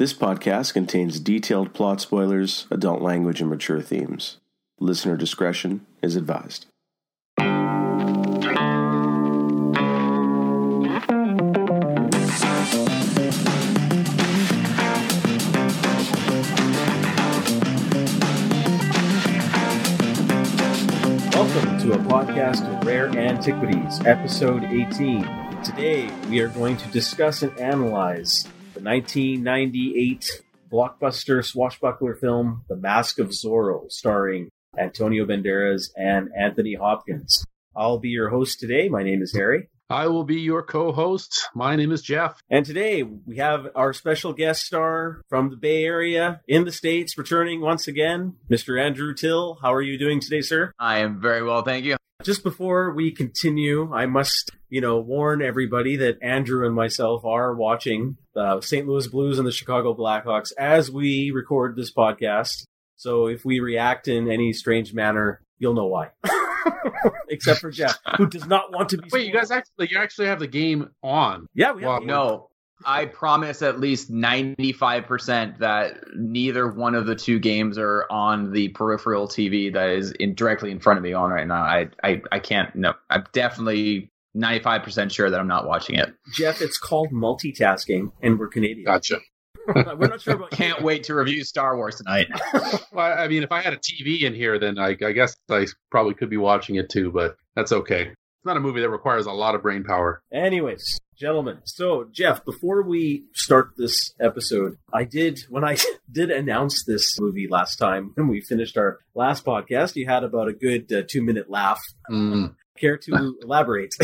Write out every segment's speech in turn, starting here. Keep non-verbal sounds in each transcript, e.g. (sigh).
This podcast contains detailed plot spoilers, adult language, and mature themes. Listener discretion is advised. Welcome to a podcast of rare antiquities, episode 18. Today we are going to discuss and analyze the 1998 blockbuster swashbuckler film The Mask of Zorro, starring Antonio Banderas and Anthony Hopkins. I'll be your host today. My name is Harry. I will be your co-host. My name is Geoff. And today we have our special guest star from the Bay Area in the States returning once again, Mr. Andrew Till. How are you doing today, sir? I am very well, thank you. Just before we continue, I must, you know, warn everybody that Andrew and myself are watching the St. Louis Blues and the Chicago Blackhawks as we record this podcast. So if we react in any strange manner, you'll know why. (laughs) Except for Geoff, who does not want to be. Wait, you guys actually you actually have the game on? Yeah, we have. Well, No, I promise at least 95% that neither one of the two games are on the peripheral TV that is in directly in front of me on right now. I I, I can't no. I'm definitely 95% sure that I'm not watching it. Geoff, it's called multitasking, and we're Canadian. Gotcha. We're not sure about. (laughs) Can't wait to review Star Wars tonight. (laughs) Well, I mean, if I had a TV in here, then I, I guess I probably could be watching it too, but that's okay. It's not a movie that requires a lot of brain power. Anyways, gentlemen. So, Geoff, before we start this episode, I did, when I (laughs) did announce this movie last time, when we finished our last podcast, you had about a good uh, two minute laugh. Mm. Care to elaborate?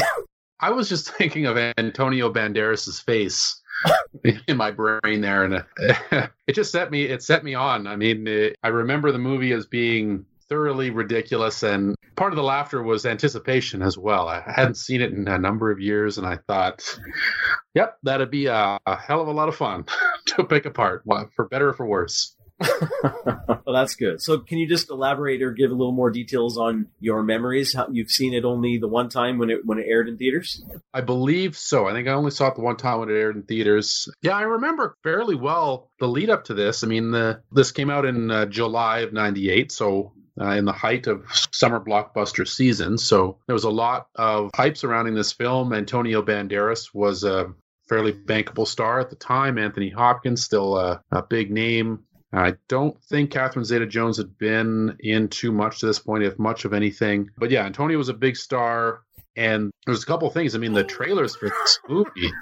I was just thinking of Antonio Banderas' face (laughs) in my brain there, and uh, (laughs) it just set me. It set me on. I mean, it, I remember the movie as being thoroughly ridiculous, and part of the laughter was anticipation as well. I hadn't seen it in a number of years, and I thought, (laughs) "Yep, that'd be a, a hell of a lot of fun to pick apart, for better or for worse." (laughs) well, that's good. So, can you just elaborate or give a little more details on your memories? How you've seen it only the one time when it when it aired in theaters? I believe so. I think I only saw it the one time when it aired in theaters. Yeah, I remember fairly well the lead up to this. I mean, the, this came out in uh, July of '98, so uh, in the height of summer blockbuster season. So there was a lot of hype surrounding this film. Antonio Banderas was a fairly bankable star at the time. Anthony Hopkins, still a, a big name. I don't think Catherine Zeta Jones had been in too much to this point, if much of anything. But yeah, Antonio was a big star. And there's a couple of things. I mean, the trailers for this (laughs) movie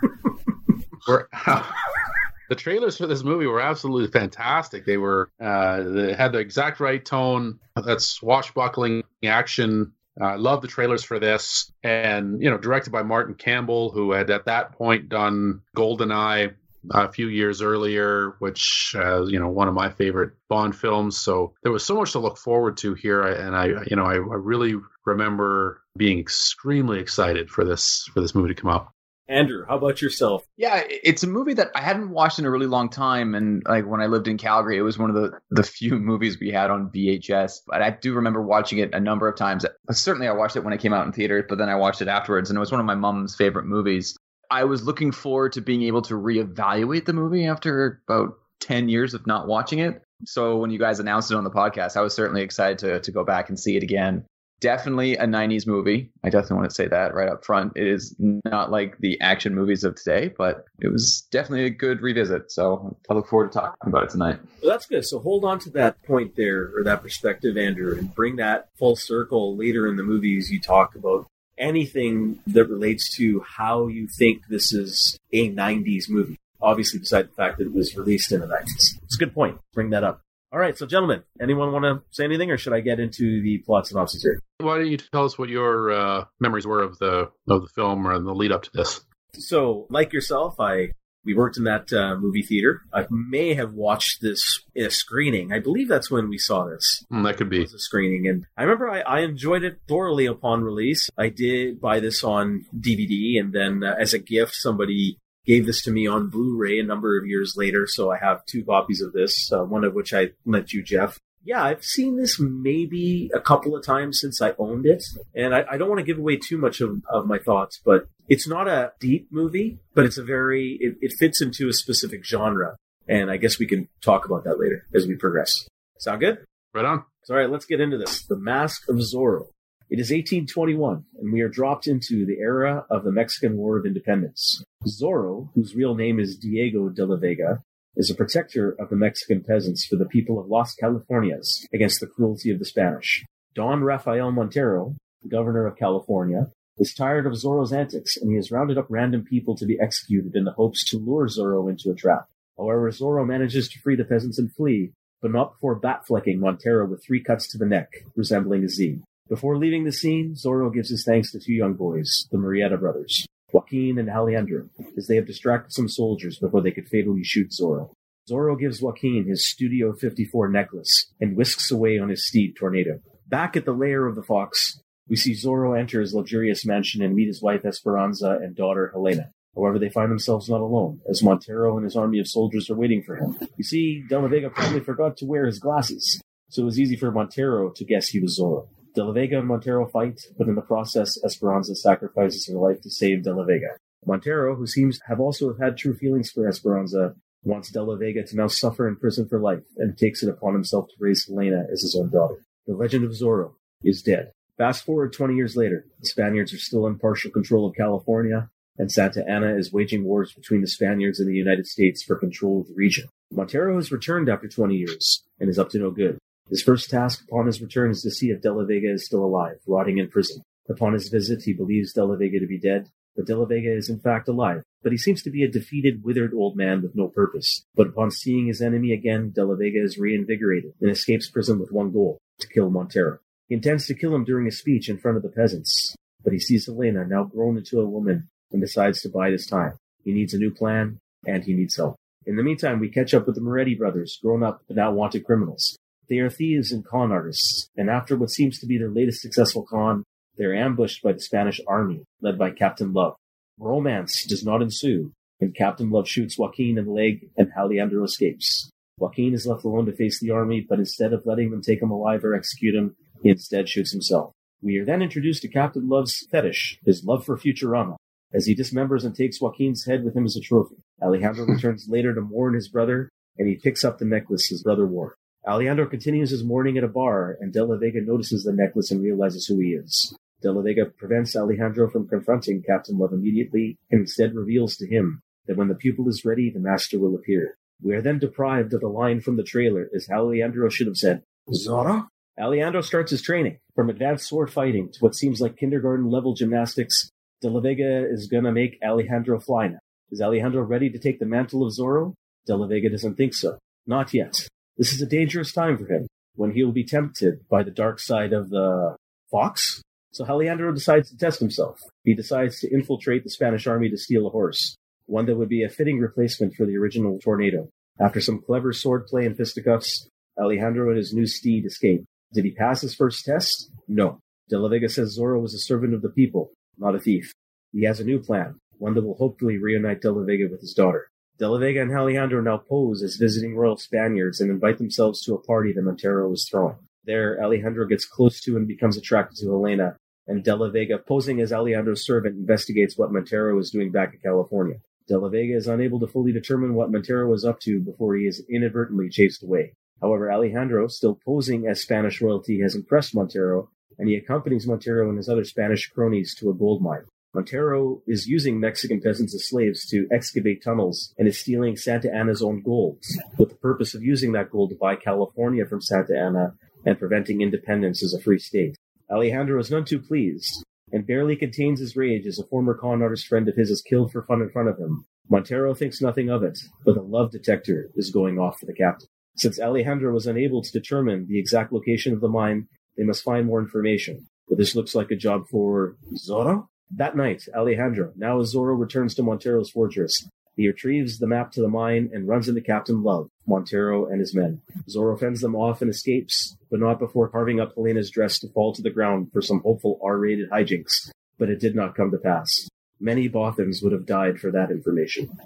were. (laughs) the trailers for this movie were absolutely fantastic. They were uh, they had the exact right tone. That swashbuckling action. I love the trailers for this, and you know, directed by Martin Campbell, who had at that point done GoldenEye a few years earlier, which uh, you know one of my favorite Bond films. So there was so much to look forward to here, and I you know I, I really remember being extremely excited for this for this movie to come out. Andrew, how about yourself? Yeah, it's a movie that I hadn't watched in a really long time, and like when I lived in Calgary, it was one of the the few (laughs) movies we had on VHS. But I do remember watching it a number of times. Certainly, I watched it when it came out in theaters, but then I watched it afterwards, and it was one of my mom's favorite movies. I was looking forward to being able to reevaluate the movie after about ten years of not watching it. So when you guys announced it on the podcast, I was certainly excited to to go back and see it again definitely a 90s movie. I definitely want to say that right up front. It is not like the action movies of today, but it was definitely a good revisit. So I look forward to talking about it tonight. Well, that's good. So hold on to that point there, or that perspective, Andrew, and bring that full circle later in the movies you talk about anything that relates to how you think this is a 90s movie. Obviously, beside the fact that it was released in the 90s. It's a good point. Bring that up. All right, so gentlemen, anyone want to say anything, or should I get into the plot synopsis here? Why don't you tell us what your uh, memories were of the of the film or the lead up to this? So, like yourself, I we worked in that uh, movie theater. I may have watched this in a screening. I believe that's when we saw this. Mm, that could be. It was a screening, and I remember I, I enjoyed it thoroughly upon release. I did buy this on DVD, and then uh, as a gift, somebody gave this to me on Blu-ray a number of years later. So I have two copies of this, uh, one of which I lent you, Geoff. Yeah, I've seen this maybe a couple of times since I owned it, and I, I don't want to give away too much of, of my thoughts, but it's not a deep movie, but it's a very it, it fits into a specific genre. And I guess we can talk about that later as we progress. Sound good? Right on. All right, let's get into this. The Mask of Zorro. It is 1821, and we are dropped into the era of the Mexican War of Independence. Zorro, whose real name is Diego de la Vega, is a protector of the Mexican peasants for the people of Las Californias against the cruelty of the Spanish. Don Rafael Montero, the governor of California, is tired of Zorro's antics, and he has rounded up random people to be executed in the hopes to lure Zorro into a trap. However, Zorro manages to free the peasants and flee, but not before bat-flecking Montero with three cuts to the neck, resembling a Z. Before leaving the scene, Zorro gives his thanks to two young boys, the Murrieta brothers, Joaquin and Alejandro, as they have distracted some soldiers before they could fatally shoot Zorro. Zorro gives Joaquin his Studio 54 necklace and whisks away on his steed Tornado. Back at the lair of the fox, we see Zorro enter his luxurious mansion and meet his wife Esperanza and daughter Helena. However, they find themselves not alone, as Montero and his army of soldiers are waiting for him. You see, De La Vega probably forgot to wear his glasses, so it was easy for Montero to guess he was Zorro. De La Vega and Montero fight, but in the process, Esperanza sacrifices her life to save De La Vega. Montero, who seems to have also had true feelings for Esperanza, wants De La Vega to now suffer in prison for life and takes it upon himself to raise Helena as his own daughter. The legend of Zorro is dead. Fast forward 20 years later, the Spaniards are still in partial control of California, and Santa Anna is waging wars between the Spaniards and the United States for control of the region. Montero has returned after 20 years and is up to no good. His first task upon his return is to see if De La Vega is still alive, rotting in prison. Upon his visit, he believes De La Vega to be dead, but De La Vega is in fact alive. But he seems to be a defeated, withered old man with no purpose. But upon seeing his enemy again, De La Vega is reinvigorated and escapes prison with one goal, to kill Montero. He intends to kill him during a speech in front of the peasants, but he sees Helena now grown into a woman and decides to bide his time. He needs a new plan, and he needs help. In the meantime, we catch up with the Moretti brothers, grown up but now wanted criminals. They are thieves and con artists, and after what seems to be their latest successful con, they are ambushed by the Spanish army, led by Captain Love. Romance does not ensue, and Captain Love shoots Joaquin in the leg, and Alejandro escapes. Joaquin is left alone to face the army, but instead of letting them take him alive or execute him, he instead shoots himself. We are then introduced to Captain Love's fetish, his love for Futurama, as he dismembers and takes Joaquin's head with him as a trophy. Alejandro returns later to mourn his brother, and he picks up the necklace his brother wore. Alejandro continues his mourning at a bar, and De La Vega notices the necklace and realizes who he is. De La Vega prevents Alejandro from confronting Captain Love immediately, and instead reveals to him that when the pupil is ready, the master will appear. We are then deprived of the line from the trailer, as Alejandro should have said, Zorro? Alejandro starts his training, from advanced sword fighting to what seems like kindergarten level gymnastics. De La Vega is gonna make Alejandro fly now. Is Alejandro ready to take the mantle of Zorro? De La Vega doesn't think so. Not yet. This is a dangerous time for him, when he will be tempted by the dark side of the fox. So Alejandro decides to test himself. He decides to infiltrate the Spanish army to steal a horse, one that would be a fitting replacement for the original Tornado. After some clever swordplay and fisticuffs, Alejandro and his new steed escape. Did he pass his first test? No. De La Vega says Zorro was a servant of the people, not a thief. He has a new plan, one that will hopefully reunite De La Vega with his daughter. De La Vega and Alejandro now pose as visiting royal Spaniards and invite themselves to a party that Montero is throwing. There, Alejandro gets close to and becomes attracted to Helena, and De La Vega, posing as Alejandro's servant, investigates what Montero is doing back in California. De La Vega is unable to fully determine what Montero is up to before he is inadvertently chased away. However, Alejandro, still posing as Spanish royalty, has impressed Montero, and he accompanies Montero and his other Spanish cronies to a gold mine. Montero is using Mexican peasants as slaves to excavate tunnels and is stealing Santa Anna's own gold, with the purpose of using that gold to buy California from Santa Anna and preventing independence as a free state. Alejandro is none too pleased, and barely contains his rage as a former con artist friend of his is killed for fun in front of him. Montero thinks nothing of it, but a love detector is going off for the captain. Since Alejandro was unable to determine the exact location of the mine, they must find more information. But this looks like a job for Zorro? That night, Alejandro, now as Zorro returns to Montero's fortress, he retrieves the map to the mine and runs into Captain Love, Montero, and his men. Zorro fends them off and escapes, but not before carving up Helena's dress to fall to the ground for some hopeful R-rated hijinks. But it did not come to pass. Many Bothans would have died for that information.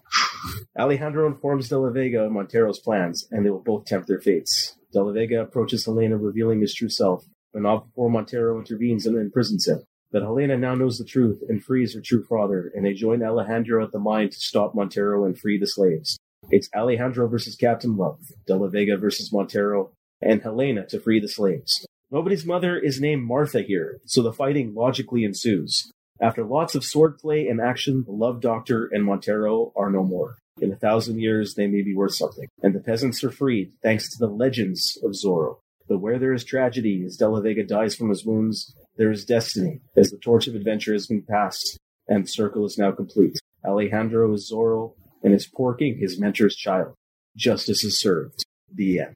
Alejandro informs De La Vega of Montero's plans, and they will both tempt their fates. De La Vega approaches Helena, revealing his true self, but not before Montero intervenes and imprisons him. But Helena now knows the truth and frees her true father, and they join Alejandro at the mine to stop Montero and free the slaves. It's Alejandro versus Captain Love, De La Vega versus Montero, and Helena to free the slaves. Nobody's mother is named Martha here, so the fighting logically ensues. After lots of swordplay and action, the Love Doctor and Montero are no more. In a thousand years, they may be worth something, and the peasants are freed thanks to the legends of Zorro. But where there is tragedy, as De La Vega dies from his wounds, there is destiny, as the torch of adventure has been passed, and the circle is now complete. Alejandro is Zorro, and his poor king his mentor's child. Justice is served. The end.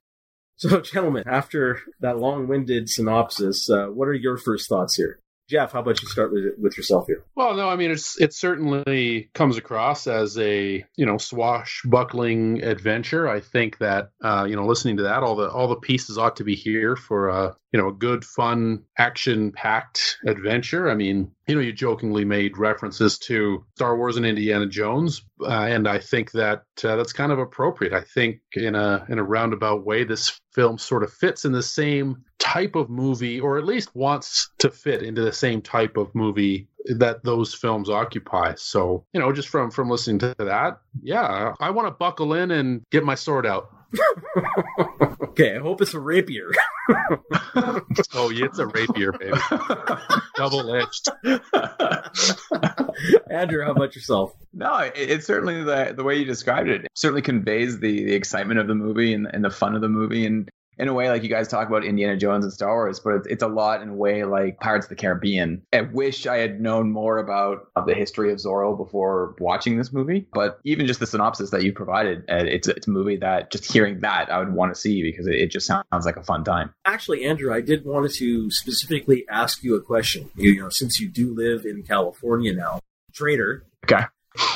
So, gentlemen, after that long-winded synopsis, uh, what are your first thoughts here? Geoff, how about you start with with yourself here? Well, no, I mean it's it certainly comes across as a you know swashbuckling adventure. I think that uh, you know listening to that, all the all the pieces ought to be here for a you know a good, fun, action packed adventure. I mean, you know, you jokingly made references to Star Wars and Indiana Jones, uh, and I think that uh, that's kind of appropriate. I think in a in a roundabout way, this film sort of fits in the same type of movie, or at least wants to fit into the same type of movie that those films occupy. So, you know, just from from listening to that, yeah, I want to buckle in and get my sword out. (laughs) okay, I hope it's a rapier. (laughs) (laughs) oh, yeah, it's a rapier, baby. (laughs) Double edged. (laughs) Andrew, how about yourself? No, it, it's certainly the the way you described it. It certainly conveys the the excitement of the movie and, and the fun of the movie and in a way like you guys talk about Indiana Jones and Star Wars, but it's, it's a lot in a way like Pirates of the Caribbean. I wish I had known more about of the history of Zorro before watching this movie, but even just the synopsis that you provided, uh, it's, it's a movie that just hearing that I would want to see because it, it just sounds like a fun time. Actually, Andrew, I did want to specifically ask you a question. You, you know, since you do live in California now, Trader. Okay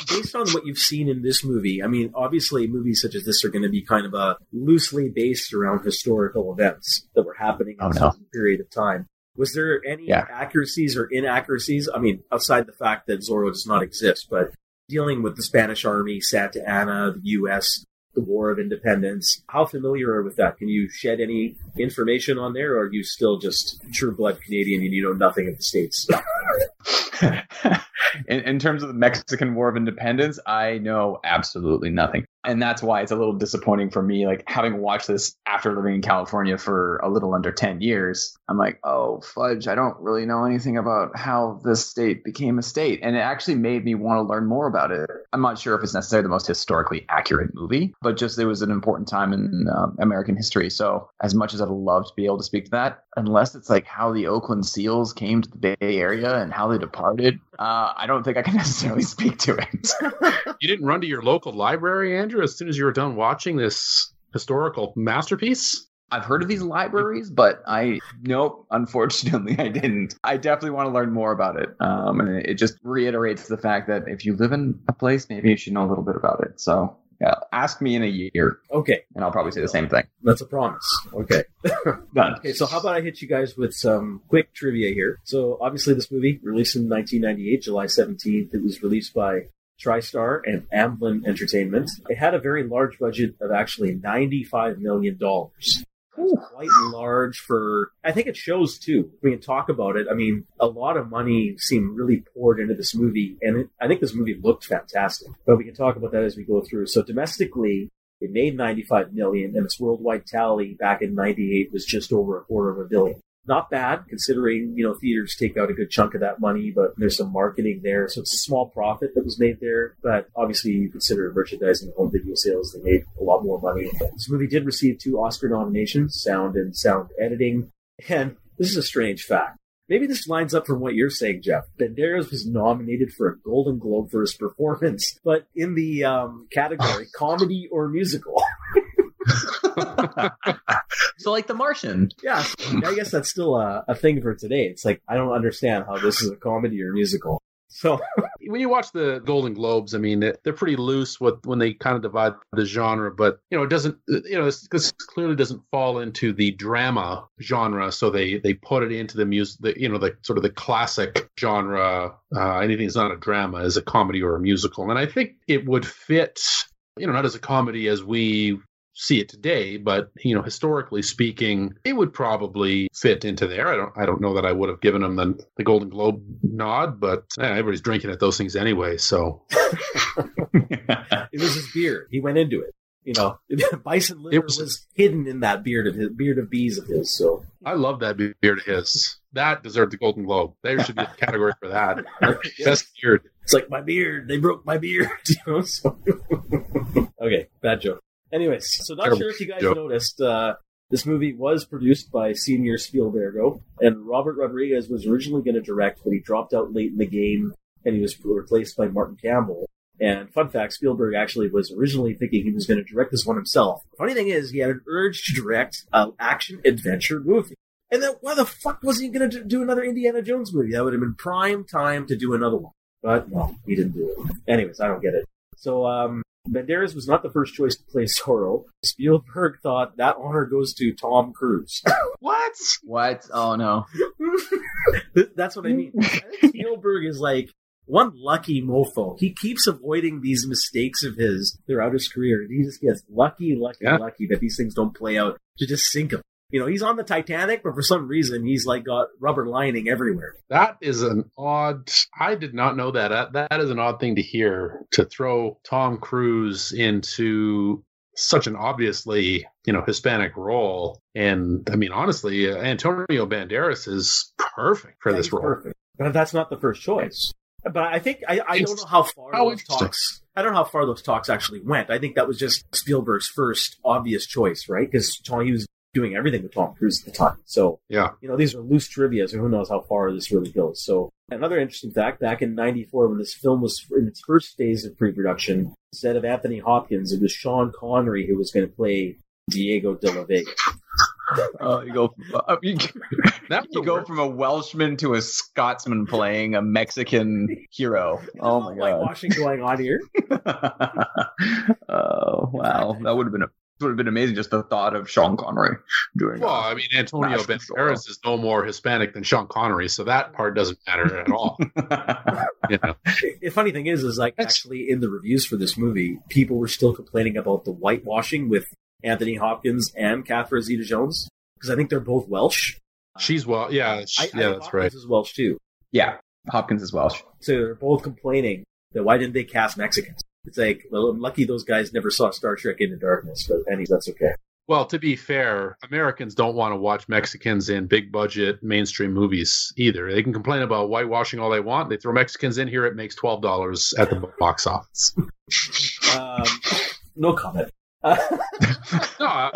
based on what you've seen in this movie, I mean, obviously, movies such as this are going to be kind of a loosely based around historical events that were happening oh, in Oh, a no. certain period of time. Was there any Yeah. accuracies or inaccuracies? I mean, outside the fact that Zorro does not exist, but dealing with the Spanish Army, Santa Anna, the U.S., the War of Independence, how familiar are with that? Can you shed any information on there, or are you still just true blood Canadian and you know nothing of the States? (laughs) in, in terms of the Mexican War of Independence, I know absolutely nothing. And that's why it's a little disappointing for me, like having watched this after living in California for a little under 10 years. I'm like, oh, fudge, I don't really know anything about how this state became a state. And it actually made me want to learn more about it. I'm not sure if it's necessarily the most historically accurate movie, but just it was an important time in um, American history. So, as much as I'd love to be able to speak to that, unless it's like how the Oakland Seals came to the Bay Area and how they departed, uh, I don't think I can (laughs) necessarily speak to it. You didn't run to your local library, Andrew, as soon as you were done watching this historical masterpiece? I've heard of these libraries, but I nope. Unfortunately, I didn't. I definitely want to learn more about it. Um, and it just reiterates the fact that if you live in a place, maybe you should know a little bit about it. So yeah, ask me in a year, okay, and I'll probably say the same thing. that's a promise. Okay. (laughs) Done. Okay, so how about I hit you guys with some quick trivia here? So obviously this movie released in 1998, July 17th. It was released by TriStar and Amblin Entertainment. It had a very large budget of actually 95 million dollars. Quite large for, I think it shows too. We can talk about it. I mean, a lot of money seemed really poured into this movie, and it, I think this movie looked fantastic. But we can talk about that as we go through. So domestically, it made 95 million, and its worldwide tally back in 98 was just over a quarter of a billion. Not bad, considering, you know, theaters take out a good chunk of that money, but there's some marketing there. So it's a small profit that was made there. But obviously, you consider merchandising and home video sales, they made a lot more money. This movie did receive two Oscar nominations, sound and sound editing. And this is a strange fact. Maybe this lines up from what you're saying, Geoff. Banderas was nominated for a Golden Globe for his performance, but in the um, category (laughs) comedy or musical. (laughs) (laughs) So like The Martian. yeah, I guess that's still a, a thing for today. It's like I don't understand how this is a comedy or musical. So (laughs) when you watch the Golden Globes, I mean, they're pretty loose with when they kind of divide the genre, but you know, it doesn't, you know, this, this clearly doesn't fall into the drama genre, so they they put it into the music, the you know, the sort of the classic genre. Uh, anything that's not a drama is a comedy or a musical, and I think it would fit, you know, not as a comedy as we see it today, but you know, historically speaking, it would probably fit into there. I don't I don't know that I would have given him the, the Golden Globe nod, but eh, everybody's drinking at those things anyway. So (laughs) it was his beard. He went into it. You know, (laughs) bison liver was, was, hidden in that beard of his beard of bees of his. So I love that beard of his. That deserved the Golden Globe. There should be a category for that. (laughs) Best beard. It's like my beard. They broke my beard. You know, so. okay, bad joke. Anyways, so not Terrible sure if you guys joke. noticed. Uh, this movie was produced by Senior Spielbergo, and Robert Rodriguez was originally going to direct, but he dropped out late in the game, and he was replaced by Martin Campbell. And fun fact, Spielberg actually was originally thinking he was going to direct this one himself. The funny thing is, he had an urge to direct an action adventure movie. And then why the fuck was he going to do another Indiana Jones movie? That would have been prime time to do another one. But no, he didn't do it. Anyways, I don't get it. So, um, Banderas was not the first choice to play Zorro. Spielberg thought that honor goes to Tom Cruise. (laughs) what? What? Oh no. (laughs) That's what I mean. Spielberg is like, one lucky mofo. He keeps avoiding these mistakes of his throughout his career. He just gets lucky, lucky, yeah. lucky that these things don't play out to just sink him. You know, he's on the Titanic, but for some reason he's like got rubber lining everywhere. That is an odd. I did not know that. Uh, that is an odd thing to hear. To throw Tom Cruise into such an obviously you know Hispanic role, and I mean honestly, uh, Antonio Banderas is perfect for yeah, this role. Perfect. But that's not the first choice. But I think I, I don't know how far how those talks. I don't know how far those talks actually went. I think that was just Spielberg's first obvious choice, right? Because he was doing everything with Tom Cruise at the time. So yeah, you know these are loose trivia, so who knows how far this really goes. So another interesting fact: back in '94, when this film was in its first phase of pre-production, instead of Anthony Hopkins, it was Sean Connery who was going to play Diego de la Vega. Oh, you go. Uh, you, (laughs) you go from a Welshman to a Scotsman playing a Mexican hero. Oh my god! Washing going on here. (laughs) oh wow, that would have been a would have been amazing just the thought of Sean Connery doing. Well, uh, I mean, Antonio Banderas is no more Hispanic than Sean Connery, so that part doesn't matter at all. (laughs) you know? The funny thing is, is like actually in the reviews for this movie, people were still complaining about the whitewashing with Anthony Hopkins and Catherine Zeta-Jones because I think they're both Welsh. She's well, yeah, she, I, yeah, I that's Hopkins right. Is Welsh too. Yeah, Hopkins is Welsh. So they're both complaining that why didn't they cast Mexicans? It's like, well, I'm lucky those guys never saw Star Trek Into Darkness, but anyways, that's okay. Well, to be fair, Americans don't want to watch Mexicans in big budget mainstream movies either. They can complain about whitewashing all they want. They throw Mexicans in here, it makes twelve dollars at the box office. um, no comment. (laughs) no,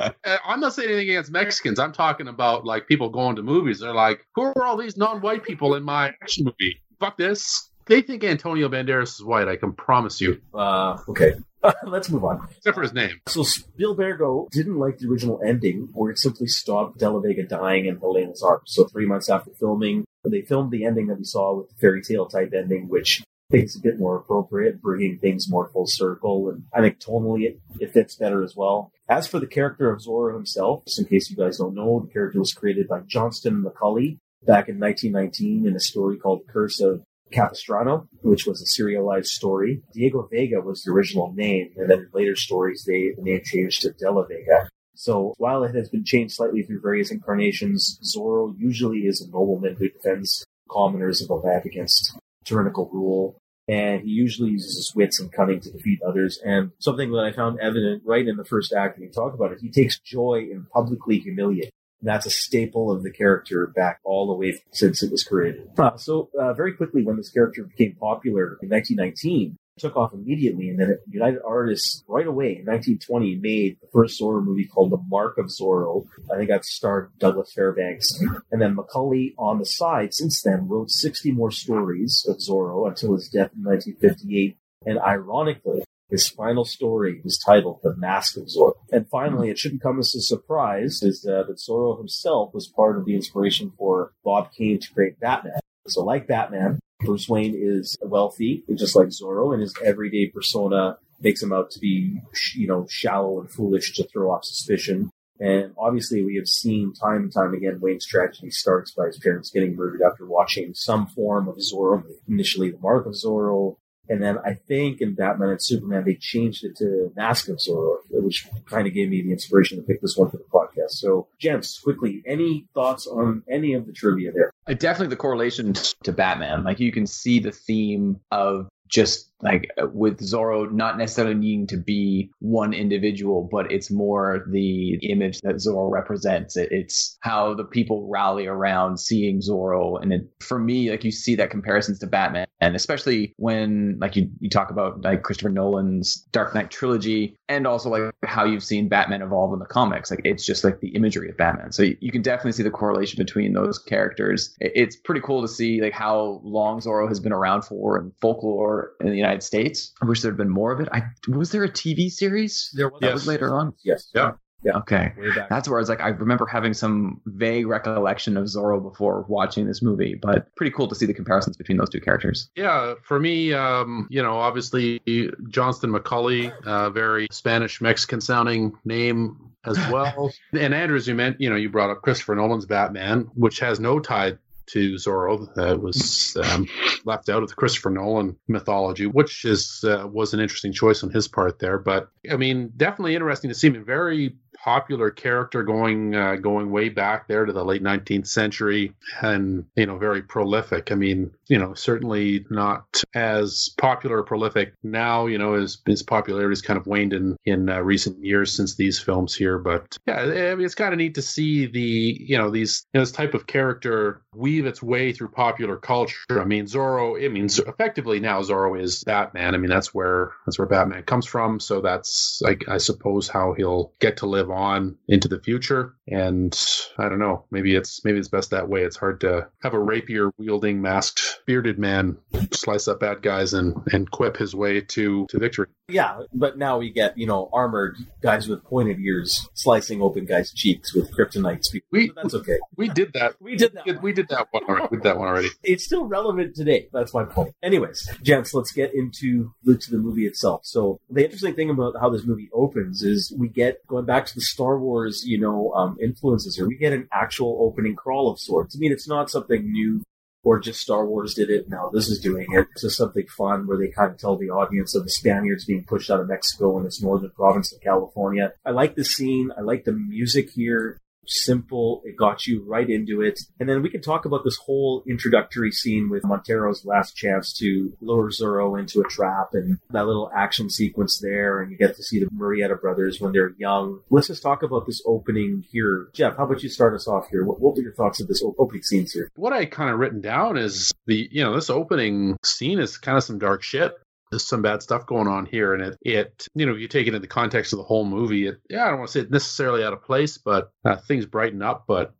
I'm not saying anything against Mexicans. I'm talking about like people going to movies. They're like, who are all these non-white people in my action movie? Fuck this. They think Antonio Banderas is white. I can promise you. Uh, okay. (laughs) Let's move on. Except for his name. So Spielbergo didn't like the original ending, where it simply stopped De La Vega dying in Helena's arms. So three months after filming, they filmed the ending that we saw with the fairy tale type ending, which I think is a bit more appropriate, bringing things more full circle, and I think tonally it, it fits better as well. As for the character of Zorro himself, just in case you guys don't know, the character was created by Johnston McCulley back in 1919 in a story called Curse of Capistrano, which was a serialized story. Diego Vega was the original name, and then in later stories, they, the name changed to De La Vega. So while it has been changed slightly through various incarnations, Zorro usually is a nobleman who defends commoners of the land against tyrannical rule. And he usually uses his wits and cunning to defeat others. And something that I found evident right in the first act when you talk about it, he takes joy in publicly humiliating that's a staple of the character back all the way since it was created. Uh, so uh, very quickly, when this character became popular in 1919, took off immediately, and then United Artists right away in 1920 made the first Zorro movie called The Mark of Zorro. I think that starred Douglas Fairbanks, and then McCulley on the side since then wrote 60 more stories of Zorro until his death in 1958. And ironically, his final story was titled The Mask of Zorro. And finally, it shouldn't come as a surprise is that Zorro himself was part of the inspiration for Bob Kane to create Batman. So like Batman, Bruce Wayne is wealthy, just like Zorro, and his everyday persona makes him out to be, you know, shallow and foolish to throw off suspicion. And obviously, we have seen time and time again Wayne's tragedy starts by his parents getting murdered after watching some form of Zorro, initially the Mark of Zorro, And then I think in Batman and Superman, they changed it to Mask of Zorro, which kind of gave me the inspiration to pick this one for the podcast. So, gents, quickly, any thoughts on any of the trivia there? Definitely the correlation to Batman. Like you can see the theme of just like uh, with Zorro not necessarily needing to be one individual, but it's more the image that Zorro represents. It's how the people rally around seeing Zorro. And it, for me, like you see that comparisons to Batman, and especially when like you, you talk about like Christopher Nolan's Dark Knight trilogy and also like how you've seen Batman evolve in the comics. Like it's just like the imagery of Batman. So you, you can definitely see the correlation between those characters. It's pretty cool to see like how long Zorro has been around for and folklore in the United United States. I wish there'd been more of it. I was there a TV series there was, that yes. was later on. Yes. Yeah. Yeah. Okay. That's where I was like, I remember having some vague recollection of Zorro before watching this movie, but pretty cool to see the comparisons between those two characters. Yeah, for me, um, you know, obviously Johnston McCulley, uh, very Spanish Mexican sounding name as (laughs) well. and Andrews, you meant, you know, you brought up Christopher Nolan's Batman, which has no tie to Zorro that was um, left out of the Christopher Nolan mythology, which is uh, was an interesting choice on his part there. But I mean, definitely interesting to see him. Very popular character going uh, going way back there to the late 19th century and you know very prolific. I mean you know certainly not as popular or prolific now you know his, his popularity's kind of waned in in uh, recent years since these films here. But yeah I mean, it's kind of neat to see the you know these you know, this type of character weave its way through popular culture. I mean zorro i mean effectively now zorro is batman. I mean that's where that's where batman comes from. So that's like i suppose how he'll get to live on into the future. And I don't know, maybe it's maybe it's best that way. It's hard to have a rapier wielding masked bearded man slice up bad guys and and quip his way to to victory. Yeah, but now we get you know armored guys with pointed ears slicing open guys' cheeks with kryptonite speed. We so that's okay. We did that. (laughs) We did that. We did, we did that one. Already. Did that one already. (laughs) It's still relevant today. That's my point. Anyways, gents, let's get into the, to the movie itself. So the interesting thing about how this movie opens is we get going back to the Star Wars, you know, um, influences here. We get an actual opening crawl of sorts. I mean, it's not something new or just Star Wars did it. Now this is doing it. It's just something fun where they kind of tell the audience of the Spaniards being pushed out of Mexico in this northern province of California. I like the scene. I like the music here simple. It got you right into it. And then we can talk about this whole introductory scene with Montero's last chance to lure Zorro into a trap and that little action sequence there. And you get to see the Murrieta brothers when they're young. Let's just talk about this opening here. Geoff, how about you start us off here? What, what were your thoughts of this opening scenes here? What I kind of written down is the, you know, this opening scene is kind of some dark shit there's some bad stuff going on here and it it you know you take it in the context of the whole movie it yeah i don't want to say it necessarily out of place but uh, things brighten up but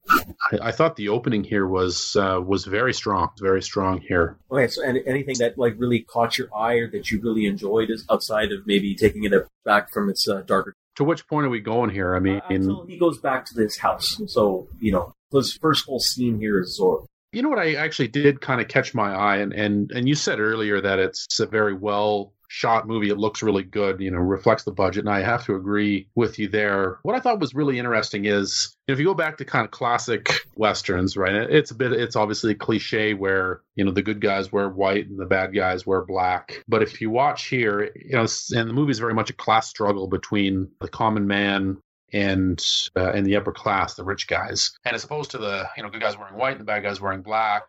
I, I, thought the opening here was uh, was very strong very strong here. Okay so any, anything that like really caught your eye or that you really enjoyed is outside of maybe taking it back from its uh, darker to which point are we going here? I mean until he goes back to this house. So you know his first whole scene here is Zorro. You know what I actually did kind of catch my eye and and and you said earlier that it's a very well shot movie. It looks really good, you know, reflects the budget. And I have to agree with you there. What I thought was really interesting is if you go back to kind of classic westerns, right? It's a bit, it's obviously a cliche where, you know, the good guys wear white and the bad guys wear black. But if you watch here, you know, and the movie is very much a class struggle between the common man and uh, and the upper class, the rich guys, and as opposed to the you know good guys wearing white and the bad guys wearing black.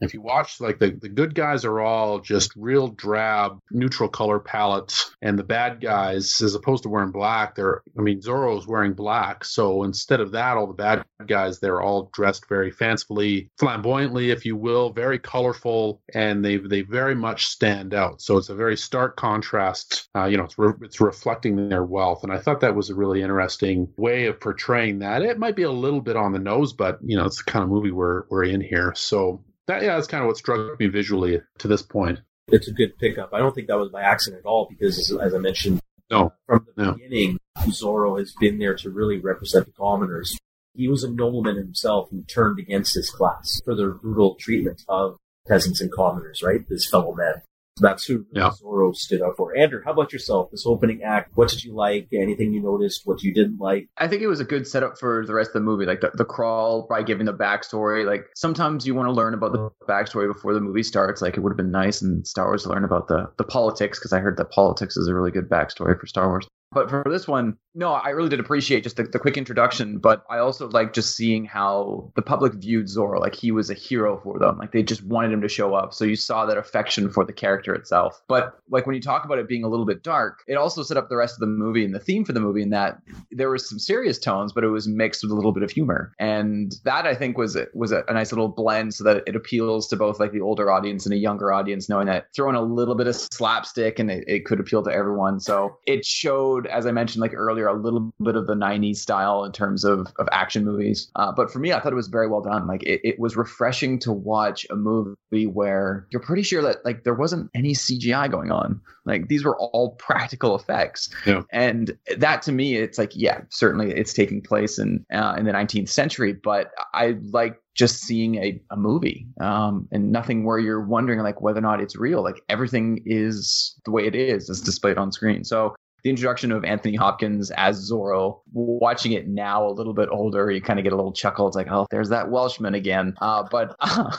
If you watch, like the, the good guys are all just real drab, neutral color palettes, and the bad guys, as opposed to wearing black, they're, I mean, Zorro's wearing black. So instead of that, all the bad guys, they're all dressed very fancifully, flamboyantly, if you will, very colorful, and they they very much stand out. So it's a very stark contrast. Uh, you know, it's, re- it's reflecting their wealth. And I thought that was a really interesting way of portraying that. It might be a little bit on the nose, but, you know, it's the kind of movie we're, we're in here. So that yeah, that's kind of what struck me visually to this point. It's a good pickup. I don't think that was by accident at all because, as I mentioned, no, from the no. beginning, Zorro has been there to really represent the commoners. He was a nobleman himself who turned against his class for the brutal treatment of peasants and commoners, right? His fellow men. That's who Yeah. Zorro stood out for. Andrew, how about yourself? This opening act, what did you like? Anything you noticed? What you didn't like? I think it was a good setup for the rest of the movie, like the, the crawl by giving the backstory. Like sometimes you want to learn about the backstory before the movie starts. Like it would have been nice in Star Wars to learn about the the politics because I heard that politics is a really good backstory for Star Wars. But for this one, no, I really did appreciate just the, the quick introduction. But I also like just seeing how the public viewed Zorro. Like he was a hero for them. Like they just wanted him to show up. So you saw that affection for the character itself. But like when you talk about it being a little bit dark, it also set up the rest of the movie and the theme for the movie in that there was some serious tones, but it was mixed with a little bit of humor. And that I think was was a, a nice little blend so that it appeals to both like the older audience and a younger audience, knowing that throwing a little bit of slapstick and it, it could appeal to everyone. So it showed, as I mentioned like earlier, a little bit of the 90s style in terms of, of action movies. Uh, but for me, I thought it was very well done. Like it, it was refreshing to watch a movie where you're pretty sure that like there wasn't any CGI going on. Like these were all practical effects. Yeah. And that to me, it's like, yeah, certainly it's taking place in uh, in the 19th century, but I like just seeing a, a movie um, and nothing where you're wondering like whether or not it's real. Like everything is the way it is, is displayed on screen. So the introduction of Anthony Hopkins as Zorro, watching it now a little bit older, you kind of get a little chuckle. It's like, oh, there's that Welshman again. Uh, but uh,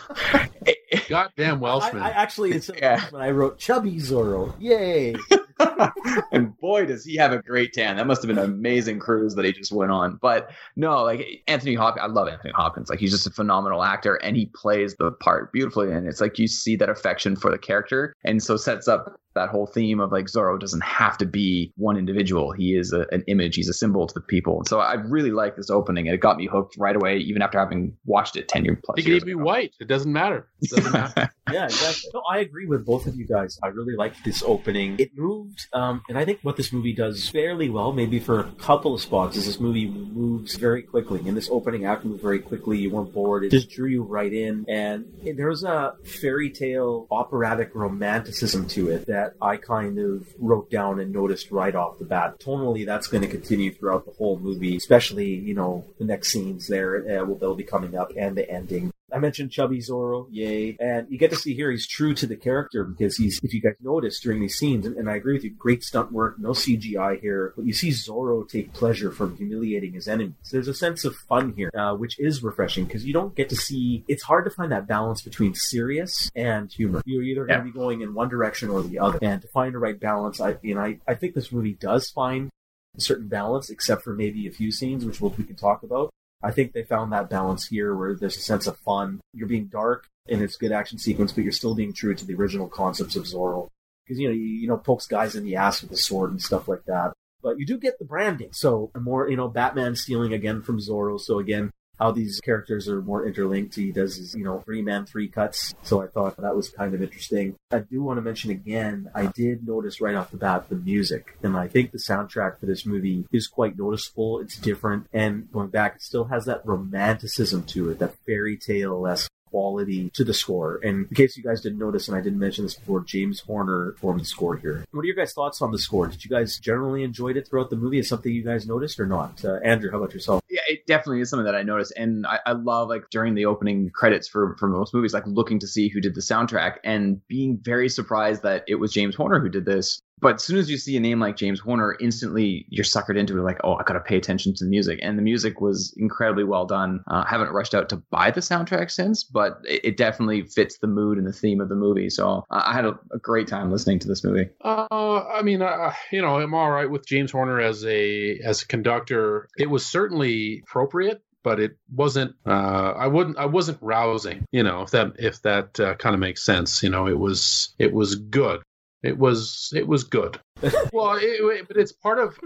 (laughs) Goddamn Welshman. I, I actually, it's Yeah. when I wrote Chubby Zorro. Yay! (laughs) (laughs) and boy, does he have a great tan. That must have been an amazing cruise that he just went on. But no, like Anthony Hopkins, I love Anthony Hopkins. Like he's just a phenomenal actor and he plays the part beautifully. And it's like you see that affection for the character. And so sets up that whole theme of like Zorro doesn't have to be one individual. He is a, an image, he's a symbol to the people. So I really like this opening and it got me hooked right away, even after having watched it 10 years plus. he could years even be white. It doesn't matter. It doesn't matter. (laughs) yeah, exactly. No, I agree with both of you guys. I really like this opening. It moved, um, and I think what this movie does fairly well, maybe for a couple of spots, is this movie moves very quickly. And this opening act moved very quickly. You weren't bored. It just drew you right in. And there's a fairy tale operatic romanticism to it that I kind of wrote down and noticed right off the bat. Tonally, that's going to continue throughout the whole movie, especially, you know, the next scenes there uh, will they'll be coming up and the ending. I mentioned Chubby Zorro, yay. And you get to see here he's true to the character because he's, if you guys notice during these scenes, and, and I agree with you, great stunt work, no CGI here, but you see Zorro take pleasure from humiliating his enemies. There's a sense of fun here, uh, which is refreshing because you don't get to see, it's hard to find that balance between serious and humor. You're either going to be going in one direction or the other. And to find the right balance, I, you know, I, I think this movie does find a certain balance, except for maybe a few scenes, which we'll, we can talk about. I think they found that balance here where there's a sense of fun. You're being dark and it's good action sequence, but you're still being true to the original concepts of Zorro. Because, you know, you, you know, pokes guys in the ass with a sword and stuff like that. But you do get the branding. So, more, you know, Batman stealing again from Zorro. So, again, how these characters are more interlinked. He does his, you know, three man, three cuts. So I thought that was kind of interesting. I do want to mention again, I did notice right off the bat the music. And I think the soundtrack for this movie is quite noticeable. It's different. And going back, it still has that romanticism to it, that fairy tale esque quality to the score. And in case you guys didn't notice, and I didn't mention this before, James Horner formed the score here. What are your guys' thoughts on the score? Did you guys generally enjoyed it throughout the movie? Is something you guys noticed or not? Uh, Andrew, how about yourself? Yeah, it definitely is something that I noticed, and I, I love like during the opening credits for for most movies, like looking to see who did the soundtrack and being very surprised that it was James Horner who did this. But as soon as you see a name like James Horner, instantly you're suckered into it. Like, oh, I gotta pay attention to the music, and the music was incredibly well done. Uh, I haven't rushed out to buy the soundtrack since, but it, it definitely fits the mood and the theme of the movie. So uh, I had a, a great time listening to this movie. Uh, I mean, uh, you know, I'm all right with James Horner as a as a conductor. It was certainly appropriate, but it wasn't. Uh, I wouldn't. I wasn't rousing. You know, if that if that uh, kind of makes sense. You know, it was it was good. It was it was good. (laughs) well, it, but it's part of.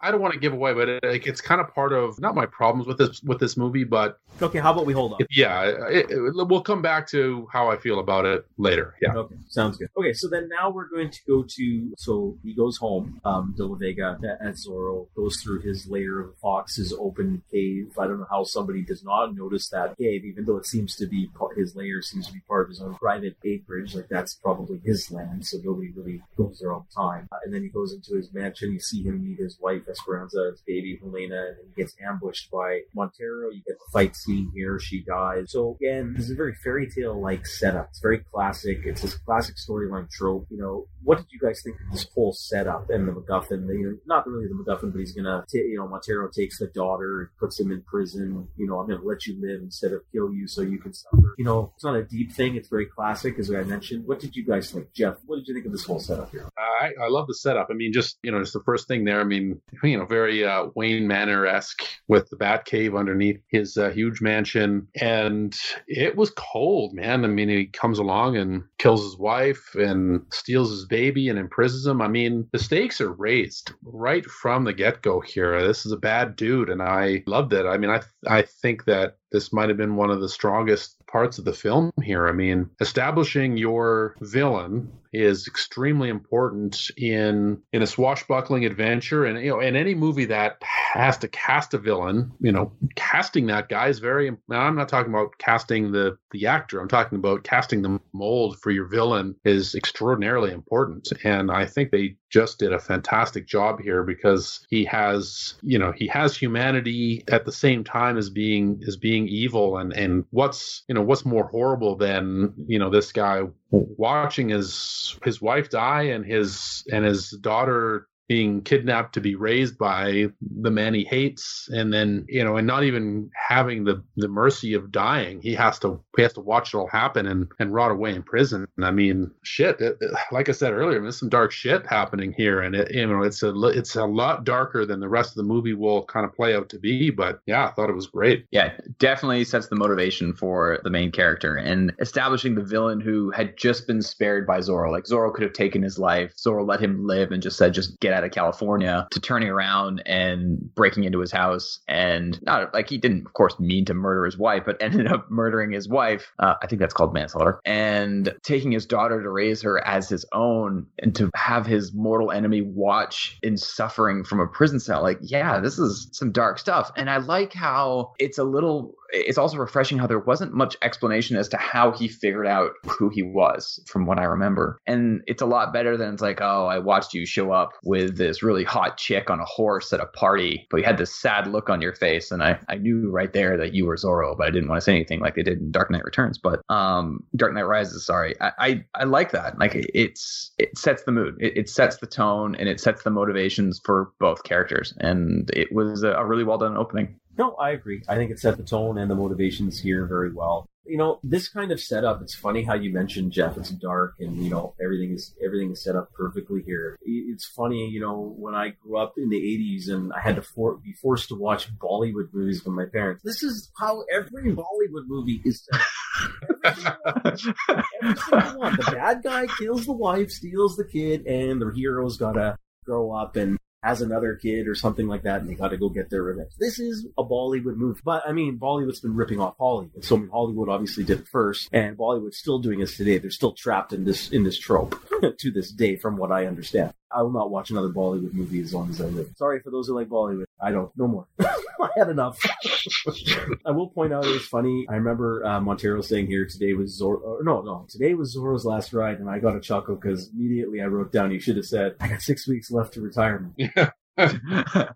I don't want to give away, but it, like, it's kind of part of not my problems with this with this movie, but Okay, how about we hold on? yeah, it, we'll come back to how I feel about it later. Yeah. Okay, sounds good. Okay, so then now we're going to go to so he goes home. Um, De La Vega as Zorro goes through his lair of foxes, open cave. I don't know how somebody does not notice that cave, even though it seems to be part, his lair seems to be part of his own private acreage. Like that's probably his land, so nobody really goes there all the time. Uh, and then then he goes into his mansion. You see him meet his wife Esperanza, his baby Helena, and he gets ambushed by Montero. You get the fight scene here. She dies. So again, this is a very fairy tale like setup. It's very classic. It's this classic storyline trope. You know, what did you guys think of this whole setup and the MacGuffin? You know, not really the MacGuffin, but he's gonna, t- you know, Montero takes the daughter, puts him in prison. You know, I'm gonna let you live instead of kill you so you can suffer. You know, it's not a deep thing. It's very classic, as I mentioned. What did you guys think, Geoff? What did you think of this whole setup here? I, I love the setup. I mean, just you know, just the first thing there. I mean, you know, very uh, Wayne Manor esque with the Bat Cave underneath his uh, huge mansion, and it was cold, man. I mean, he comes along and kills his wife and steals his baby and imprisons him. I mean, the stakes are raised right from the get go here. This is a bad dude, and I loved it. I mean, I I think that this might have been one of the strongest parts of the film here. I mean, establishing your villain is extremely important in in a swashbuckling adventure. And you know in any movie that has to cast a villain you know casting that guy is very i'm not talking about casting the the actor. I'm talking about casting the mold for your villain is extraordinarily important. And i think they just did a fantastic job here because he has you know he has humanity at the same time as being as being evil. And and what's you know what's more horrible than you know this guy watching his his wife die and his and his daughter being kidnapped to be raised by the man he hates and then you know and not even having the the mercy of dying he has to he has to watch it all happen and and rot away in prison. And i mean shit it, like i said earlier there's some dark shit happening here and it you know it's a it's a lot darker than the rest of the movie will kind of play out to be but yeah i thought it was great. Yeah definitely sets the motivation for the main character and establishing the villain who had just been spared by zorro. Like zorro could have taken his life. Zorro let him live and just said just get out of California to turning around and breaking into his house and not like he didn't of course mean to murder his wife but (laughs) ended up murdering his wife. Uh, I think that's called manslaughter. And taking his daughter to raise her as his own and to have his mortal enemy watch in suffering from a prison cell like yeah this is some dark stuff. And I like how it's a little it's also refreshing how there wasn't much explanation as to how he figured out who he was from what I remember. And it's a lot better than it's like, oh, I watched you show up with this really hot chick on a horse at a party, but you had this sad look on your face. And I, I knew right there that you were Zorro, but I didn't want to say anything like they did in Dark Knight Returns. But um, Dark Knight Rises, sorry. I, I, I like that. Like it's it sets the mood, it, it, sets the tone, and it sets the motivations for both characters. And it was a, a really well done opening. No, I agree. I think it set the tone and the motivations here very well. You know, this kind of setup, it's funny how you mentioned Geoff, it's dark and you know, everything is everything is set up perfectly here. It's funny, you know, when I grew up in the 80s and I had to for, be forced to watch Bollywood movies with my parents. This is how every Bollywood movie is set up. The bad guy kills the wife, steals the kid, and the hero's gotta grow up and has another kid or something like that, and they got to go get their revenge. This is a Bollywood movie, but I mean, Bollywood's been ripping off Hollywood. So I mean, Hollywood obviously did it first, and Bollywood's still doing this today. They're still trapped in this in this trope (laughs) to this day, from what I understand. I will not watch another Bollywood movie as long as I live. Sorry for those who like Bollywood. I don't. No more. (laughs) I had enough. (laughs) I will point out it was funny. I remember uh, Montero saying here today was Zorro. no, no, today was Zorro's last ride, and I got a chuckle because immediately I wrote down. You should have said, "I got six weeks left to retirement." Yeah. (laughs) uh,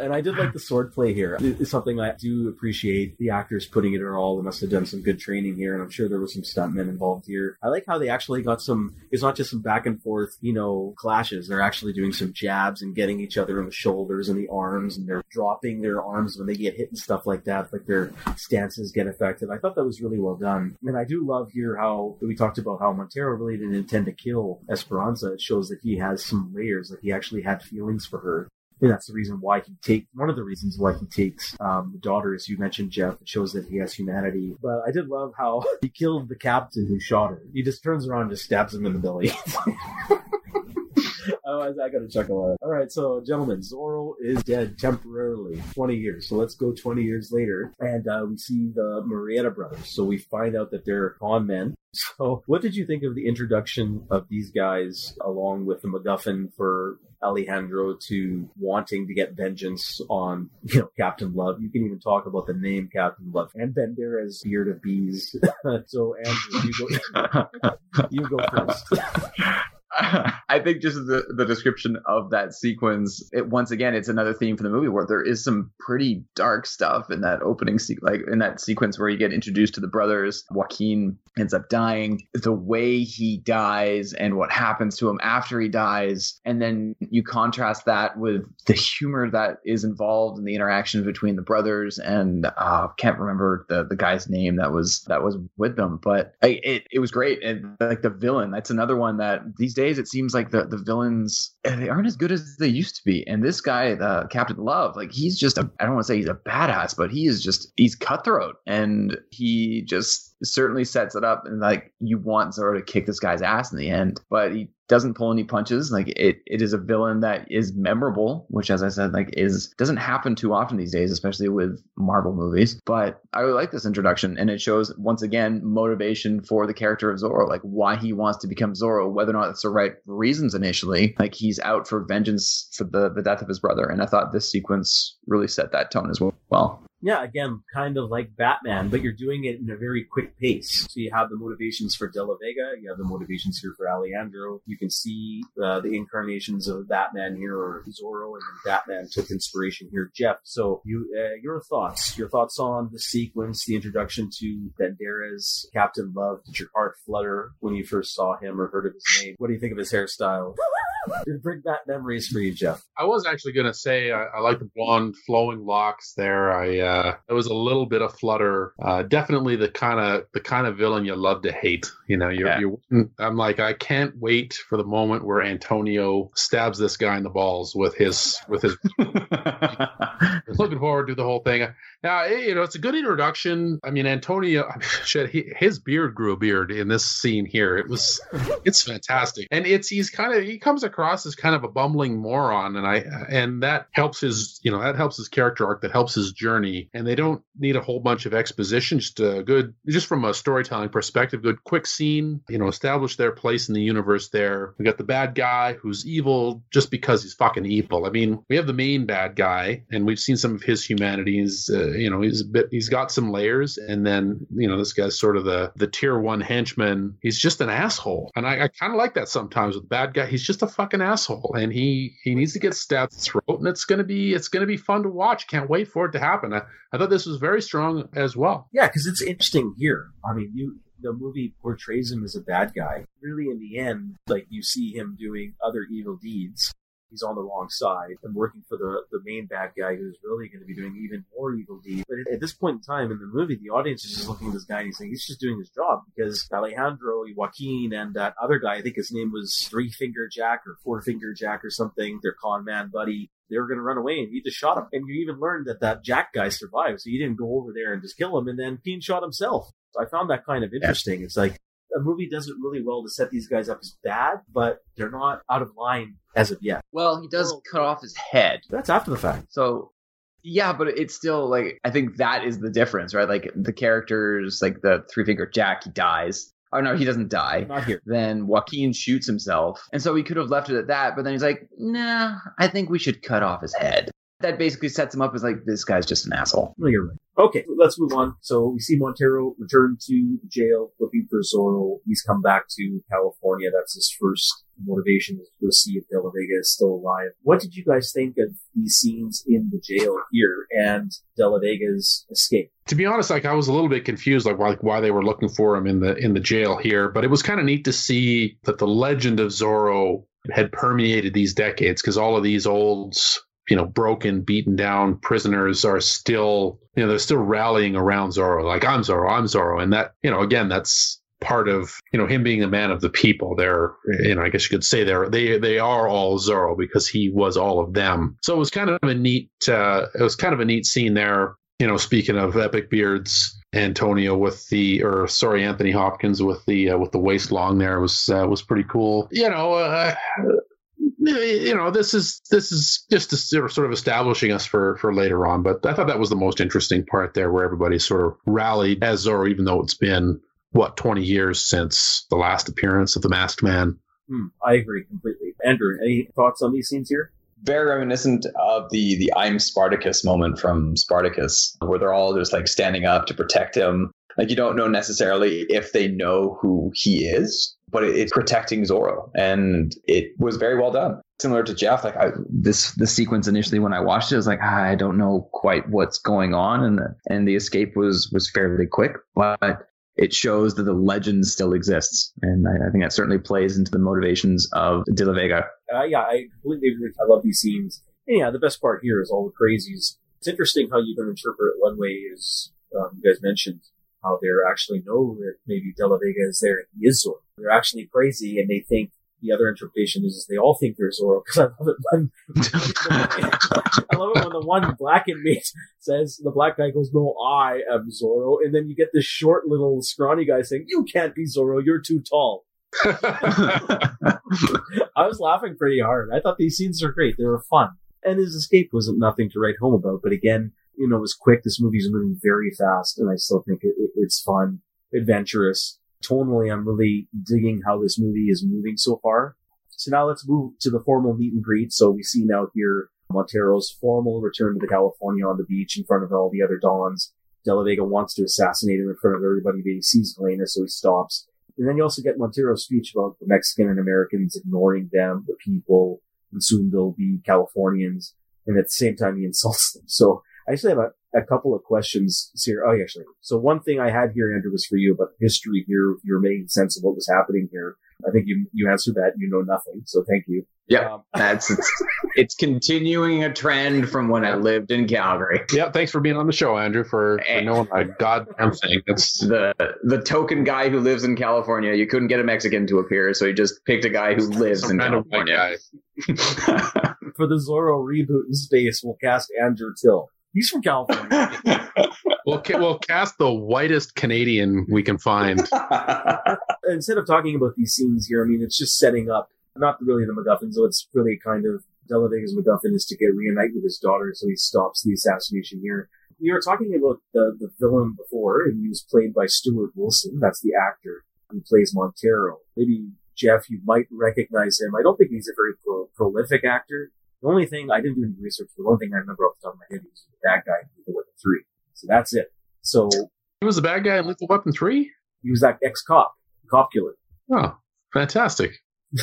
and I did like the sword play here. It's something I do appreciate. The actors putting it all. They must have done some good training here, and I'm sure there was some stuntmen involved here. I like how they actually got some. It's not just some back and forth, you know, clashes. They're actually doing some jabs and getting each other in the shoulders and the arms, and they're dropping their arms when they get hit and stuff like that. Like their stances get affected. I thought that was really well done, and I do love here how we talked about how Montero really didn't intend to kill Esperanza. It shows that he has some layers. Like he actually had feelings for her. And that's the reason why he take one of the reasons why he takes um, the daughter, as you mentioned, Geoff. It shows that he has humanity. But I did love how (laughs) he killed the captain who shot her. He just turns around and just stabs him in the belly. (laughs) (laughs) oh, I got to chuckle. All right, so gentlemen, Zorro is dead temporarily, 20 years. So let's go 20 years later, and uh, we see the Murrieta brothers. So we find out that they're con men. (laughs) So, what did you think of the introduction of these guys along with the MacGuffin for Alejandro to wanting to get vengeance on, (laughs) you know, Captain Love. You can even talk about the name Captain Love and Banderas Beard of Bees. so Andrew, you go, you go first. (laughs) I think just the, the description of that sequence, it, once again, it's another theme for the movie where there is some pretty dark stuff in that opening, se- like in that sequence where you get introduced to the brothers. Joaquin ends up dying. The way he dies and what happens to him after he dies, and then you contrast that with the humor that is involved in the interaction between the brothers and uh, can't remember the the guy's name that was that was with them, but I, it it was great. And like the villain, that's another one that these days it seems like the the villains eh, they aren't as good as they used to be. And this guy, the Captain Love, like he's just a I don't want to say he's a badass, but he is just he's cutthroat and he just certainly sets it up and like you want Zorro to kick this guy's ass in the end, but he doesn't pull any punches. Like it, it is a villain that is memorable, which as I said, like is doesn't happen too often these days, especially with Marvel movies. But I really like this introduction and it shows once again motivation for the character of Zorro, like why he wants to become Zorro, whether or not it's the right reasons initially. Like he's out for vengeance for the, the death of his brother. And I thought this sequence really set that tone as well yeah, again, kind of like Batman, but you're doing it in a very quick pace. So you have the motivations for De La Vega, you have the motivations here for Alejandro. You can see uh, the incarnations of Batman here or Zorro, and then Batman took inspiration here. Geoff, so you, uh, your thoughts, your thoughts on the sequence, the introduction to Banderas, Captain Love. Did your heart flutter when you first saw him or heard of his name? What do you think of his hairstyle? (laughs) Did it bring back memories for you, Geoff? I was actually going to say I, I, like the blonde flowing locks there. I uh, it was a little bit of flutter. Uh, definitely the kind of the kind of villain you love to hate. You know, you're, yeah. you're, I'm like I can't wait for the moment where Antonio stabs this guy in the balls with his with his. (laughs) looking forward to the whole thing. Now, you know, it's a good introduction. I mean, Antonio, (laughs) shit, he, his beard grew a beard in this scene here. It was, it's fantastic, and it's he's kind of he comes across as kind of a bumbling moron, and I and that helps his, you know, that helps his character arc, that helps his journey, and they don't need a whole bunch of exposition. Just a good, just from a storytelling perspective, good quick scene. You know, establish their place in the universe. There, we got the bad guy who's evil just because he's fucking evil. I mean, we have the main bad guy, and we've seen some of his humanities. Uh, you know, he's a bit, he's got some layers, and then you know, this guy's sort of the the tier one henchman. He's just an asshole, and I, I kind of like that sometimes with bad guy. He's just a fucking asshole, and he he needs to get stabbed throat, and it's gonna be it's gonna be fun to watch. Can't wait for it to happen. I, I thought this was very strong as well. Yeah, because it's interesting here. I mean, you the movie portrays him as a bad guy. Really, in the end, like you see him doing other evil deeds he's on the wrong side and working for the, the main bad guy who's really going to be doing even more evil deeds. But at this point in time in the movie, the audience is just looking at this guy and he's saying he's just doing his job because Alejandro, Joaquin, and that other guy, I think his name was Three Finger Jack or Four Finger Jack or something, their con man buddy, they were going to run away and he just shot him. And you even learned that that Jack guy survived. So he didn't go over there and just kill him. And then Keen shot himself. So I found that kind of interesting. Yeah. It's like a movie does it really well to set these guys up as bad, but they're not out of line as of yet. Well, he does cut off his head. That's after the fact. So yeah, but it's still like I think that is the difference, right? Like the characters, like the three finger Jack, he dies. Oh no, he doesn't die. Not here. Then Joaquin shoots himself, and so he could have left it at that. But then he's like, "Nah, I think we should cut off his head." That basically sets him up as like this guy's just an asshole. No, you're right. Okay, let's move on. So we see Montero return to jail looking for Zorro. He's come back to California. That's his first motivation to go see if De La Vega is still alive. What did you guys think of these scenes in the jail here and De La Vega's escape? To be honest, like I was a little bit confused, like why, like why they were looking for him in the in the jail here. But it was kind of neat to see that the legend of Zorro had permeated these decades because all of these old you know, broken, beaten down prisoners are still, you know, they're still rallying around Zorro. Like, I'm Zorro, I'm Zorro. And that, you know, again, that's part of, you know, him being a man of the people. They're, you know, I guess you could say they're, they, they are all Zorro because he was all of them. So it was kind of a neat, uh, it was kind of a neat scene there. You know, speaking of epic beards, Antonio with the, or sorry, Anthony Hopkins with the uh, with the waist long there was uh, was pretty cool. You know, uh, you know this is this is just sort of establishing us for for later on but i thought that was the most interesting part there where everybody sort of rallied as zorro even though it's been what 20 years since the last appearance of the masked man? Hmm, i agree completely. Andrew any thoughts on these scenes here? Very reminiscent of the the i'm spartacus moment from spartacus where they're all just like standing up to protect him. Like you don't know necessarily if they know who he is but it, it's protecting Zorro, and it was very well done. Similar to Geoff, like I, this the sequence initially when I watched it, I was like, ah, I don't know quite what's going on, and the, and the escape was was fairly quick, but it shows that the legend still exists, and I, I think that certainly plays into the motivations of De La Vega. Uh, yeah, I completely agree. I love these scenes. And yeah, the best part here is all the crazies. It's interesting how you can interpret it one way as um, you guys mentioned how they're actually know that maybe De La Vega is there and he is Zorro. They're actually crazy and they think the other interpretation is, is they all think they're Zorro because I love it when I love it when the one black inmate says the black guy goes, "No, I am Zorro," and then you get this short little scrawny guy saying, "You can't be Zorro. You're too tall." (laughs) I was laughing pretty hard. I thought these scenes were great. They were fun, and his escape wasn't nothing to write home about. But again, you know, it was quick. This movie's moving very fast, and I still think it, it, it's fun, adventurous. Tonally, I'm really digging how this movie is moving so far. So now let's move to the formal meet and greet. So we see now here Montero's formal return to the California on the beach in front of all the other Dons. De La Vega wants to assassinate him in front of everybody, but he sees Helena, so he stops. And then you also get Montero's speech about the Mexican and Americans ignoring them, the people, and soon they'll be Californians. And at the same time, he insults them. So I actually have a, a couple of questions here. Oh, actually. So one thing I had here, Andrew, was for you about history here. You're making sense of what was happening here. I think you, you answered that. You know nothing. So thank you. Yeah, Um, (laughs) that's it's, it's continuing a trend from when I lived in Calgary. yeah, thanks for being on the show, Andrew, for, for knowing a goddamn thing. It's The the token guy who lives in California, you couldn't get a Mexican to appear, so you just picked a guy who lives in kind of white California. (laughs) for the Zorro reboot in space, we'll cast Andrew Till. He's from California. (laughs) We'll, ca- we'll cast the whitest Canadian we can find. (laughs) Instead of talking about these scenes here, I mean, it's just setting up, not really the MacGuffin, so it's really kind of De La MacGuffin is to get reunite with his daughter, so he stops the assassination here. We were talking about the, the villain before, and he was played by Stuart Wilson. That's the actor who plays Montero. Maybe, Geoff, you might recognize him. I don't think he's a very pro- prolific actor. The only thing, I didn't do any research, the one thing I remember off the top of my head was the bad guy in Lethal Weapon 3. So that's it. So He was the bad guy in Lethal Weapon 3? he was that ex-cop, cop killer. Oh, fantastic. (laughs)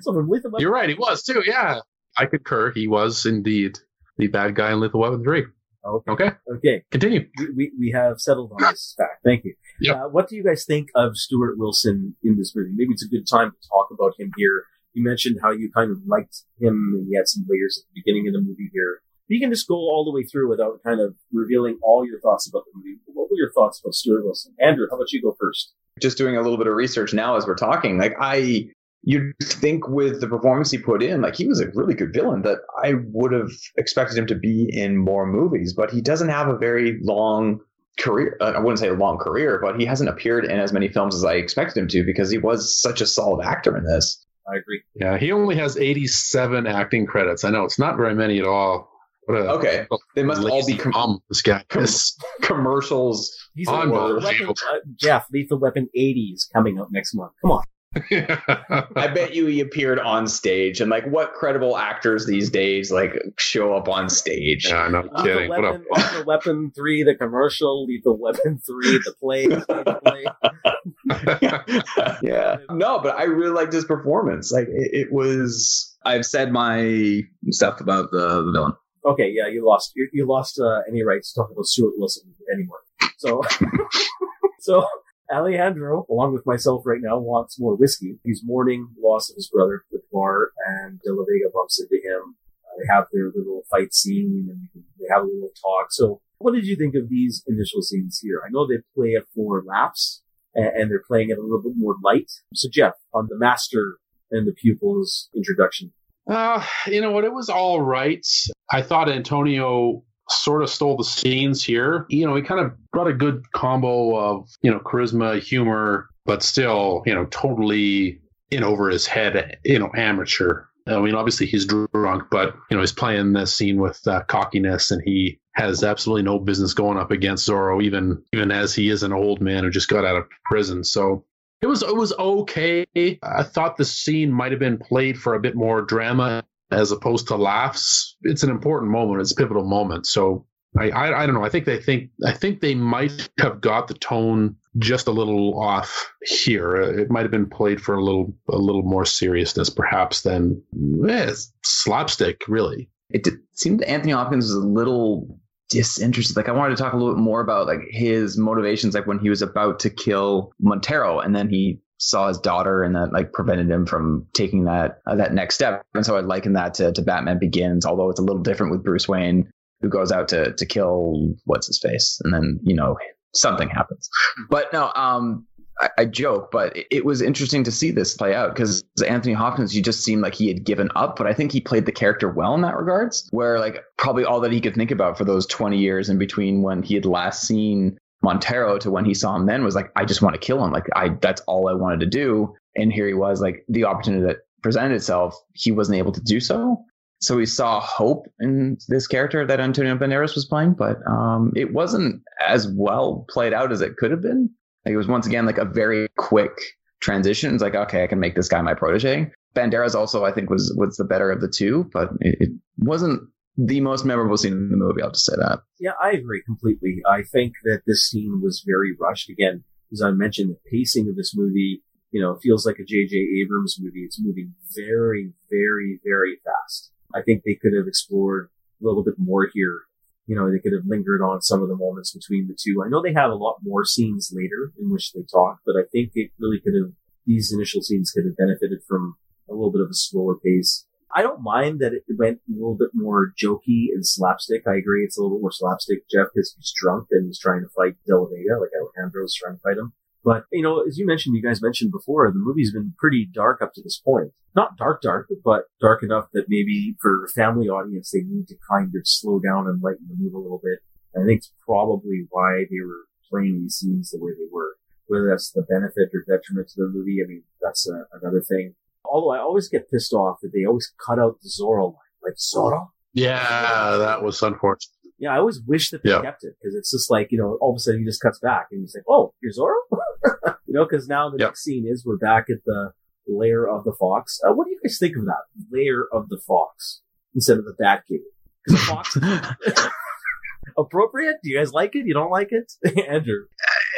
so Lethal Weapon, You're right, he was too, yeah. I concur. He was indeed the bad guy in Lethal Weapon 3. okay, Okay, okay, continue. we, we, we have settled on this fact. Thank you. Yep. Uh, what do you guys think of Stuart Wilson in this movie? Maybe it's a good time to talk about him here. You mentioned how you kind of liked him and he had some layers at the beginning of the movie here. You can just go all the way through without kind of revealing all your thoughts about the movie. What were your thoughts about Stuart Wilson? Andrew, how about you go first? just doing a little bit of research now as we're talking, like I, you'd think with the performance he put in, like he was a really good villain that I would have expected him to be in more movies, but he doesn't have a very long career. Uh, I wouldn't say a long career, but he hasn't appeared in as many films as I expected him to because he was such a solid actor in this. I agree. Yeah, he only has 87 acting credits. I know it's not very many at all. What a Okay, they must all be com- bum this guy com- is. commercials. He's On Lethal board. Weapon, uh, Geoff, Lethal Weapon 80 is coming out next month. Come on. I bet you he appeared on stage, and like, what credible actors these days like show up on stage? yeah, no Lethal kidding. What a Weapon, Lethal Weapon 3, the commercial, Lethal Weapon 3, the play, the play. (laughs) yeah. No, but I really liked his performance. Like it, it was. I've said my stuff about the, the villain. Okay, yeah, you lost. You, you lost uh, any rights to talk about Stuart Wilson anymore. So, (laughs) so Alejandro, along with myself right now, wants more whiskey. He's mourning the loss of his brother with Bar, and De La Vega bumps into him. Uh, they have their little fight scene, and they have a little talk. So, what did you think of these initial scenes here? I know they play it for and, and they're playing it a little bit more light. So, Geoff, on the master and the pupil's introduction. Uh, you know what? It was all right. I thought Antonio sort of stole the scenes here. You know, he kind of brought a good combo of, you know, charisma, humor, but still, you know, totally in over his head, you know, amateur. I mean, obviously he's drunk, but, you know, he's playing this scene with uh, cockiness and he has absolutely no business going up against Zorro, even, even as he is an old man who just got out of prison. So, it was it was okay. I thought the scene might have been played for a bit more drama as opposed to laughs. It's an important moment. It's a pivotal moment. So I, I I don't know. I think they think I think they might have got the tone just a little off here. It might have been played for a little a little more seriousness, perhaps, than eh, slapstick. Really, it did, seemed Anthony Hopkins was a little disinterested. Like I wanted to talk a little bit more about like his motivations, like when he was about to kill Montero, and then he saw his daughter, and that like prevented him from taking that uh, that next step. And so I liken that to, to Batman Begins, although it's a little different with Bruce Wayne, who goes out to to kill what's his face, and then you know something happens. But no, um, I, I joke, but it, it, was interesting to see this play out because Anthony Hopkins, you just seemed like he had given up, but I think he played the character well in that regards, where like probably all that he could think about for those 20 years in between when he had last seen Montero to when he saw him then was like, I just want to kill him. Like I, that's all I wanted to do. And here he was like the opportunity that presented itself, he wasn't able to do so. So we saw hope in this character that Antonio Banderas was playing, but um, it wasn't as well played out as it could have been. Like it was once again like a very quick transition. It's like, okay, I can make this guy my protege. Banderas also, I think, was was the better of the two, but it, it wasn't the most memorable scene in the movie. I'll just say that. Yeah, I agree completely. I think that this scene was very rushed. Again, as I mentioned, the pacing of this movie, you know, feels like a J.J. Abrams movie. It's moving very, very, very fast. I think they could have explored a little bit more here. You know, they could have lingered on some of the moments between the two. I know they have a lot more scenes later in which they talk, but I think it really could have, these initial scenes could have benefited from a little bit of a slower pace. I don't mind that it went a little bit more jokey and slapstick. I agree it's a little bit more slapstick, Geoff, because he's drunk and he's trying to fight De La Vega, like Alejandro's trying to fight him. But, you know, as you mentioned, you guys mentioned before, the movie's been pretty dark up to this point. Not dark, dark, but dark enough that maybe for a family audience, they need to kind of slow down and lighten the mood a little bit. I think it's probably why they were playing these scenes the way they were. Whether that's the benefit or detriment to the movie, I mean, that's a, another thing. Although I always get pissed off that they always cut out the Zorro line. Like, Zorro? Yeah, that was unfortunate yeah, I always wish that they yeah. kept it because it's just like, you know, all of a sudden he just cuts back and he's like, oh, you're Zorro? (laughs) you know, because now the yep. next scene is we're back at the lair of the fox. Uh, what do you guys think of that? Lair of the fox instead of the bat cave? Because the fox. (laughs) (laughs) appropriate? Do you guys like it? You don't like it? Andrew.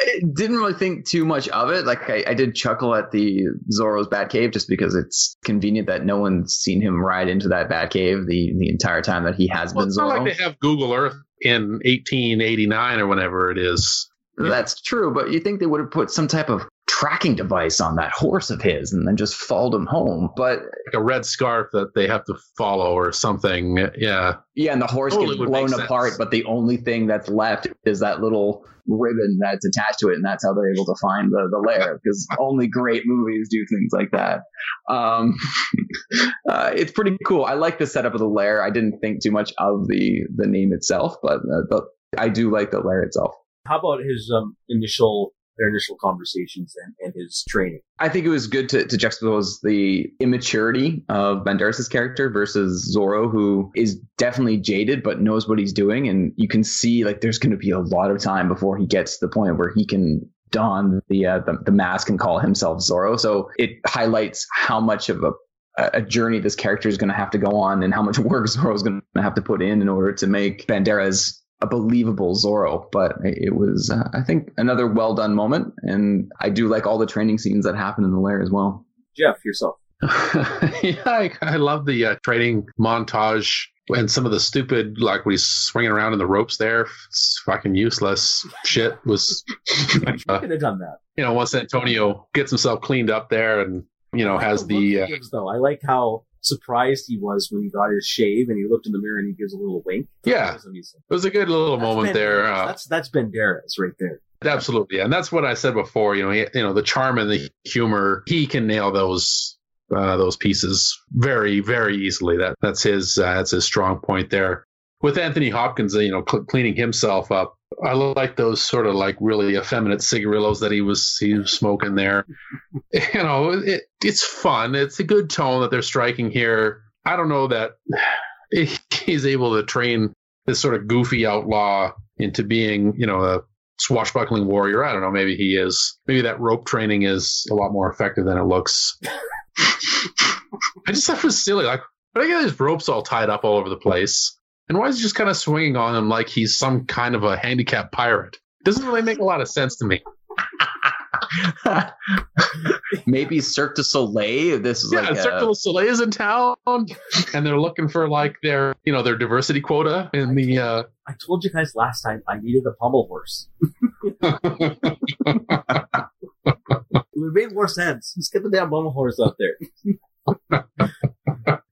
I didn't really think too much of it. Like I, I did chuckle at the Zorro's Batcave just because it's convenient that no one's seen him ride into that Batcave the the entire time that he has well, been it's Zorro. Not like they have Google Earth in 1889 or whenever it is. That's true, but you think they would have put some type of tracking device on that horse of his and then just followed him home. But like a red scarf that they have to follow or something. Yeah. Yeah, and the horse totally gets blown apart, but the only thing that's left is that little ribbon that's attached to it, and that's how they're able to find the, the lair because only great movies do things like that. Um, (laughs) uh, it's pretty cool. I like the setup of the lair. I didn't think too much of the the name itself, but uh, the, I do like the lair itself. How about his um, initial their initial conversations and, and his training. I think it was good to, to juxtapose the immaturity of Banderas' character versus Zorro, who is definitely jaded but knows what he's doing. And you can see like there's going to be a lot of time before he gets to the point where he can don the, uh, the, the mask and call himself Zorro. So it highlights how much of a a journey this character is going to have to go on and how much (laughs) work Zorro is going to have to put in in order to make Banderas a believable Zorro, but it was, uh, I think, another well done moment. And I do like all the training scenes that happen in the lair as well. Geoff, yourself. (laughs) yeah, I, I, love the uh, training montage and some of the stupid, like when he's swinging around in the ropes there. It's fucking useless shit. Was (laughs) uh, could have done that. You know, once Antonio gets himself cleaned up there and you know has the. Uh, though I like how surprised he was when he got his shave and he looked in the mirror and he gives a little wink. Yeah, it was a good little that's moment there. Uh, that's that's Banderas right there. Absolutely, and that's what I said before. You know, he, you know the charm and the humor. He can nail those uh, those pieces very very easily. That that's his uh, that's his strong point there. With Anthony Hopkins, you know, cl- cleaning himself up I like those sort of like really effeminate cigarillos that he was he was smoking there. (laughs) you know, it, it's fun. It's a good tone that they're striking here. I don't know that (laughs) he's able to train this sort of goofy outlaw into being, you know, a swashbuckling warrior. I don't know. Maybe he is. Maybe that rope training is a lot more effective than it looks. (laughs) I just thought it was silly. Like, but I get his ropes all tied up all over the place. And why is he just kind of swinging on him like he's some kind of a handicapped pirate? Doesn't really make a lot of sense to me. (laughs) Maybe Cirque du Soleil. This is yeah, like Cirque a, du Soleil is in town, and they're looking for like their you know their diversity quota in the. Uh, I told you guys last time I needed a pommel horse. (laughs) (laughs) It would make more sense. Just get the damn pommel horse out there.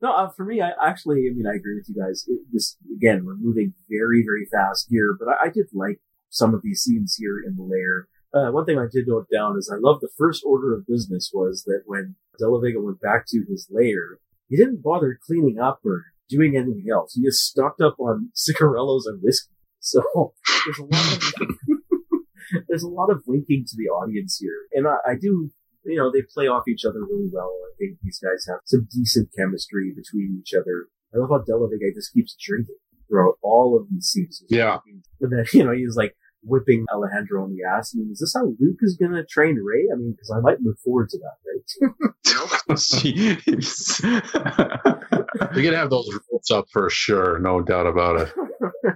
No, uh, for me, I actually, I mean, I agree with you guys. It, this again, we're moving very, very fast here, but I, I did like some of these scenes here in the lair. Uh, one thing I did note down is I love the first order of business was that when De La Vega went back to his lair, he didn't bother cleaning up or doing anything else. He just stocked up on (laughs) cigarillos and whiskey. So there's a lot of (laughs) there's a lot of winking to the audience here, and I, I do. You know, they play off each other really well. I think these guys have some decent chemistry between each other. I love how De La Vega just keeps drinking throughout all of these scenes. Yeah. And then, (laughs) you know, he's like whipping Alejandro on the ass. I mean, is this how Luke is going to train Rey? I mean, because I might look forward to that, right? (laughs) (laughs) Jeez. We're gonna have those rules up for sure, no doubt about it.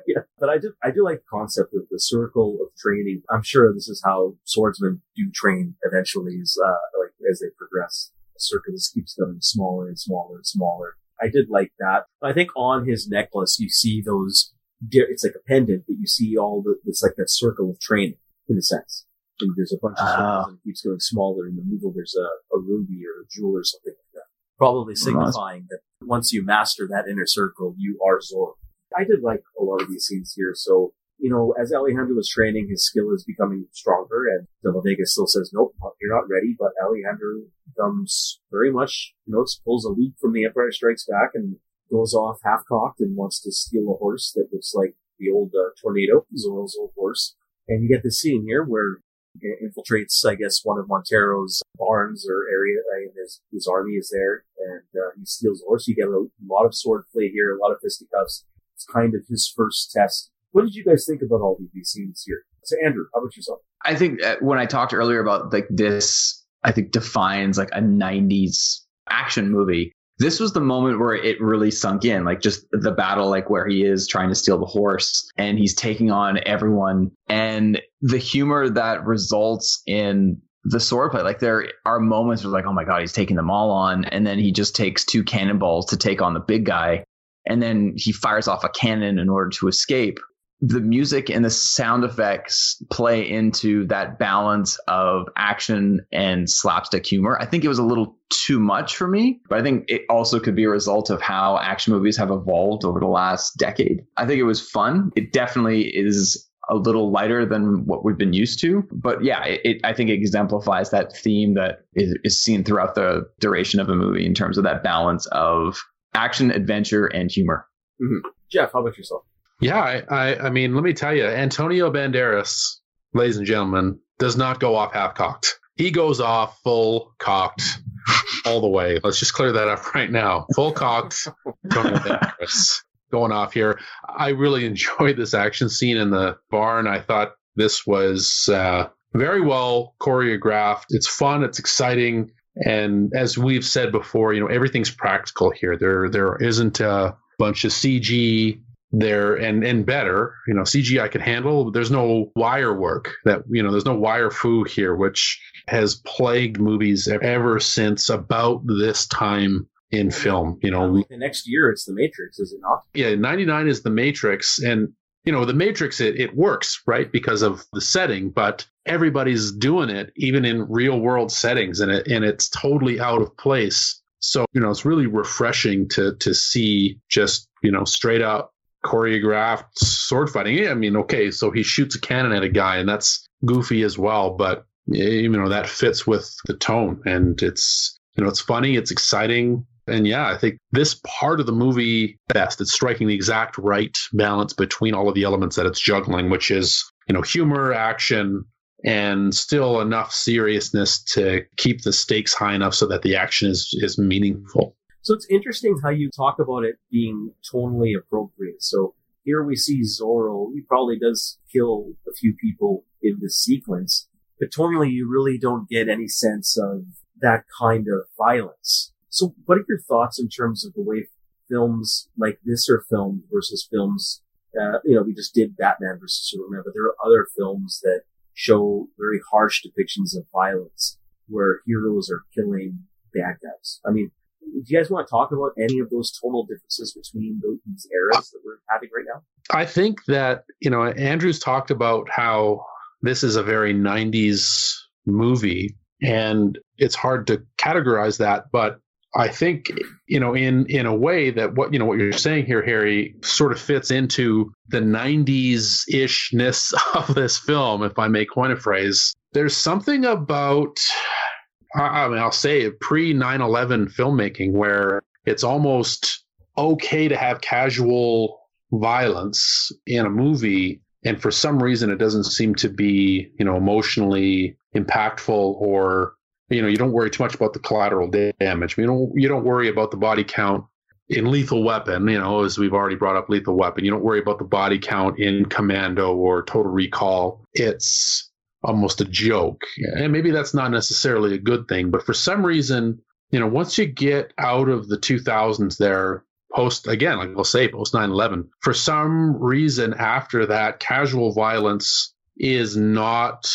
yeah. But I do, I do like the concept of the circle of training. I'm sure this is how swordsmen do train eventually, is, uh, like as they progress. The circle just keeps getting smaller and smaller and smaller. I did like that. I think on his necklace, you see those, it's like a pendant, but you see all the, it's like that circle of training in a sense. And there's a bunch of circles Ah. and it keeps going smaller. In the middle, there's a, a ruby or a jewel or something like that. Probably signifying that once you master that inner circle, you are Zorro. I did like a lot of these scenes here. So, you know, as Alejandro was training, his skill is becoming stronger and De La Vega still says, nope, you're not ready. But Alejandro becomes very much, you know, pulls a leap from the Empire Strikes Back and goes off half cocked and wants to steal a horse that looks like the old uh, tornado, Zorro's old horse. And you get this scene here where he infiltrates, I guess, one of Montero's barns or area. And his, his army is there and uh, he steals a horse. You get a lot of sword play here, a lot of fisticuffs. It's kind of his first test. What did you guys think about all of these scenes here? So, Andrew, how about yourself? I think uh, when I talked earlier about like this, I think defines like a 90s action movie. This was the moment where it really sunk in, like just the battle, like where he is trying to steal the horse and he's taking on everyone and the humor that results in the swordplay. Like there are moments where like, oh my God, he's taking them all on. And then he just takes two cannonballs to take on the big guy. And then he fires off a cannon in order to escape the music and the sound effects play into that balance of action and slapstick humor. I think it was a little too much for me, but I think it also could be a result of how action movies have evolved over the last decade. I think it was fun. It definitely is a little lighter than what we've been used to, but yeah, it, it I think it exemplifies that theme that is, is seen throughout the duration of a movie in terms of that balance of action, adventure, and humor. Geoff, how about yourself? Yeah, I, I, I mean, let me tell you, Antonio Banderas, ladies and gentlemen, does not go off half cocked. He goes off full cocked (laughs) all the way. Let's just clear that up (laughs) right now. Full cocked Antonio (laughs) Banderas going off here. I really enjoyed this action scene in the barn. I thought this was uh, very well choreographed. It's fun. It's exciting. And as we've said before, you know, everything's practical here. There, there isn't a bunch of CG there and and better you know cg i can handle there's no wire work that you know there's no wire fu here which has plagued movies ever since about this time in film you know the next year it's The Matrix, is it not? yeah 99 is the matrix and you know the matrix it, it works right because of the setting but everybody's doing it even in real world settings and it and it's totally out of place so you know it's really refreshing to to see just you know straight up choreographed sword fighting. I mean, okay, so he shoots a cannon at a guy, and that's goofy as well, but you know that fits with the tone, and it's you know it's funny, it's exciting, and yeah, I think this part of the movie best. It's striking the exact right balance between all of the elements that it's juggling, which is you know humor, action. And still enough seriousness to keep the stakes high enough so that the action is is meaningful. So it's interesting how you talk about it being tonally appropriate. So here we see Zorro. He probably does kill a few people in this sequence, but tonally you really don't get any sense of that kind of violence. So what are your thoughts in terms of the way films like this are filmed versus films, uh, you know, we just did Batman versus Superman, but there are other films that show very harsh depictions of violence where heroes are killing bad guys. I mean, do you guys want to talk about any of those total differences between these eras that we're having right now? I think that, you know, Andrew's talked about how this is a very 90s movie and it's hard to categorize that, but I think you know in in a way that what you know what you're saying here, Harry, sort of fits into the '90s ishness (laughs) of this film, if I may coin a phrase. There's something about I mean I'll say pre 9/11 filmmaking where it's almost okay to have casual violence in a movie and for some reason it doesn't seem to be you know emotionally impactful or you know you don't worry too much about the collateral damage. You don't you don't worry about the body count in Lethal Weapon. You know, as we've already brought up Lethal Weapon, you don't worry about the body count in Commando or Total Recall. It's almost a joke, and maybe that's not necessarily a good thing. But for some reason, you know, once you get out of the 2000s, there post again, like we'll say post 9/11, for some reason after that, casual violence is not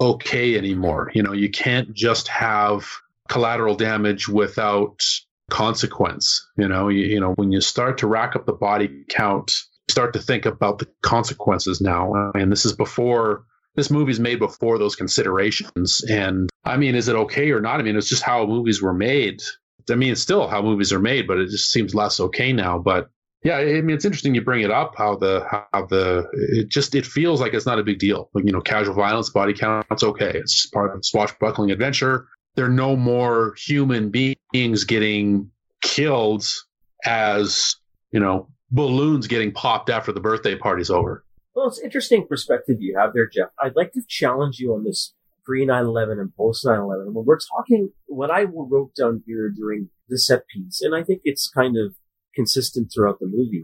okay anymore. You know, you can't just have collateral damage without consequence. You know, you, you know, when you start to rack up the body count, start to think about the consequences now. And this is before this movie's made before those considerations. And I mean, is it okay or not? I mean, it's just how movies were made. I mean, it's still how movies are made, but it just seems less okay now. But yeah, I mean, it's interesting you bring it up how the how the it just it feels like it's not a big deal. Like you know, casual violence, body count, it's okay. It's part of swashbuckling adventure. There are no more human beings getting killed as you know balloons getting popped after the birthday party's over. Well, it's interesting perspective you have there, Geoff. I'd like to challenge you on this pre 9/11 and post 9/11. When we're talking, what I wrote down here during the set piece, and I think it's kind of consistent throughout the movie.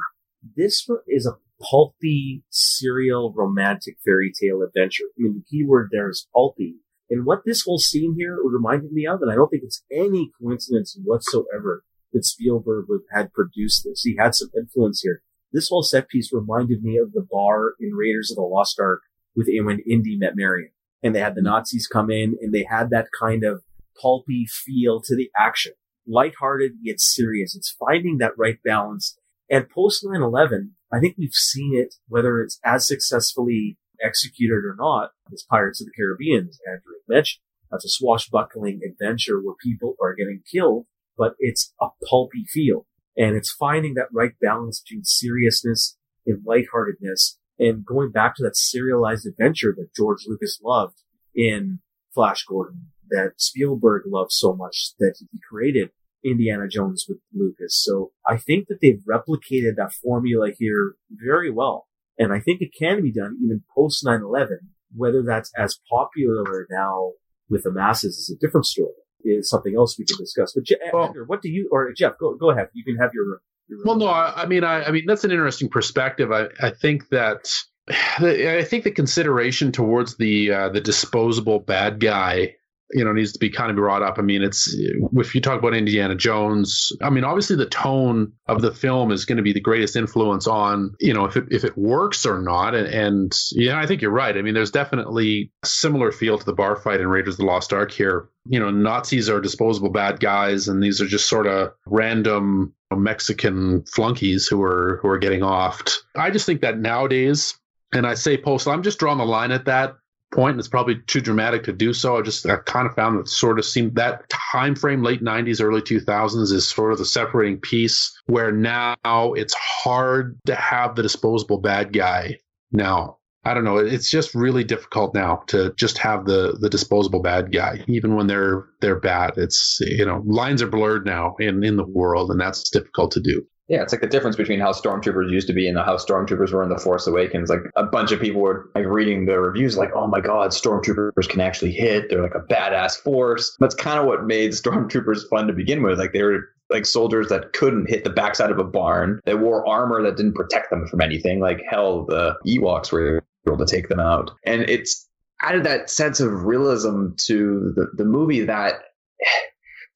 This is a pulpy, serial, romantic fairy tale adventure. I mean, the key word there is pulpy. And what this whole scene here reminded me of, and I don't think it's any coincidence whatsoever that Spielberg had produced this. He had some influence here. This whole set piece reminded me of the bar in Raiders of the Lost Ark with when Indy met Marion. And they had the hmm. Nazis come in and they had that kind of pulpy feel to the action lighthearted yet serious. It's finding that right balance. And post 9-11, I think we've seen it, whether it's as successfully executed or not, as Pirates of the Caribbean, as Andrew mentioned. That's a swashbuckling adventure where people are getting killed, but it's a pulpy feel. And it's finding that right balance between seriousness and lightheartedness and going back to that serialized adventure that George Lucas loved in Flash Gordon that Spielberg loved so much that he created Indiana Jones with Lucas. So I think that they've replicated that formula here very well. And I think it can be done even post 9-11. Whether that's as popular now with the masses is a different story. Is something else we can discuss. But Je- well, Edgar, what do you or Geoff? Go go ahead. You can have your. your well, no, I, I mean, I, I mean that's an interesting perspective. I I think that (sighs) I think the consideration towards the uh, the disposable bad guy you know needs to be kind of brought up. I mean, it's if you talk about Indiana Jones, I mean, obviously the tone of the film is going to be the greatest influence on you know if it if it works or not. And, and yeah, I think you're right. I mean, there's definitely a similar feel to the bar fight in Raiders of the Lost Ark here. You know, Nazis are disposable bad guys, and these are just sort of random Mexican flunkies who are who are getting offed. I just think that nowadays and I say postal. I'm just drawing the line at that point, and it's probably too dramatic to do so. I just I kind of found that sort of seemed that time frame, late '90s, early 2000s, is sort of the separating piece where now it's hard to have the disposable bad guy. Now I don't know. It's just really difficult now to just have the the disposable bad guy, even when they're they're bad. It's you know lines are blurred now in in the world, and that's difficult to do. Yeah, it's like the difference between how stormtroopers used to be and how stormtroopers were in the Force Awakens. Like a bunch of people were like reading the reviews, like, "Oh my God, stormtroopers can actually hit. They're like a badass force." That's kind of what made (laughs) stormtroopers fun to begin with. Like they were like soldiers that couldn't hit the backside of a barn. They wore armor that didn't protect them from anything. Like hell, the Ewoks were able to take them out, and it's added that sense of realism to the the movie that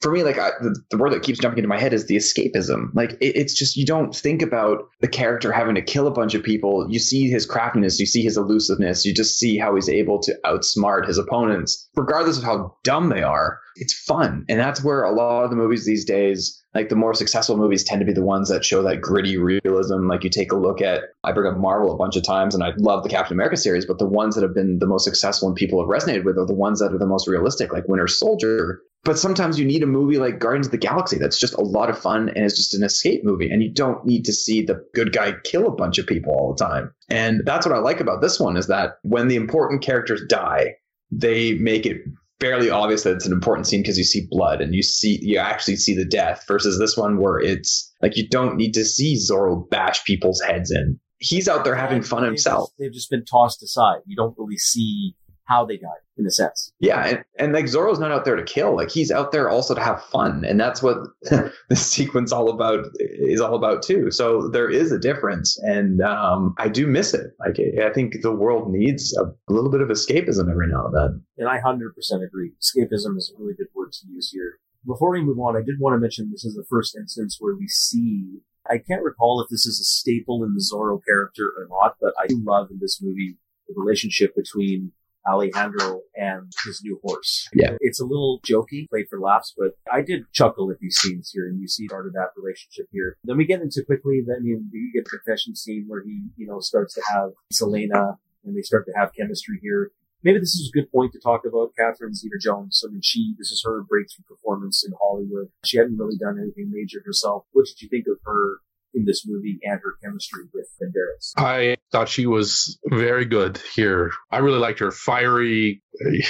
for me, like I, the, the word that keeps jumping into my head is the escapism. Like it, it's just you don't think about the character having to kill a bunch of people. You see his craftiness, you see his elusiveness, you just see how he's able to outsmart his opponents, regardless of how dumb they are. It's fun, and that's where a lot of the movies these days like the more successful movies tend to be the ones that show that gritty realism. Like you take a look at, I bring up Marvel a bunch of times, and I love the Captain America series, but the ones that have been the most successful and people have resonated with are the ones that are the most realistic, like Winter Soldier. But sometimes you need a movie like Guardians of the Galaxy that's just a lot of fun and it's just an escape movie, and you don't need to see the good guy kill a bunch of people all the time. And that's what I like about this one is that when the important characters die, they make it fairly obvious that it's an important scene because you see blood and you see you actually see the death versus this one where it's like you don't need to see Zorro bash people's heads in. He's out there having fun himself. They've just been tossed aside. You don't really see how they died in a sense. Yeah, and, and like Zorro's not out there to kill. Like he's out there also to have fun, and that's what (laughs) the sequence all about is all about too. So there is a difference, and um, I do miss it. Like I think the world needs a, little bit of escapism every now and then. And I hundred percent agree. Escapism is a really good word to use here. Before we move on, I did want to mention this is the first instance where we see. I can't recall if this is a staple in the Zorro character or not, but I do love in this movie the relationship between Alejandro and his new horse. Yeah. It's a little jokey, played for laughs, but I did chuckle at these scenes here and you see part of that relationship here. Then we get into quickly, then you, you get the confession scene where he, you know, starts to have Selena and they start to have chemistry here. Maybe this is a good point to talk about Catherine Zeta Jones. I mean, she, this is her breakthrough performance in Hollywood. She hadn't really done anything major herself. What did you think of her in this movie and her chemistry with Banderas. I thought she was very good here. I really liked her fiery.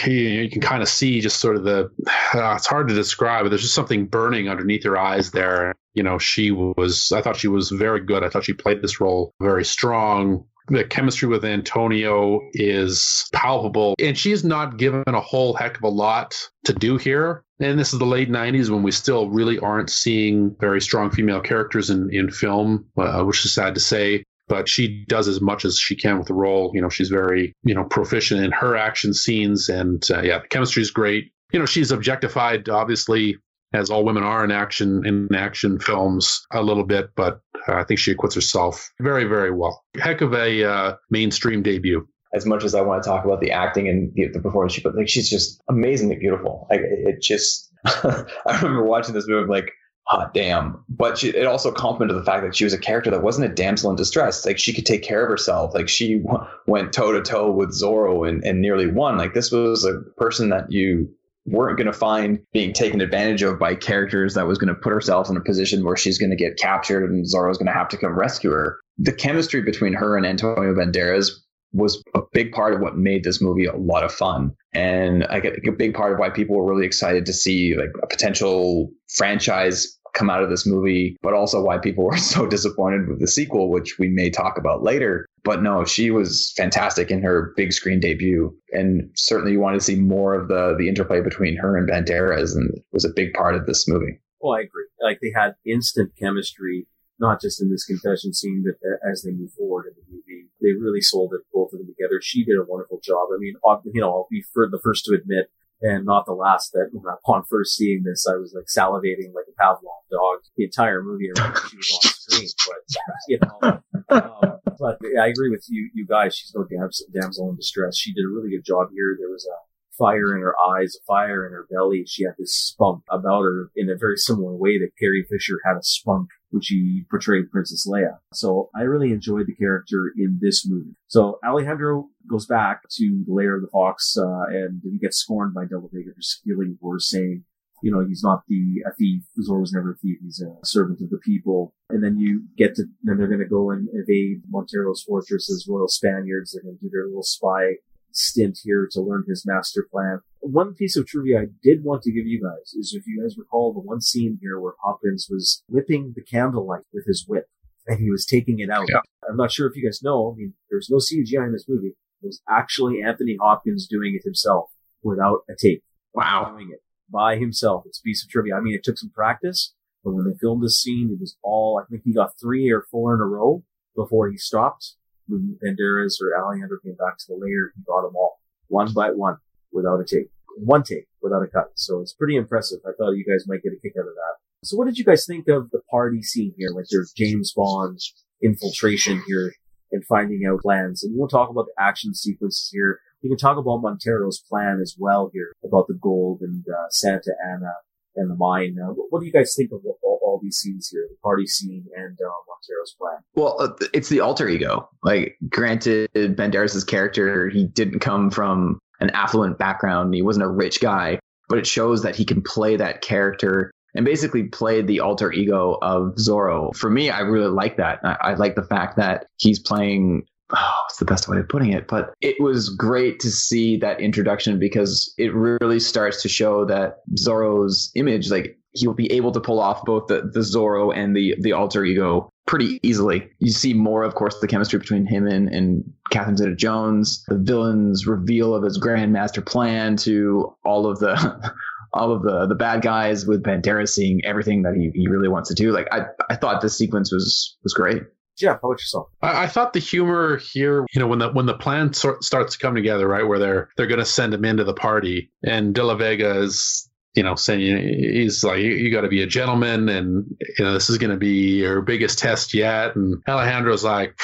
You can kind of see just sort of the. Uh, it's hard to describe, but there's just something burning underneath her eyes there. You know, she was. I thought she was very good. I thought she played this role very strong the chemistry with Antonio is palpable, and she's not given a whole heck of a lot to do here. And this is the late 90s when we still really aren't seeing very strong female characters in, in film, uh, which is sad to say. But she does as much as she can with the role. You know, she's very, you know, proficient in her action scenes. And uh, yeah, the chemistry is great. You know, she's objectified, obviously, as all women are in action in action films a little bit, but I think she acquits herself very, very well. Heck of a uh, mainstream debut. As much as I want to talk about the acting and the, the performance, but like she's just amazingly beautiful. Like it just, (laughs) I remember watching this movie, like, hot damn. But she, it also complemented the fact that she was a character that wasn't a damsel in distress. Like she could take care of herself. Like she w- went toe to toe with Zorro and, and nearly won. Like this was a person that you weren't going to find being taken advantage of by characters that was going to put herself in a position where she's going to get captured and Zorro's going to have to come rescue her. The chemistry between her and Antonio Banderas was a big part of what made this movie a lot of fun. And I get a big part of why people were really excited to see like a potential franchise come out of this movie, but also why people (laughs) were so disappointed with the sequel, which we may talk about later. But no, she was fantastic in her big screen debut, and certainly you wanted to see more of the the interplay between her and Banderas, and was a big part of this movie. Well, I agree. Like they had instant chemistry, not just in this confession scene, but as they move forward in the movie, they really sold it both of them together. She did a wonderful job. I mean, you know, I'll be the first to admit and not the last that upon first seeing this, I was like salivating like a Pavlov dog the entire movie around she was on screen. But, you know, um, but I agree with you, you guys. She's no damsel, damsel in distress. She did a really good job here. There was a fire in her eyes, a fire in her belly. She had this spunk about her in a very similar way that Carrie Fisher had a spunk when she portrayed Princess Leia. So I really enjoyed the character in this movie. So Alejandro goes back to the lair of the fox, uh, and he gets scorned by Del Vega for stealing for saying, you know, he's not the a thief. Zorro was never a thief. He's a servant of the people. And then you get to, then they're going to go and evade Montero's fortress as royal Spaniards. They're going to do their little spy stint here to learn his master plan. One piece of trivia I did want to give you guys is if you guys recall the one scene here where Hopkins was whipping the candlelight with his whip and he was taking it out. Yeah. I'm not sure if you guys know. I mean, there's no CGI in this movie. It was actually Anthony Hopkins doing it himself without a tape. Wow. Doing it by himself. It's a piece of trivia. I mean, it took some practice, but when they filmed this scene, it was all, I think he got three or four in a row before he stopped when Banderas or Alejandro came back to the lair, he got them all one by one without a tape. One take without a cut. So it's pretty impressive. I thought you guys might get a kick out of that. So what did you guys think of the party scene here? Like there's James Bond infiltration here and finding out plans. And we'll talk about the action sequences here. We can talk about Montero's plan as well here about the gold and uh, Santa Ana and the mine. Uh, what, what, do you guys think of all, all, these scenes here, the party scene and uh, Montero's plan? Well, uh, it's the alter ego. Like, granted, Banderas' character, he didn't come from an affluent background. He wasn't a rich guy, but it shows that he can play that character and basically play the alter ego of Zorro. For me, I really like that. I, I like the fact that he's playing oh, what's the best way of putting it? But it was great to see that introduction because it really starts to show that Zorro's image, like he'll be able to pull off both the, the Zorro and the the alter ego pretty easily. You see more, of course, the chemistry between him and, and Catherine Zeta Jones, the villain's reveal of his grand master plan to all of the (laughs) all of the the bad guys with Banderas seeing everything that he, he really wants to do. Like I I thought this sequence was was great. Geoff, how about yourself? I, I, thought the humor here, you know, when the when the plan sort, starts to come together, right, where they're they're going to send him into the party, and De La Vega is, you know, saying he's like, you, you got to be a gentleman, and you know, this is going to be your biggest test yet, and Alejandro's like,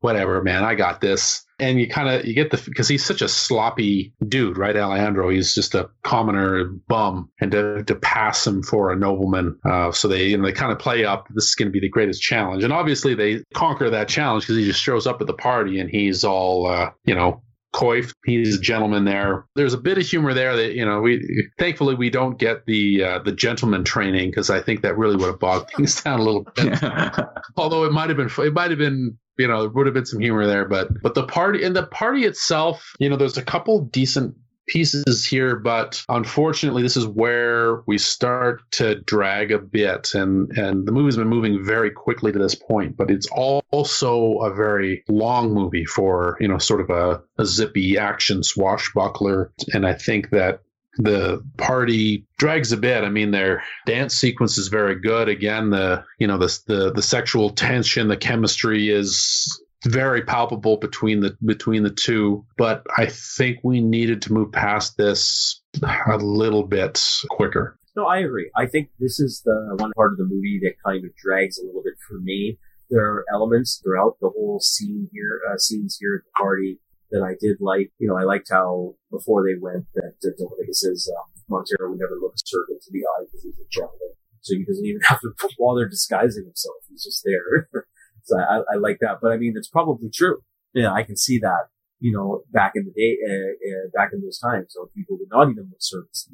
whatever, man, I got this and you kind of you get the because he's such a sloppy dude, right? Alejandro, he's just a commoner bum, and to, to pass him for a nobleman, uh, so they you know they kind of play up. This is going to be the greatest challenge, and obviously they conquer that challenge because he just shows up at the party and he's all uh, you know coif. He's a gentleman there. There's a bit of humor there that you know. We thankfully we don't get the uh, the gentleman training because I think that really would have bogged (laughs) things down a little bit. (laughs) Although it might have been it might have been you know, there would have been some humor there, but but the party and the party itself, you know, there's a couple decent pieces here, but unfortunately, this is where we start to drag a bit, and and the movie's been moving very quickly to this point, but it's also a very long movie for you know sort of a, a zippy action swashbuckler, and I think that the party drags a bit. I mean, their dance sequence is very good. Again, the you know the the the sexual tension, the chemistry is very palpable between the between the two. But I think we needed to move past this a little bit quicker. No, I agree. I think this is the one part of the movie that kind of drags a little bit for me. There are elements throughout the whole scene here, uh, scenes here at the party that I did like. You know, I liked how before they went that uh, says um, Montero would never look a servant to the eye because he's a gentleman, so he doesn't even (laughs) have to bother disguising himself. He's just there. (laughs) so I, I, like that, but I mean, it's probably true. Yeah, I can see that. You know, back in the day, uh, uh, back in those times, so people would not even look servants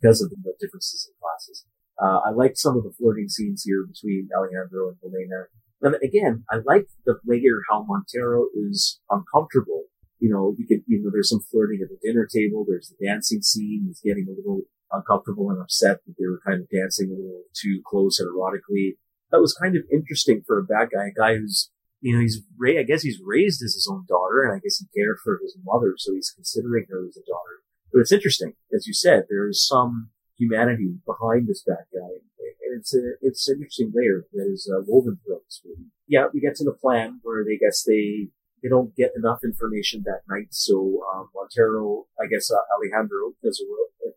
because of the differences in classes. Uh, I like some of the flirting scenes here between Alejandro and Elena. And again, I like the later how Montero is uncomfortable you know, you could, you know, there's some flirting at the dinner table. There's the dancing scene. He's getting a little uncomfortable and upset that they were kind of dancing a little too close and erotically. That was kind of interesting for a bad guy, a guy who's, you know, he's, ra- I guess he's raised as his own daughter and I guess he cared for his mother. So he's considering her as a daughter. But it's interesting. As you said, there's some humanity behind this bad guy. And it's a, it's an interesting layer that is uh, woven throughout this movie. Yeah, we get to the plan where they guess they they don't get enough information that night. So um, Montero, I guess uh, Alejandro, as a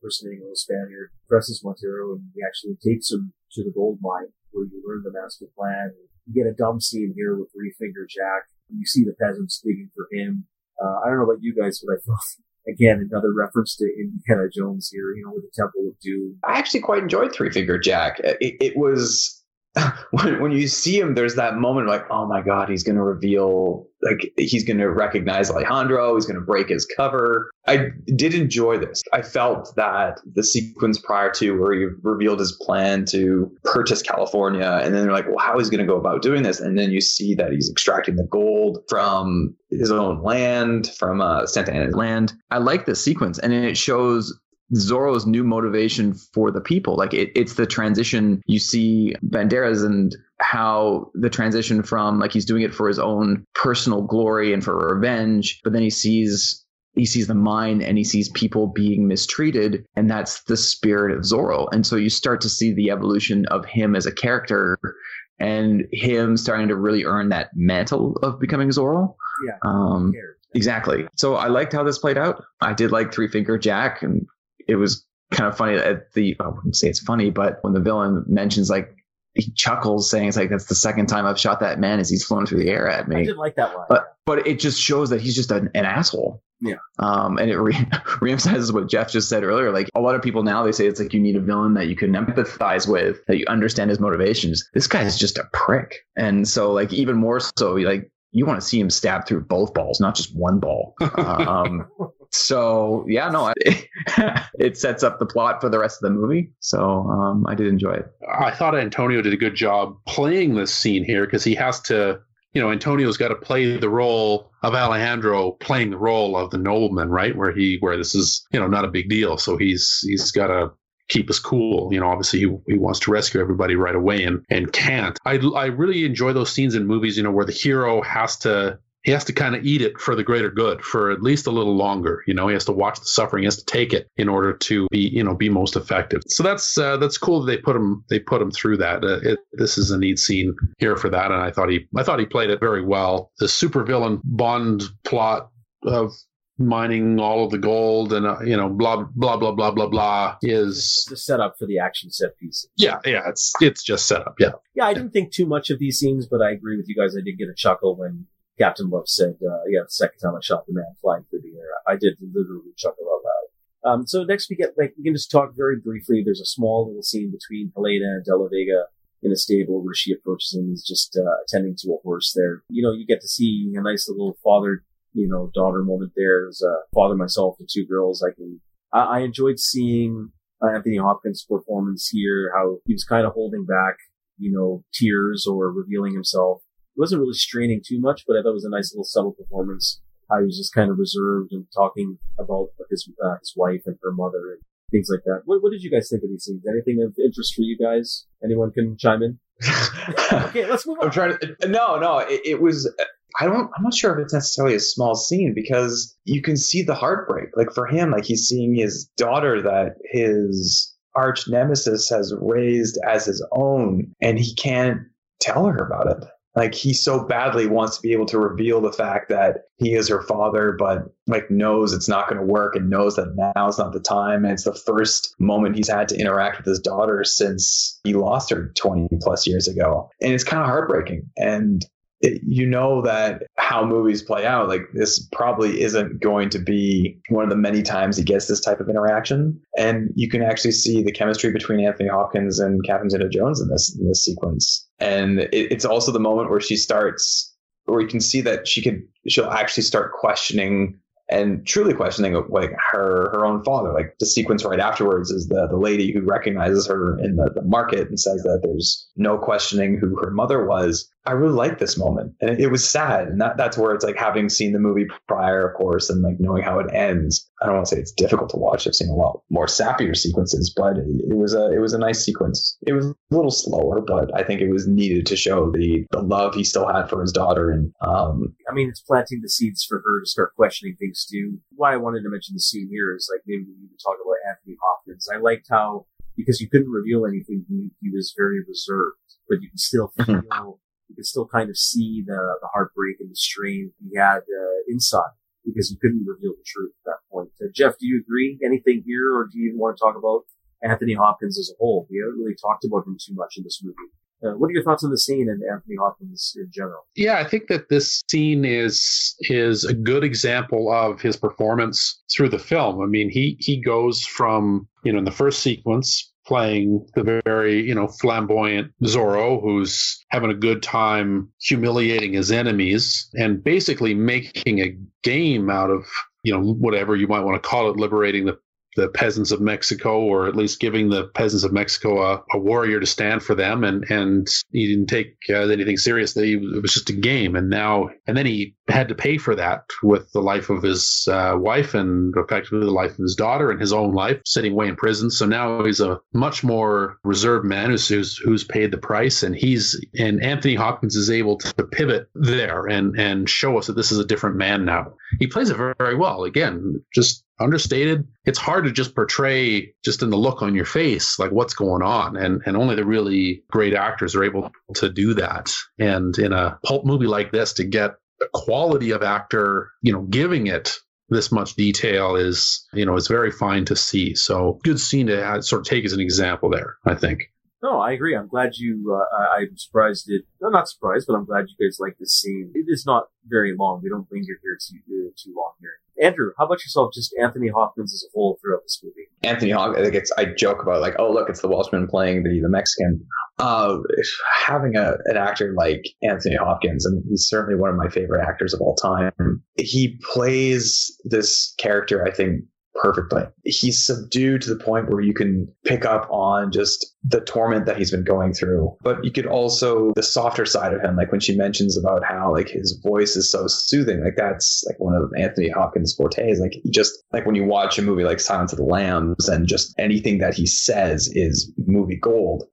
impersonating a Spaniard, presses Montero and he actually takes him to the gold mine where you learn the master plan. You get a dumb scene here with Three Finger Jack. You see the peasants digging for him. Uh, I don't know about you guys, but I thought again another reference to Indiana Jones here. You know, with the Temple of Doom. I actually quite enjoyed Three Finger Jack. It, it was (laughs) when, when you see him, there's that moment like, oh my God, he's going to reveal, like, he's going to recognize Alejandro. He's going to break his cover. I did enjoy this. I felt that the sequence prior to where he revealed his plan to purchase California, and then they're like, well, how is he going to go about doing this? And then you see that he's extracting the gold from his own land, from uh, Santa Ana's land. I like this sequence, and it shows Zorro's new motivation for the people. Like it, it's the transition you see Banderas and how the transition from like he's doing it for his own personal glory and for revenge, but then he sees he sees the mine and he sees people being mistreated and that's the spirit of Zorro. And so you start to see the evolution of him as a character and him starting to really earn that mantle of becoming Zorro. Yeah. Um, exactly. So I liked how this played out. I did like Three Finger Jack and it was kind of funny at the I wouldn't say it's funny, but when the villain mentions like he chuckles saying it's like that's the second time I've shot that man as he's flown through the air at me. I did like that line. But but it just shows that he's just an, an asshole. Yeah. Um, and it re- (laughs) reemphasizes what Jeff just said earlier. Like a lot of people now, they say it's like you need a villain that you can empathize with, that you understand his motivations. This guy is just a prick, and so like even more so, like you want to see him stab through both balls, not just one ball. (laughs) um, so yeah, no, it, (laughs) it sets up the plot for the rest of the movie. So um, I did enjoy it. I thought Antonio did a good job playing this scene here because he has to, you know, Antonio's got to play the role of Alejandro playing the role of the nobleman, right? Where he, where this is, you know, not a big deal. So he's he's got to keep us cool. You know, obviously he, he wants to rescue everybody right away and and can't. I I really enjoy those scenes in movies, you know, where the hero has to he has to kind of eat it for the greater good for at least a little longer. You know, he has to watch the suffering, he has to take it in order to be, you know, be most effective. So that's uh, that's cool that they put him they put him through that. Uh, it, this is a neat scene here for that, and I thought he I thought he played it very well. The supervillain Bond plot of mining all of the gold and uh, you know blah blah blah blah blah blah is the setup for the action set pieces. Yeah, yeah, it's it's just set up. Yeah, yeah. I didn't think too much of these scenes, but I agree with you guys. I did get a chuckle when Captain Love said, uh, yeah, the second time I shot the man flying through the air. I did literally chuckle out loud. Um, so next we get, like, we can just talk very briefly. There's a small little scene between Helena and De La Vega in a stable where she approaches him. He's just, uh, attending to a horse there. You know, you get to see a nice little father, you know, daughter moment there. As a father myself to two girls, I can, I, I enjoyed seeing uh, Anthony Hopkins' performance here, how he was kind of holding back, you know, tears or revealing himself it wasn't really straining too much, but I thought it was a nice little subtle performance. How he was just kind of reserved and talking about his uh, his wife and her mother and things like that. What, what did you guys think of these scenes? Anything of interest for you guys? Anyone can chime in. (laughs) okay, let's move on. I'm trying to. No, no, it, it was. I don't. I'm not sure if it's necessarily a small scene because you can see the heartbreak. Like for him, like he's seeing his daughter that his arch nemesis has raised as his own, and he can't tell her about it like he so badly wants to be able to reveal the fact that he is her father but like knows it's not going to work and knows that now is not the time. And it's the first moment he's had to interact with his daughter since he lost her 20 plus years ago. And it's kind of heartbreaking. And it, you know that how movies play out, like this probably isn't going to be one of the many times he gets this type of interaction. And you can actually see the chemistry between Anthony Hopkins and Catherine Zeta Jones in this in this sequence. And it, it's also the moment where she starts, where you can see that she could, she'll actually start questioning and truly questioning like her her own father. Like the sequence right afterwards is the the lady who recognizes her in the, the market and says that there's no questioning who her mother was. I really like this moment, and it, it, was sad, and that that's where it's like having seen the movie prior, of course, and like knowing how it ends. I don't want to say it's difficult to watch. I've seen a lot more sappier sequences, but it, it was a it was a nice sequence. It was a little slower, but I think it was needed to show the the love he still had for his daughter, and um, I mean, it's planting the seeds for her to start questioning things too. Why I wanted to mention the scene here is like maybe we need to talk about Anthony Hopkins. I liked how because you couldn't reveal anything, he, he was very reserved, but you can still feel you could still kind of see the, the heartbreak and the strain he had uh, inside because he couldn't reveal the truth at that point. Geoff, do you agree? Anything here, or do you even want to talk about Anthony Hopkins as a whole? We haven't really talked about him too much in this movie. Uh, what are your thoughts on the scene and Anthony Hopkins in general? Yeah, I think that this scene is is a good example of his performance through the film. I mean, he he goes from you know in the first sequence playing the very, you know, flamboyant Zorro who's having a good time humiliating his enemies and basically making a game out of, you know, whatever you might want to call it, liberating the the peasants of Mexico, or at least giving the peasants of Mexico a, a warrior to stand for them. And, and he didn't take uh, anything seriously. It was just a game. And now, and then he had to pay for that with the life of his uh, wife and effectively the life of his daughter and his own life sitting away in prison. So now he's a much more reserved man who's, who's, who's paid the price. And he's, and Anthony Hopkins is able to pivot there and, and show us that this is a different man now. He plays it very, very well. Again, just understated. It's hard to just portray just in the look on your face, like what's going on. And, and only the really great actors are able to do that. And in a pulp movie like this, to get the quality of actor, you know, giving it this much detail is, you know, is very fine to see. So good scene to sort of take as an example there, I think. No, I agree. I'm glad you. Uh, I'm surprised it. No, not surprised, but I'm glad you guys like this scene. It is not very long. We don't linger here too uh, too long here. Andrew, how about yourself? Just Anthony Hopkins as a whole throughout this movie. Anthony Hopkins. It's, I joke about like, oh, look, it's the Welshman playing the, the Mexican. Uh, having a, an actor like Anthony Hopkins, and he's certainly one of my favorite actors of all time. He plays this character, I think, perfectly. He's subdued to the point where you can pick up on just the torment that he's been going through. But you could also the softer side of him, like when she mentions about how like his voice is so soothing, like that's like one of Anthony Hopkins' fortes. Like just like when you watch a movie like Silence of the Lambs and just anything that he says is movie gold.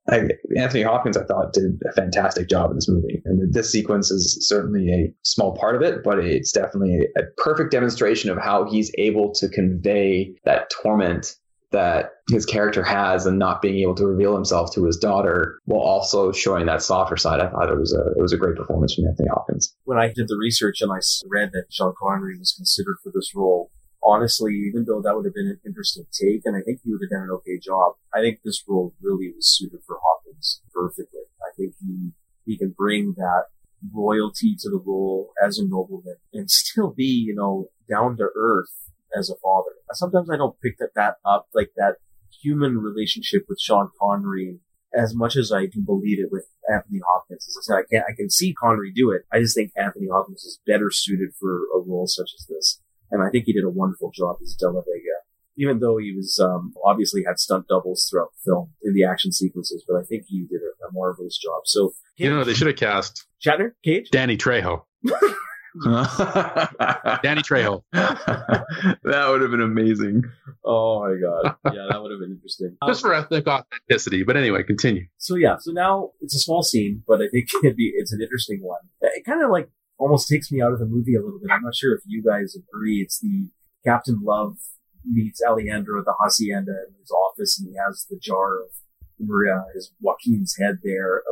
Anthony Hopkins, I thought did a fantastic job in this movie. And this sequence is certainly a small part of it, but it's definitely a perfect demonstration of how he's able to convey that torment that his character has and not being able to reveal himself to his daughter while also showing that softer side. I thought it was a it was a great performance from Anthony Hopkins. When I did the research and I read that Sean Connery was considered for this role, honestly, even though that would have been an interesting take, and I think he would have done an okay job, I think this role really was suited for Hopkins perfectly. I think he he can bring that royalty to the role as a nobleman and still be, you know, down to earth as a father. Sometimes I don't pick that, that up, like that human relationship with Sean Connery as much as I can believe it with Anthony Hopkins. As I said, I can't, I can see Connery do it. I just think Anthony Hopkins is better suited for a role such as this. And I think he did a wonderful job as De La Vega. Even though he was, um, obviously had stunt doubles throughout the film in the action sequences, but I think he did a, a marvelous job. So, You know, they should have cast Shatner, Cage, Danny Trejo. (laughs) (laughs) Danny Trejo. (laughs) that would have been amazing. Oh my god. Yeah, that would have been interesting. Just for ethnic authenticity. But anyway, continue. so yeah, so now it's a small scene, but I think it'd be it's an interesting one. It kind of like almost takes me out of the movie a little bit. I'm not sure if you guys agree. It's the Captain Love meets Alejandro at the hacienda in his office, and he has the jar of Murrieta, his Joaquin's head there.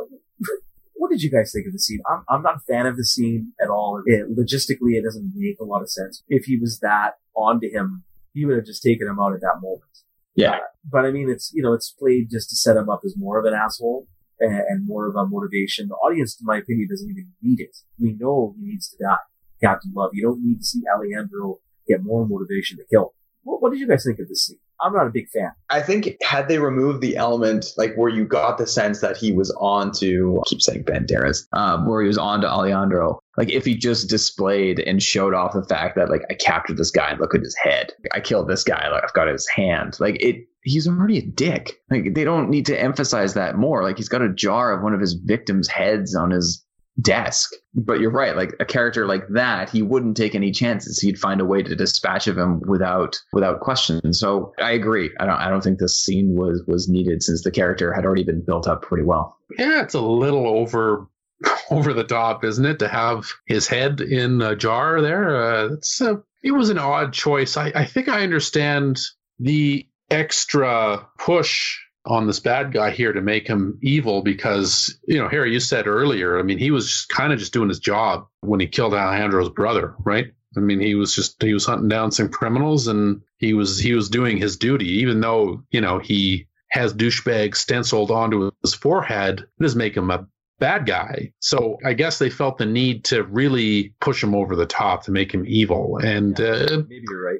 What did you guys think of the scene? I'm, I'm not a fan of the scene at all. It, logistically, it doesn't make a lot of sense. If he was that onto him, he would have just taken him out at that moment. Yeah. Uh, but I mean, it's, you know, it's played just to set him up as more of an asshole and, and more of a motivation. The audience, in my opinion, doesn't even need it. We know he needs to die. Captain Love. You don't need to see Alejandro get more motivation to kill him. What, what did you guys think of this scene? I'm not a big fan. I think had they removed the element like where you got the sense that he was on to I keep saying Banderas, Um, where he was on to Alejandro. Like if he just displayed and showed off the fact that like I captured this guy and look at his head. I killed this guy. Like I've got his hand. Like it. He's already a dick. Like they don't need to emphasize that more. Like he's got a jar of one of his victims' heads on his desk. But you're right. Like a character like that, he wouldn't take any chances. He'd find a way to dispatch of him without without question. So I agree. I don't. I don't think this scene was was needed since the character had already been built up pretty well. Yeah, it's a little over (laughs) over the top, isn't it? To have his head in a jar there. Uh, it's it was an odd choice. I, I think I understand the extra push on this bad guy here to make him evil because you know Harry, you said earlier. I mean, he was kind of just doing his job when he killed Alejandro's brother, right? I mean, he was just he was hunting down some criminals and he was he was doing his duty, even though you know he has douchebag stenciled onto his forehead. It doesn't make him a bad guy. So I guess they felt the need to really push him over the top to make him evil. And uh, Maybe you're right.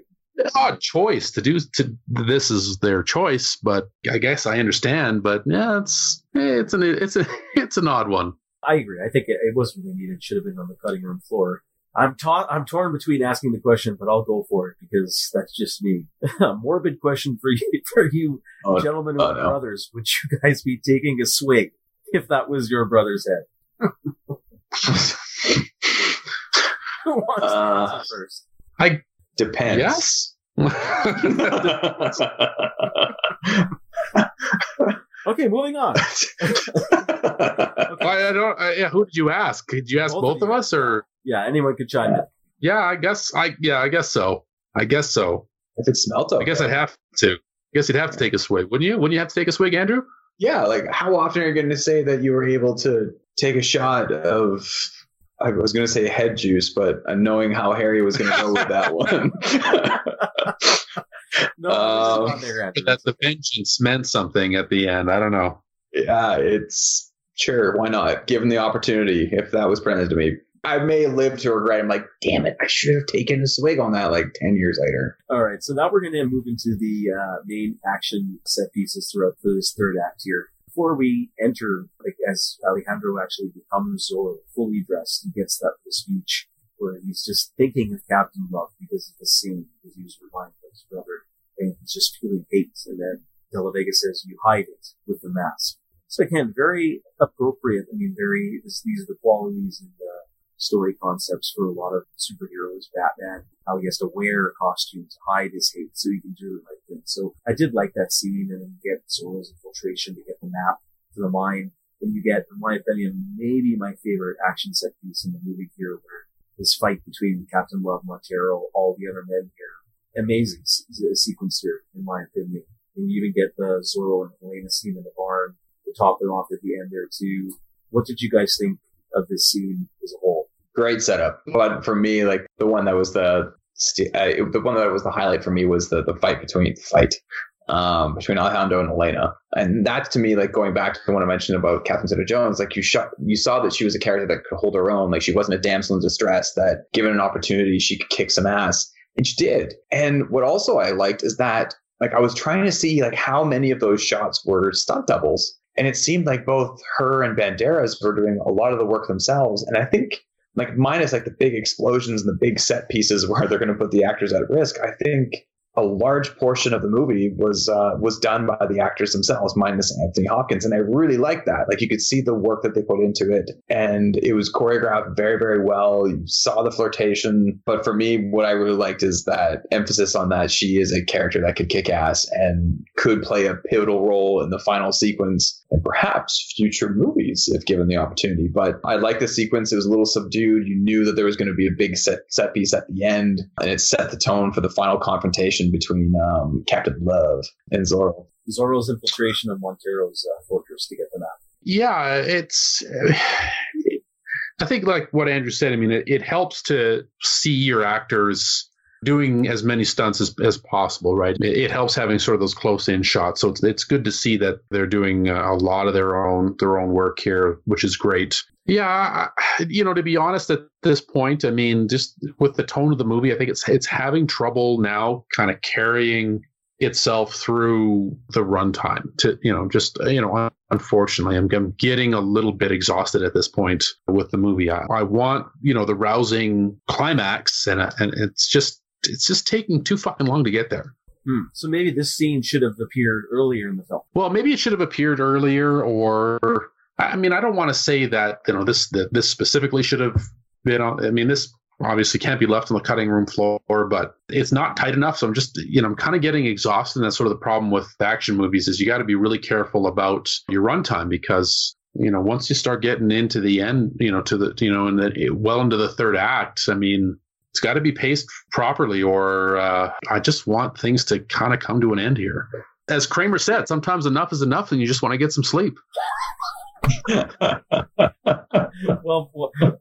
Odd choice to do to this is their choice, but I guess I understand. But yeah, it's it's an it's a (laughs) it's an odd one. I agree. I think it, it was really needed. It should have been on the cutting room floor. I'm ta- I'm torn between asking the question, but I'll go for it because that's just me. (laughs) a morbid question for you, (laughs) for you Oh, gentlemen who oh, no. brothers. Would you guys be taking a swig if that was your brother's head? Who wants to Uh, answer first? depends. Yes. (laughs) Okay, moving on. I, I don't. I, yeah, who did you ask? Did you ask Both both, of of, you. us, or Yeah, anyone could chime in. yeah? I guess I yeah. I guess so. I guess so. if it smelt okay. I guess I'd have to. I guess you'd have to take a swig, wouldn't you? Wouldn't you have to take a swig, Andrew? Yeah, like how often are you going to say that you were able to take a shot of I was going to say head juice, but uh, knowing how Harry was going to go with that one. (laughs) no, Um, it's not there, Andrew. But that the vengeance meant something at the end. I don't know. yeah, it's sure. Why not? Given the opportunity, if that was presented to me, I may live to regret. I'm like, damn it, I should have taken a swig on that like 10 years later. All right, so now we're going to move into the uh, main action set pieces throughout this third act here. Before we enter, like as Alejandro actually becomes or fully dressed, he gets that little speech where he's just thinking of Captain Love because of the scene, because he was reminded of his brother, and he's just feeling hate. And then De La Vega says, "You hide it with the mask." So again, very appropriate. I mean, very this, these are the qualities and uh, story concepts for a lot of superheroes. Batman, how he has to wear a costume to hide his hate so he can do the right thing. So I did like that scene and then you get Zorro's infiltration to get the map to the mine. And you get, in my opinion, maybe my favorite action set piece in the movie here where this fight between Captain Love, Montero, all the other men here. Amazing se- se- sequence here, in my opinion. And you even get the Zorro and Elena scene in the barn to top it off at the end there too. What did you guys think of this scene as a whole? Great setup. But for me, like the one that was the uh, the one that was the highlight for me was the the fight between fight um, between Alejandro and Elena, and that's to me like going back to the one I mentioned about Catherine Zeta-Jones. Like you shot, you saw that she was a character that could hold her own. Like she wasn't a damsel in distress. That given an opportunity, she could kick some ass, and she did. And what also I liked is that like I was trying to see like how many of those shots were stunt doubles, and it seemed like both her and Banderas were doing a lot of the work themselves. And I think like minus like the big explosions and the big set pieces (laughs) where they're going to put the actors at risk, I think a large portion of the movie was uh, was done by the actors themselves, minus Anthony Hopkins, and I really liked that. Like you could see the work that they put into it, and it was choreographed very, very well. You saw the flirtation, but for me, what I really liked is that emphasis on that she is a character that could kick ass and could play a pivotal role in the final sequence and perhaps future movies if given the opportunity. But I like the sequence; it was a little subdued. You knew that there was going to be a big set set piece at the end, and it set the tone for the final confrontation between um, Captain Love and Zorro. Zorro's infiltration of Montero's uh, fortress to get the map. Yeah, it's. (sighs) I think, like what Andrew said, I mean, it, it helps to see your actors doing as many stunts as, as possible, right? It, it helps having sort of those close in shots. So it's, it's good to see that they're doing uh, a lot of their own their own work here, which is great. Yeah, I- you know, to be honest, at this point, I mean, just with the tone of the movie, I think it's it's having trouble now, kind of carrying itself through the runtime. To you know, just you know, unfortunately, I'm, I'm getting a little bit exhausted at this point with the movie. I, I want you know the rousing climax, and and it's just it's just taking too fucking long to get there. Hmm. So maybe this scene should have appeared earlier in the film. Well, maybe it should have appeared earlier, or I mean, I don't want to say that you know this that this specifically should have been on. I mean, this obviously can't be left on the cutting room floor, but it's not tight enough. So I'm just you know I'm kind of getting exhausted. And that's sort of the problem with action movies is you got to be really careful about your runtime because you know once you start getting into the end, you know to the you know and the well into the third act, I mean. It's got to be paced properly, or uh, I just want things to kind of come to an end here as Kramer said, sometimes enough is enough, and you just want to get some sleep. (laughs) well,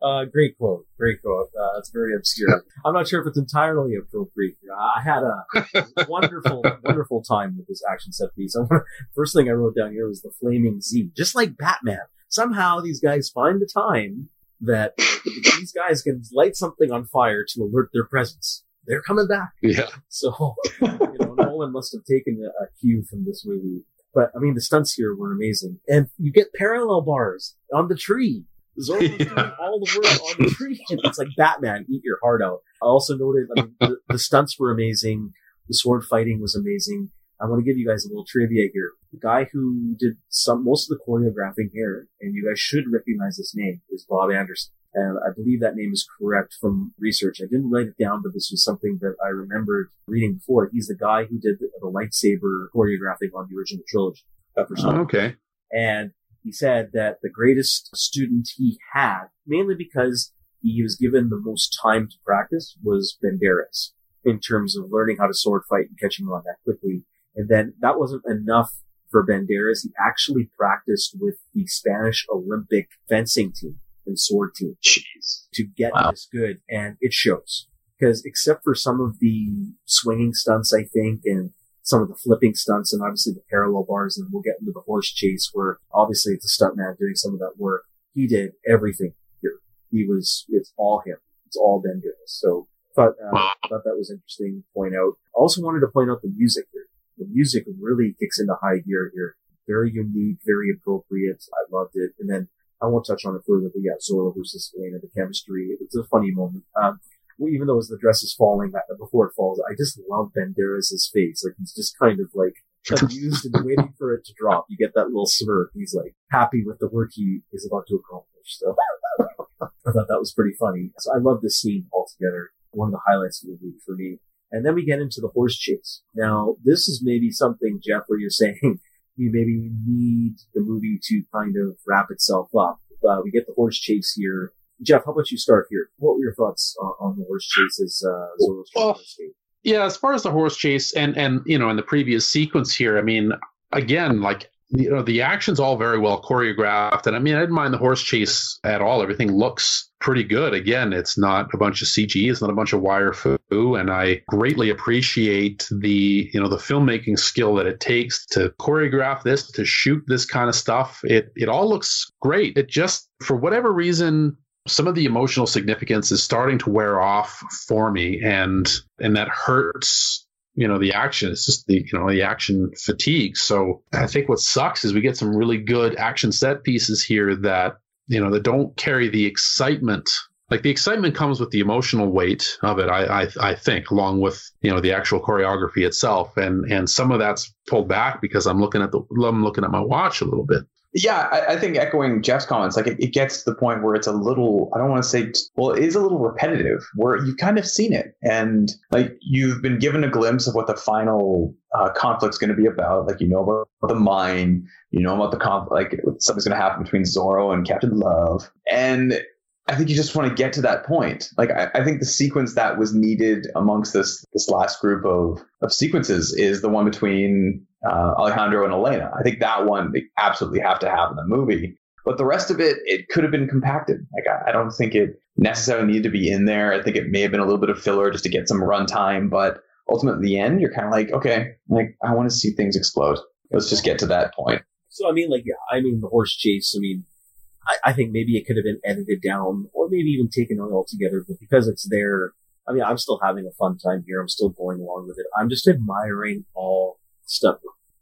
uh, great quote, great quote. Uh, it's very obscure. I'm not sure if it's entirely appropriate. I had a (laughs) wonderful, wonderful time with this action set piece. (laughs) First thing I wrote down here was the flaming Z, just like Batman. Somehow these guys find the time that these guys can light something on fire to alert their presence. They're coming back. Yeah. So, (laughs) you know, Nolan must have taken a, a cue from this movie. But I mean, the stunts here were amazing, and you get parallel bars on the tree. Zorro (laughs) was doing all the work on the tree. (laughs) It's like Batman, eat your heart out. I also noted, I mean, the, the stunts were amazing. The sword fighting was amazing. I want to give you guys a little trivia here. The guy who did some most of the choreographing here, and you guys should recognize this name, is Bob Anderson. And I believe that name is correct from research. I didn't write it down, but this was something that I remembered reading before. He's the guy who did the, the lightsaber choreographing on the original trilogy. uh, for Okay. And he said that the greatest student he had, mainly because he was given the most time to practice, was Banderas in terms of learning how to sword fight and catching on that quickly. And then that wasn't enough for Banderas. He actually practiced with the Spanish Olympic fencing team and sword team Jeez. to get Wow. this good, and it shows. Because except for some of the swinging stunts, I think, and some of the flipping stunts, and obviously the parallel bars, and we'll get into the horse chase, where obviously it's a stuntman doing some of that work. He did everything here. He was, it's all him. It's all Ben Gibbs. So thought uh, Wow. thought that was interesting to point out. I also wanted to point out the music here. The music really kicks into high gear here. Very unique, very appropriate. I loved it. And then I won't touch on it further, but yeah, Zorro versus Elena, the chemistry. It's a funny moment. Um, even though the dress is falling uh, before it falls, I just love Banderas' face. Like he's just kind of like amused and waiting for it to drop. You get that little smirk. He's like happy with the work he is about to accomplish. So (laughs) I thought that was pretty funny. So I love this scene altogether. One of the highlights of the movie for me. And then we get into the horse chase. Now, this is maybe something, Geoff, where you're saying (laughs) you maybe need the movie to kind of wrap itself up. Uh, we get the horse chase here. Geoff, how about you start here? What were your thoughts on, on the horse chase as uh, Well? Yeah, as far as the horse chase and and you know in the previous sequence here, I mean, again, like you know the action's all very well choreographed, and I mean I didn't mind the horse chase at all. Everything looks pretty good. Again, it's not a bunch of CG, it's not a bunch of wire fu, and I greatly appreciate the you know the filmmaking skill that it takes to choreograph this, to shoot this kind of stuff. It it all looks great. It just for whatever reason some of the emotional significance is starting to wear off for me and and that hurts you know the action it's just the you know the action fatigue. So i think what sucks is we get some really good action set pieces here that you know that don't carry the excitement. Like the excitement comes with the emotional weight of it I, I i think along with you know the actual choreography itself. And and some of that's pulled back because i'm looking at the i'm looking at my watch a little bit Yeah, I, I think echoing Geoff's comments, like it, it gets to the point where it's a little, I don't want to say, well, it is a little repetitive where you've kind of seen it. And like you've been given a glimpse of what the final uh, conflict's going to be about. Like, you know about the mine, you know about the conflict, like something's going to happen between Zorro and Captain Love. And I think you just want to get to that point. Like I, I think the sequence that was needed amongst this this last group of of sequences is the one between uh, Alejandro and Elena. I think that one they absolutely have to have in the movie. But the rest of it, it could have been compacted. Like I, I don't think it necessarily needed to be in there. I think it may have been a little bit of filler just to get some runtime. But ultimately, the end, you're kind of like, okay, like I want to see things explode. Let's just get to that point. So I mean, like, yeah, I mean, the horse chase. I mean, I, I think maybe it could have been edited down, or maybe even taken out altogether. But because it's there, I mean, I'm still having a fun time here. I'm still going along with it. I'm just admiring all stuff,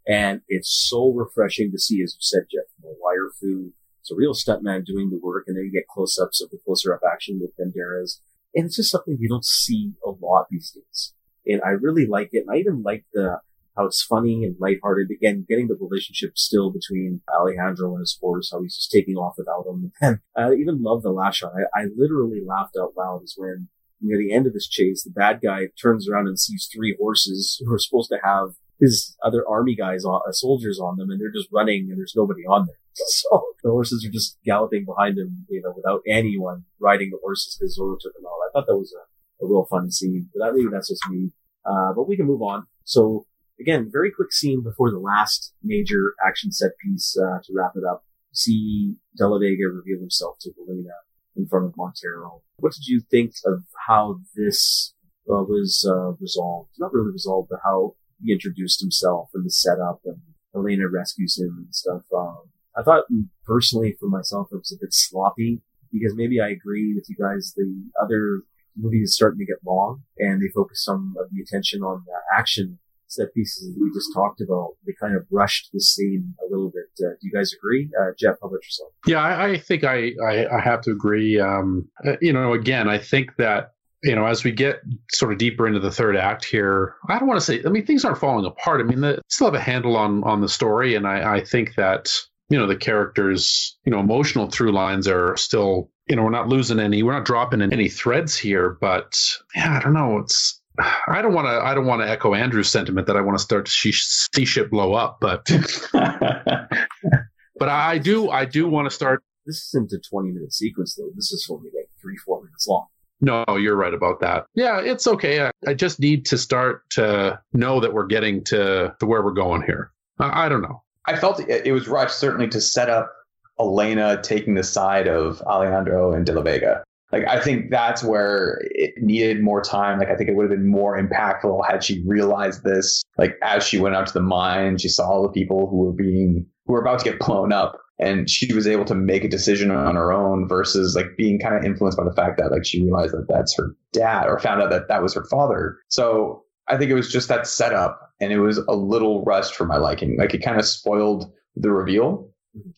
and it's so refreshing to see, as you said, Geoff, the wire fu. It's a real stuntman doing the work, and then you get close-ups of the closer-up action with Banderas, and it's just something you don't see a lot these days. And I really like it. And I even like the how it's funny and lighthearted. Again, getting the relationship still between Alejandro and his horse, how he's just taking off without him. (laughs) And I even love the last shot. I, I literally laughed out loud is when near the end of this chase, the bad guy turns around and sees three horses who are supposed to have his other army guys on, uh, soldiers on them, and they're just running and there's nobody on there. (laughs) So the horses are just galloping behind him, you know, without anyone riding the horses because Zorro took them out. I thought that was a, a real fun scene, but that maybe that's just me. Uh, but we can move on. So again, very quick scene before the last major action set piece uh, to wrap it up. See De La Vega reveal himself to Elena in front of Montero. What did you think of how this uh, was uh, resolved? Not really resolved, but how he introduced himself and the setup, and Elena rescues him and stuff. Um, I thought personally for myself it was a bit sloppy because maybe I agree with you guys. The other movie is starting to get long, and they focus some of the attention on the action set pieces that we just talked about. They kind of rushed the scene a little bit. Uh, do you guys agree? Uh, Geoff, how about yourself? Yeah, I, I think I, I, I have to agree. Um, uh, you know, again, I think that you know as we get sort of deeper into the third act here, I don't want to say. I mean, things aren't falling apart. I mean, they still have a handle on on the story, and I, I think that you know the characters, you know, emotional through lines are still. You know, we're not losing any. We're not dropping any threads here, but yeah, I don't know. It's I don't want to. I don't want to echo Andrew's sentiment that I want to start to see, see shit blow up, but (laughs) but I do. I do want to start. This isn't a 20 minute sequence though. This is only like three, four minutes long. No, you're right about that. Yeah, it's okay. I, I just need to start to know that we're getting to, to where we're going here. I, I don't know. I felt it, it was rushed certainly to set up Elena taking the side of Alejandro and De La Vega. Like I think that's where it needed more time. Like I think it would have been more impactful had she realized this. Like as she went out to the mine, she saw all the people who were being who were about to get blown up, and she was able to make a decision on her own versus like being kind of influenced by the fact that like she realized that that's her dad or found out that that was her father. So I think it was just that setup, and it was a little rushed for my liking. Like it kind of spoiled the reveal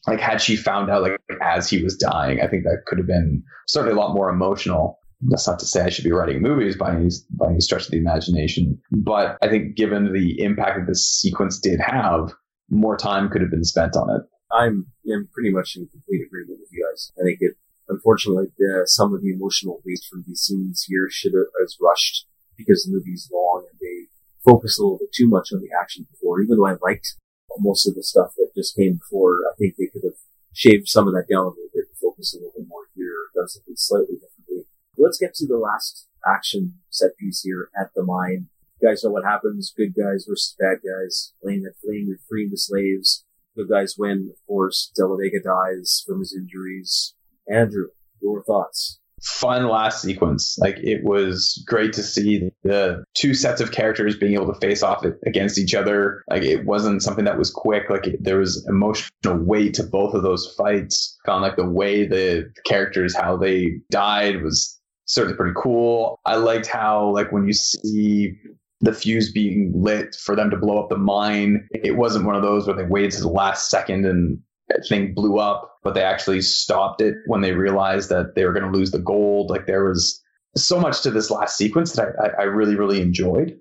like had she found out like as he was dying, I think that could have been certainly a lot more emotional. That's not to say I should be writing movies by any by any stretch of the imagination, but I think given the impact that this sequence did have, more time could have been spent on it. I'm in pretty much in complete agreement with you guys. I think it, unfortunately, the, some of the emotional weight from these scenes here should have was rushed because the movie's long and they focus a little bit too much on the action before. Even though I liked most of the stuff that just came before. I think they could have shaved some of that down a little bit focus a little bit more here, done something slightly differently. Let's get to the last action set piece here at the mine. You guys know what happens. Good guys versus bad guys. Fleeing, fleeing, freeing the slaves. Good guys win, of course. De La Vega dies from his injuries. Andrew, your thoughts? fun last sequence. Like it was great to see the two sets of characters being able to face off against each other. Like it wasn't something that was quick. Like it, there was emotional weight to both of those fights. Found like the way the characters how they died was certainly pretty cool. I liked how like when you see the fuse being lit for them to blow up the mine, it wasn't one of those where they waited to the last second and thing blew up, but they actually stopped it when they realized that they were going to lose the gold. Like there was so much to this last sequence that I, I really, really enjoyed.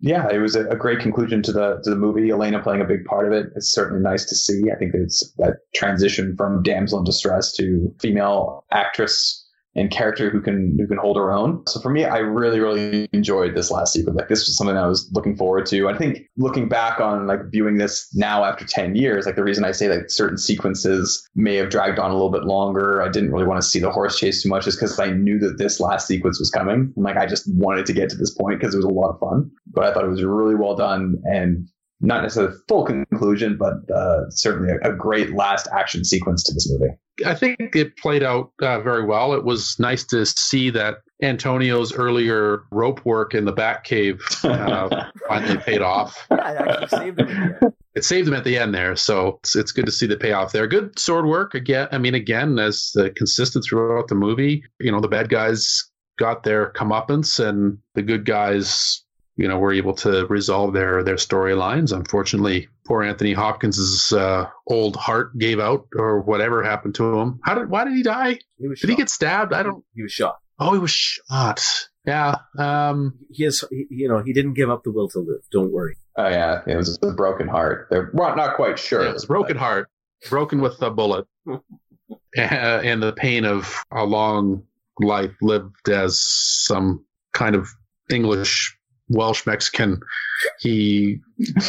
Yeah, it was a, a, great conclusion to the to the movie. Elena playing a big part of it. It's certainly nice to see. I think it's that transition from damsel in distress to female actress and character who can who can hold her own. So for me, I really really enjoyed this last sequence. Like this was something I was looking forward to. I think looking back on like viewing this now after ten years, like the reason I say that certain sequences may have dragged on a little bit longer. I didn't really want to see the horse chase too much, is because I knew that this last sequence was coming. And like I just wanted to get to this point because it was a lot of fun. But I thought it was really well done and not necessarily full conclusion, but uh, certainly a, a, great last action sequence to this movie. I think it played out uh, very well. It was nice to see that Antonio's earlier rope work in the Batcave uh, (laughs) finally paid off. Yeah, (laughs) it actually saved him. It saved him at the end there, so it's, it's good to see the payoff there. Good sword work again. I mean, again, as uh, consistent throughout the movie. You know, the bad guys got their comeuppance, and the good guys you know were able to resolve their their storylines. Unfortunately, poor Anthony Hopkins's uh, old heart gave out, or whatever happened to him. How did why did he die? He did shot. he get stabbed? I don't. He was shot. Oh, he was shot. Yeah. Um, he is. You know, he didn't give up the will to live. Don't worry. Oh yeah, it was a broken heart. They're well, not quite sure. Yeah, it was broken but... heart, broken with (laughs) a bullet, and the pain of a long life lived as some kind of English Welsh Mexican. He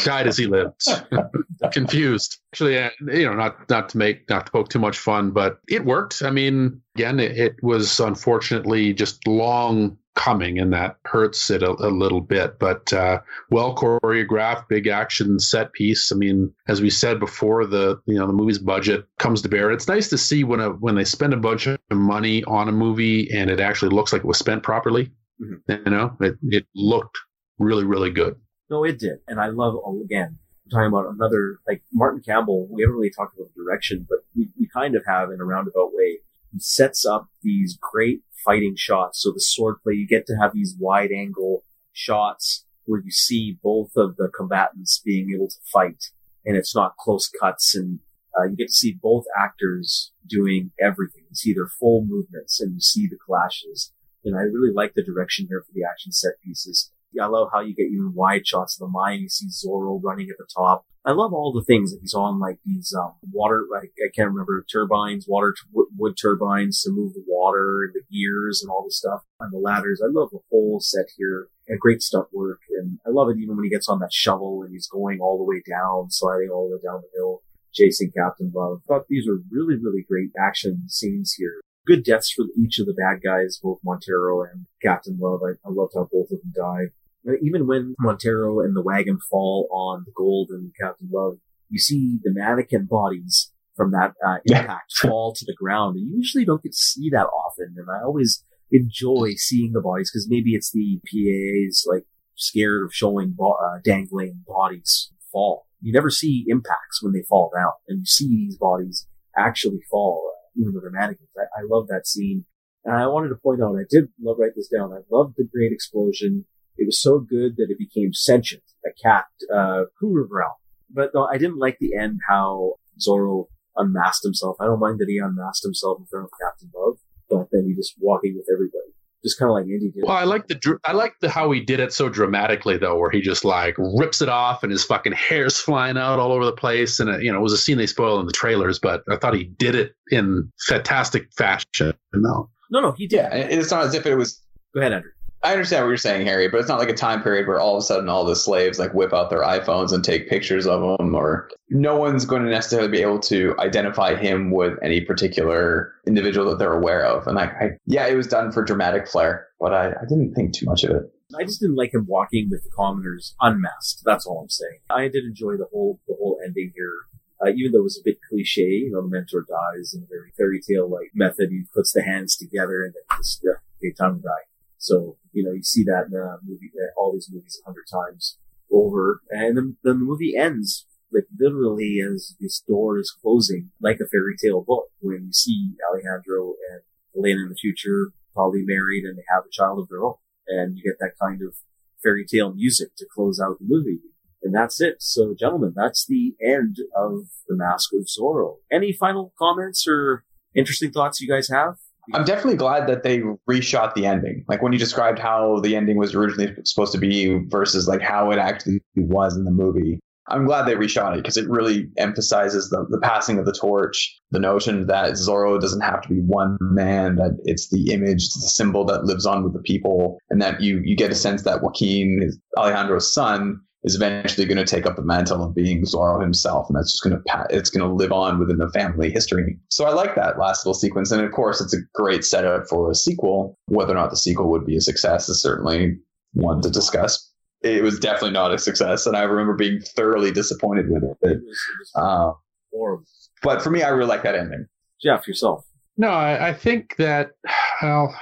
died as he lived. (laughs) Confused. Actually, uh, you know, not not to make not to poke too much fun, but it worked. I mean, again, it, it was unfortunately just long coming, and that hurts it a, a little bit. But uh, well choreographed, big action set piece. I mean, as we said before, the you know the movie's budget comes to bear. It's nice to see when a when they spend a bunch of money on a movie and it actually looks like it was spent properly. Mm-hmm. You know, it, it looked really, really good. No, it did. And I love, again, talking about another, like Martin Campbell, we haven't really talked about direction, but we, we kind of have in a roundabout way. He sets up these great fighting shots. So the swordplay, you get to have these wide angle shots where you see both of the combatants being able to fight and it's not close cuts and uh, you get to see both actors doing everything. You see their full movements and you see the clashes. And I really like the direction here for the action set pieces. I love how you get even wide shots of the mine. You see Zorro running at the top. I love all the things that he's on, like these um, water, like I can't remember turbines, water t- wood turbines to move the water, and the gears, and all the stuff on the ladders. I love the whole set here. And great stunt work, and I love it even when he gets on that shovel and he's going all the way down, sliding all the way down the hill, chasing Captain Love. I thought these were really, really great action scenes here good deaths for each of the bad guys, both Montero and Captain Love. I, I loved how both of them died even when Montero and the wagon fall on the gold and Captain Love, you see the mannequin bodies from that uh, impact fall to the ground. And you usually don't get to see that often. And I always enjoy seeing the bodies because maybe it's the PA's like scared of showing bo- uh, dangling bodies fall. You never see impacts when they fall down, and you see these bodies actually fall, uh, even with the mannequins. I, I love that scene. And I wanted to point out, I did love, write this down. I loved the great explosion. It was so good that it became sentient, a cat, uh, Kuru growl. But though I didn't like the end, how Zorro unmasked himself. I don't mind that he unmasked himself in front of Captain Love, but then he just walking with everybody just kind of like Andy did. Well, I like the I like the how he did it so dramatically though, where he just like rips it off and his fucking hair's (laughs) flying out all over the place, and it, you know it was a scene they spoiled in the trailers, but I thought he did it in fantastic fashion. No, no, no, he did. Yeah, it's not as if it was. Go ahead, Andrew. I understand what you're saying, Harry, but it's not like a time period where all of a sudden all the slaves like whip out their iPhones and take pictures of them, or no one's going to necessarily be able to identify him with any particular individual that they're aware of. And like, I, yeah, it was done for dramatic flair, but I, I didn't think too much of it. I just didn't like him walking with the commoners unmasked. That's all I'm saying. I did enjoy the whole the whole ending here. Uh, even though it was a bit cliche, you know, the mentor dies in a very fairy tale like method. He puts the hands together and then just, time. So, you know, you see that in the movie, uh, all these movies a hundred times over. And then, then the movie ends, like literally as this door is closing, like a fairy tale book, when you see Alejandro and Elena in the future, probably married and they have a child of their own. And you get that kind of fairy tale music to close out the movie. And that's it. So gentlemen, that's the end of The Mask of Zorro. Any final comments or interesting thoughts you guys have? I'm definitely glad that they reshot the ending. Like when you described how the ending was originally supposed to be versus like how it actually was in the movie. I'm glad they reshot it because it really emphasizes the, the passing of the torch, the notion that Zorro doesn't have to be one man, that it's the image, the symbol that lives on with the people, and that you you get a sense that Joaquin, is Alejandro's son, is eventually going to take up the mantle of being Zorro himself, and that's just going to it's going to live on within the family history. So I like that last little sequence, and of course, it's a great setup for a sequel. Whether or not the sequel would be a success is certainly one to discuss. It was definitely not a success, and I remember being thoroughly disappointed with it. Uh, Horrible. but for me, I really like that ending. Geoff, yourself. no, I, I think that well.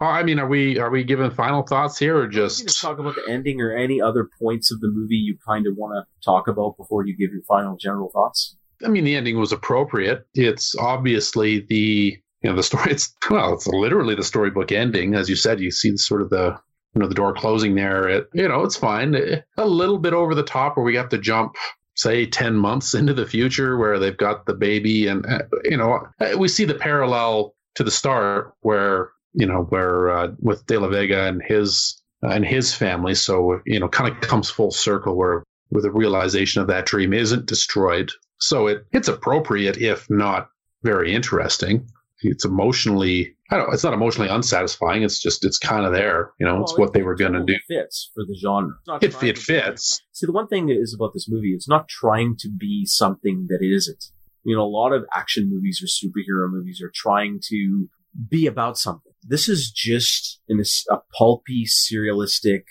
Uh, I mean, are we are we giving final thoughts here, or You just talk about the ending or any other points of the movie you kind of want to talk about before you give your final general thoughts. I mean, the ending was appropriate. It's obviously the you know the story. It's well, it's literally the storybook ending, as you said. You see the sort of the you know the door closing there. It you know it's fine. Eh, a little bit over the top where we have to jump. Say ten months into the future, where they've got the baby, and uh, you know eh, we see the parallel to the start, where you know where uh, with De La Vega and his uh, and his family. So you know, kind of comes full circle where where the realization of that dream isn't destroyed. So it it's appropriate, if not very interesting. It's emotionally, I don't. It's not emotionally unsatisfying. It's just it's kind of there. You know, it's Well, what they were going to do. Fits for the genre. It it to be- fits. See, the one thing is about this movie, it's not trying to be something that it isn't. You know, a lot of action movies or superhero movies are trying to be about something. This is just in this a pulpy, serialistic,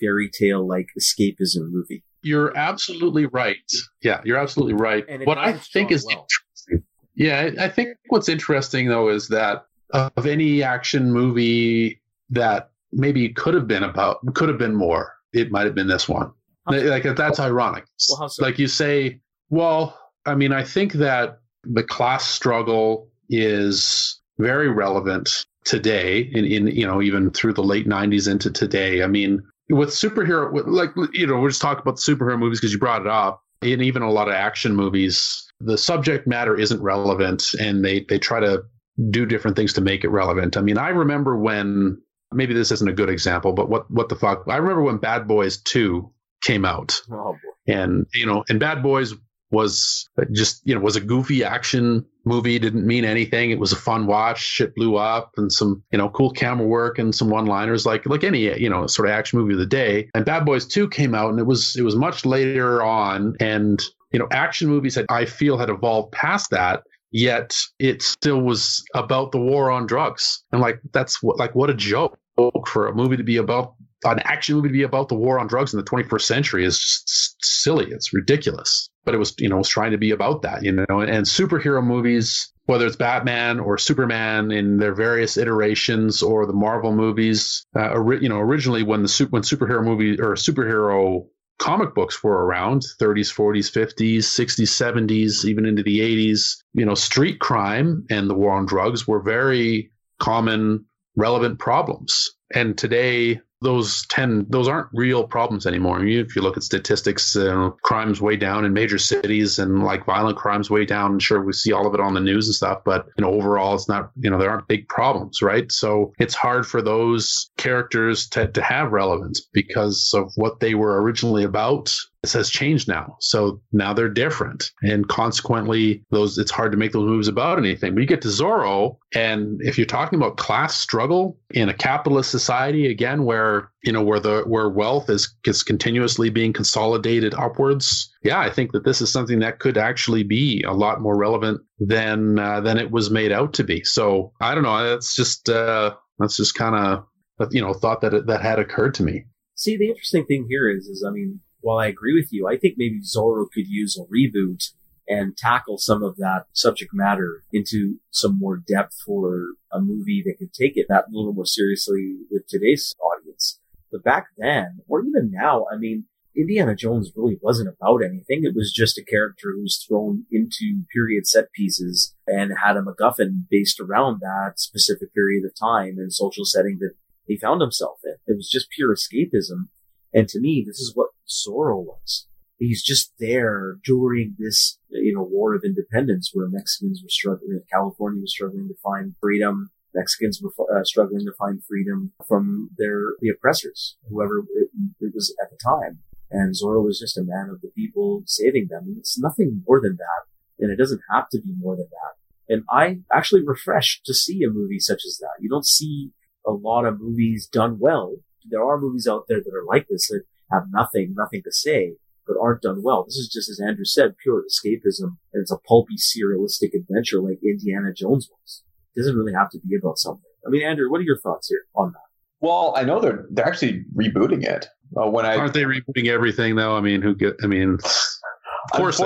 fairy tale like escapism movie. You're absolutely right. Yeah, you're absolutely right. And What I think is well. interesting. Yeah, I I think what's interesting though is that of any action movie that maybe could have been about, could have been more. It might have been this one. Like that's ironic. Well, so? Like you say, well, I mean, I think that the class struggle is very relevant today in, in you know even through the late 90s into today. I mean with superhero with, like you know we're just talking about the superhero movies because you brought it up and even a lot of action movies the subject matter isn't relevant and they they try to do different things to make it relevant. I mean i remember when maybe this isn't a good example but what what the fuck i remember when bad boys 2 came out. Oh boy. and you know and bad boys was just you know was a goofy action movie didn't mean anything. It was a fun watch. Shit blew up and some you know cool camera work and some one liners like like any you know sort of action movie of the day. And bad boys 2 came out and it was it was much later on. And you know action movies had i feel had evolved past that yet it still was about the war on drugs. And like that's what like what a joke for a movie to be about an action movie to be about the war on drugs in the 21st century is just silly. It's ridiculous. But it was, you know, was trying to be about that, you know, and, superhero movies whether it's Batman or Superman in their various iterations or the Marvel movies. Uh, you know, originally when the when superhero movie or superhero comic books were around 30s 40s 50s 60s 70s even into the 80s you know street crime and the war on drugs were very common relevant problems and today those 10 those aren't real problems anymore. I mean, if you look at statistics uh, crimes way down in major cities and like violent crimes way down. Sure we see all of it on the news and stuff but you know overall it's not you know there aren't big problems right? So it's hard for those characters to, to have relevance because of what they were originally about this has changed now. So now they're different. And consequently, those it's hard to make those moves about anything. We get to Zorro, and if you're talking about class struggle in a capitalist society, again, where you know where the where wealth is is continuously being consolidated upwards, yeah, I think that this is something that could actually be a lot more relevant than uh, than it was made out to be. So I don't know. That's just uh, that's just kind of you know thought that that had occurred to me. See, the interesting thing here is, is I mean, while I agree with you, I think maybe Zorro could use a reboot and tackle some of that subject matter into some more depth for a movie that could take it that little more seriously with today's audience. But back then, or even now, I mean, Indiana Jones really wasn't about anything. It was just a character who was thrown into period set pieces and had a MacGuffin based around that specific period of time and social setting that he found himself in. It was just pure escapism. And to me, this is what Zorro was. He's just there during this, you know, war of independence where Mexicans were struggling, California was struggling to find freedom. Mexicans were uh, struggling to find freedom from their, the oppressors, whoever it, it was at the time. And Zorro was just a man of the people saving them. And it's nothing more than that. And it doesn't have to be more than that. And I actually refreshed to see a movie such as that. You don't see a lot of movies done well. There are movies out there that are like this that have nothing, nothing to say, but aren't done well. This is just, as Andrew said, pure escapism, and it's a pulpy, serialistic adventure like Indiana Jones was. It doesn't really have to be about something. I mean, Andrew, what are your thoughts here on that? Well, I know they're they're actually rebooting it. Uh, when I aren't they rebooting everything though? I mean, who get? I mean, of course,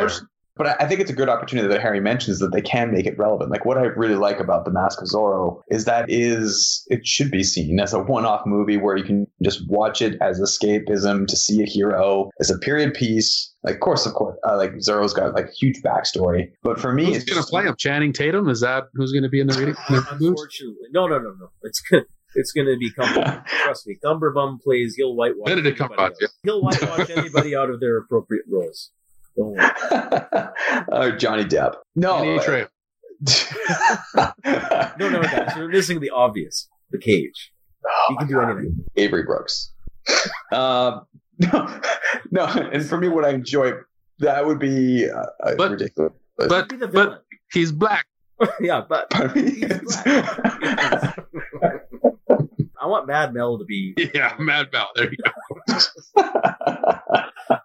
but I think it's a good opportunity that Harry mentions that they can make it relevant. Like what I really like about The Mask of Zorro is that is it should be seen as a one-off movie where you can just watch it as escapism to see a hero as a period piece. Like, of course, of course, uh, like Zorro's got like huge backstory. But for me, who's going to play him? Channing Tatum? Is that who's going to be in the reading? (laughs) Unfortunately, no, no, no, no. It's good. It's going to be Cumberbum. Trust me, Cumberbum plays. He'll whitewash. Benedict Cumberbatch. Yeah. He'll whitewash anybody out of their appropriate roles. Don't worry. uh, Johnny Depp. (laughs) (laughs) No. no, no, guys. You're missing the obvious. The cage. Oh you can do God. anything. Avery Brooks. (laughs) uh, no, no. And for me, what I enjoy, that would be uh, uh but, ridiculous. But, but, but he's black. yeah, but he's black. I want Mad Mel to be. Yeah, Mad Mel. There you go.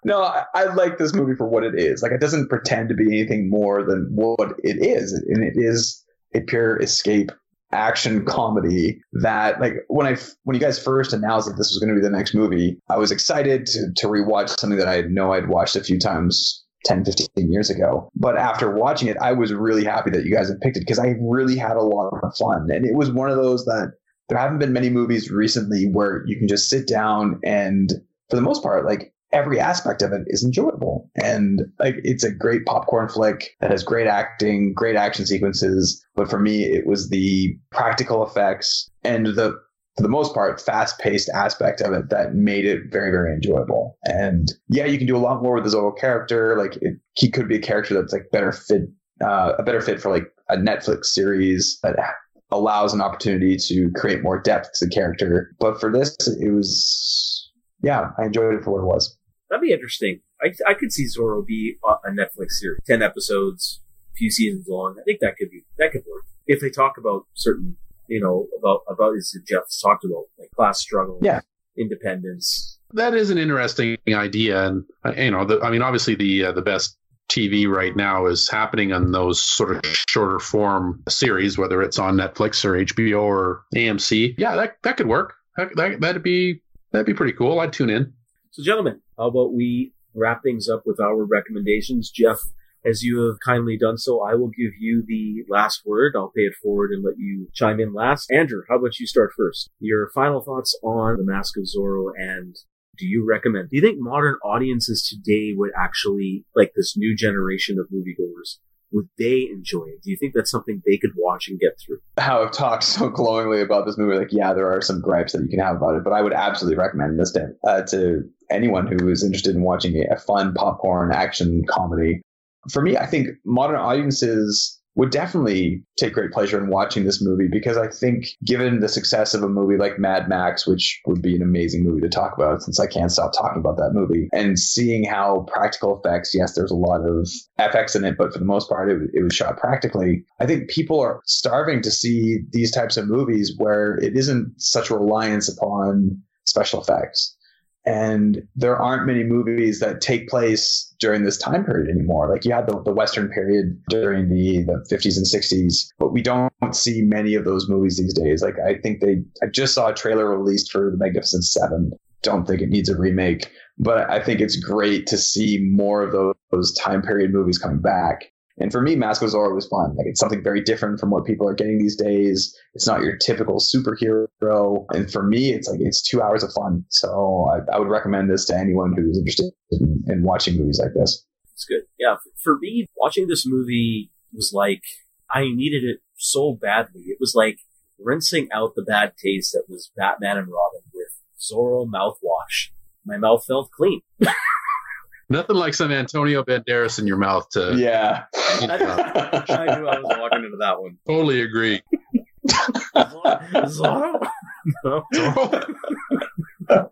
No, I, I, like this movie for what it is. Like, it doesn't pretend to be anything more than what it is, and it is a pure escape action comedy that like when I when you guys first announced that this was going to be the next movie, I was excited to to rewatch something that I know I'd watched a few times 10, 15 years ago. But after watching it, I was really happy that you guys had picked it because I really had a lot of fun. And it was one of those that there haven't been many movies recently where you can just sit down and for the most part, like every aspect of it is enjoyable. And like it's a great popcorn flick that has great acting, great action sequences. But for me, it was the practical effects and the for the most part, fast paced aspect of it that made it very, very enjoyable. And yeah, you can do a lot more with the Zorro character. Like it, he could be a character that's like better fit, uh, a better fit for like a Netflix series that allows an opportunity to create more depth to the character. But for this, it was, yeah, I enjoyed it for what it was. That'd be interesting. I, I could see Zorro be a Netflix series, 10 episodes, a few seasons long. I think that could be, that could work. If they talk about certain, you know, about, about as Geoff's talked about, like class struggle, yeah. independence. That is an interesting idea. And, uh, you know, the, I mean, obviously the, uh, the best TV right now is happening on those sort of shorter form series, whether it's on Netflix or HBO or AMC. Yeah, that that could work. That, that that'd be That'd be pretty cool. I'd tune in. So, gentlemen, how about we wrap things up with our recommendations? Geoff, as you have kindly done so, I will give you the last word. I'll pay it forward and let you chime in last. Andrew, how about you start first? Your final thoughts on The Mask of Zorro and do you recommend? Do you think modern audiences today would actually, like this new generation of moviegoers, would they enjoy it? Do you think that's something they could watch and get through? How I've talked so glowingly about this movie, like, yeah, there are some gripes that you can have about it, but I would absolutely recommend this to, uh, to anyone who is interested in watching a fun popcorn action comedy. For me, I think modern audiences would definitely take great pleasure in watching this movie because I think, given the success of a movie like Mad Max, which would be an amazing movie to talk about since I can't stop talking about that movie, and seeing how practical effects, yes, there's a lot of FX in it, but for the most part, it, it was shot practically. I think people are starving to see these types of movies where it isn't such a reliance upon special effects. And there aren't many movies that take place during this time period anymore. Like you had the, the Western period during the, the 50s and 60s, but we don't see many of those movies these days. Like I think they, I just saw a trailer released for The Magnificent Seven. Don't think it needs a remake, but I think it's great to see more of those, those time period movies coming back. And for me, Mask of Zorro was fun. Like it's something very different from what people are getting these days. It's not your typical superhero. And for me, it's like it's two hours of fun. So I, I would recommend this to anyone who's interested in, in watching movies like this. It's good. Yeah. For me, watching this movie was like I needed it so badly. It was like rinsing out the bad taste that was Batman and Robin with Zorro mouthwash. My mouth felt clean. (laughs) Nothing like some Antonio Banderas in your mouth to. Yeah. I knew I was walking into that one. Totally agree. Zorro? No. (laughs)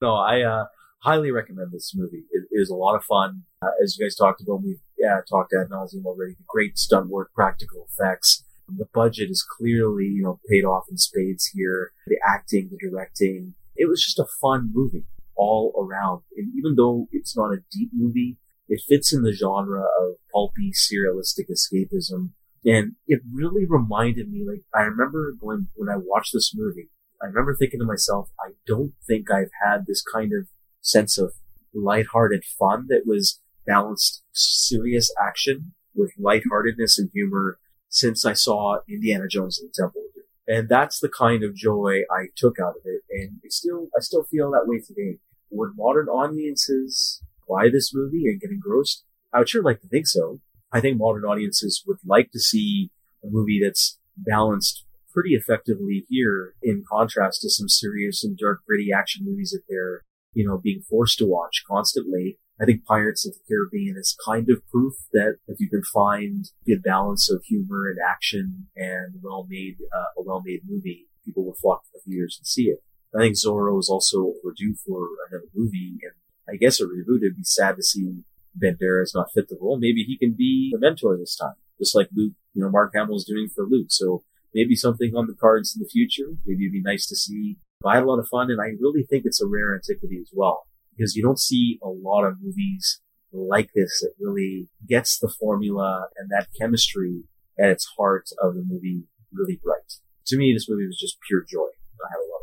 no, I uh, highly recommend this movie. It, it is a lot of fun. Uh, as you guys talked about, we've yeah, talked ad nauseum already. The great stunt work, practical effects. The budget is clearly, you know, paid off in spades here. The acting, the directing. It was just a fun movie all around. And even though it's not a deep movie, it fits in the genre of pulpy, serialistic escapism. And it really reminded me, like, I remember when, when I watched this movie, I remember thinking to myself, I don't think I've had this kind of sense of lighthearted fun that was balanced serious action with lightheartedness and humor since I saw Indiana Jones and the Temple of Doom. And that's the kind of joy I took out of it. And it still, I still feel that way today. Would modern audiences buy this movie and get engrossed? I would sure like to think so. I think modern audiences would like to see a movie that's balanced pretty effectively here in contrast to some serious and dark, gritty action movies that they're, you know, being forced to watch constantly. I think Pirates of the Caribbean is kind of proof that if you can find good balance of humor and action and well-made, uh, a well-made movie, people will flock for theaters and see it. I think Zorro is also overdue for another movie, and I guess a reboot. It'd be sad to see Banderas not fit the role. Maybe he can be the mentor this time, just like Luke, you know, Mark Hamill is doing for Luke. So maybe something on the cards in the future. Maybe it'd be nice to see. I had a lot of fun, and I really think it's a rare antiquity as well because you don't see a lot of movies like this that really gets the formula and that chemistry at its heart of the movie really right. To me, this movie was just pure joy. I had a lot.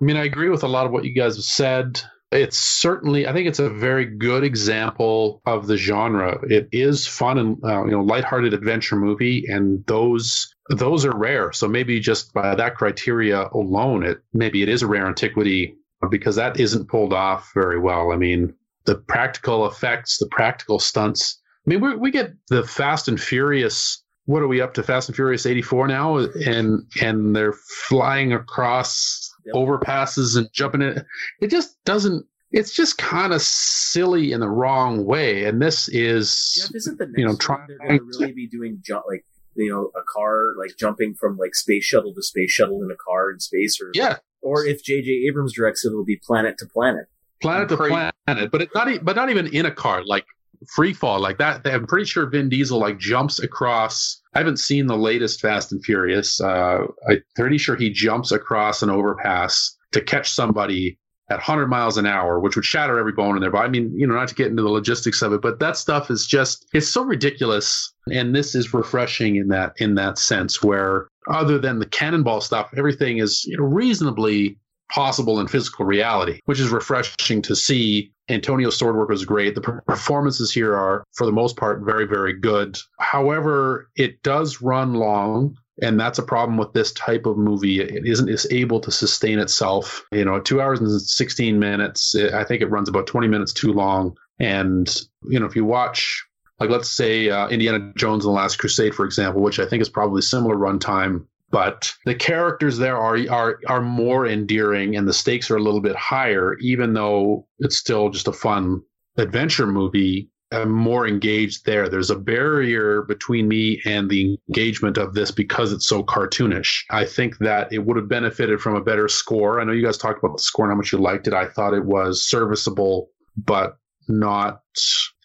I mean, I agree with a lot of what you guys have said. It's certainly, I think it's a very good example of the genre. It is fun and uh, you know, lighthearted adventure movie, and those those are rare. So maybe just by that criteria alone, it maybe it is a rare antiquity because that isn't pulled off very well. I mean, the practical effects, the practical stunts. I mean, we we get the Fast and Furious. What are we up to? Fast and Furious 84 now, and and they're flying across yep. overpasses and jumping it. It just doesn't. It's just kind of silly in the wrong way. And this is, yeah, isn't the you know, trying they're going to really be doing jump like you know a car like jumping from like space shuttle to space shuttle in a car in space or yeah or if J.J. Abrams directs it, it'll be planet to planet. Planet to planet, but it's not, but not even in a car, like free fall, like that. I'm pretty sure Vin Diesel like jumps across. I haven't seen the latest Fast and Furious. Uh, I'm pretty sure he jumps across an overpass to catch somebody at 100 miles an hour, which would shatter every bone in their body. I mean, you know, not to get into the logistics of it, but that stuff is just it's so ridiculous. And this is refreshing in that in that sense, where other than the cannonball stuff, everything is you know, reasonably possible in physical reality, which is refreshing to see. Antonio's sword work was great. The performances here are, for the most part, very, very good. However, it does run long. And that's a problem with this type of movie. It isn't is able to sustain itself. You know, two hours and 16 minutes. I think it runs about 20 minutes too long. And, you know, if you watch, like, let's say uh, Indiana Jones and the Last Crusade, for example, which I think is probably similar runtime but the characters there are are are more endearing and the stakes are a little bit higher even though it's still just a fun adventure movie I'm more engaged there. There's a barrier between me and the engagement of this because it's so cartoonish. I think that it would have benefited from a better score. I know you guys talked about the score and how much you liked it. I thought it was serviceable, but not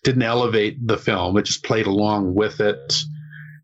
didn't elevate the film. It just played along with it.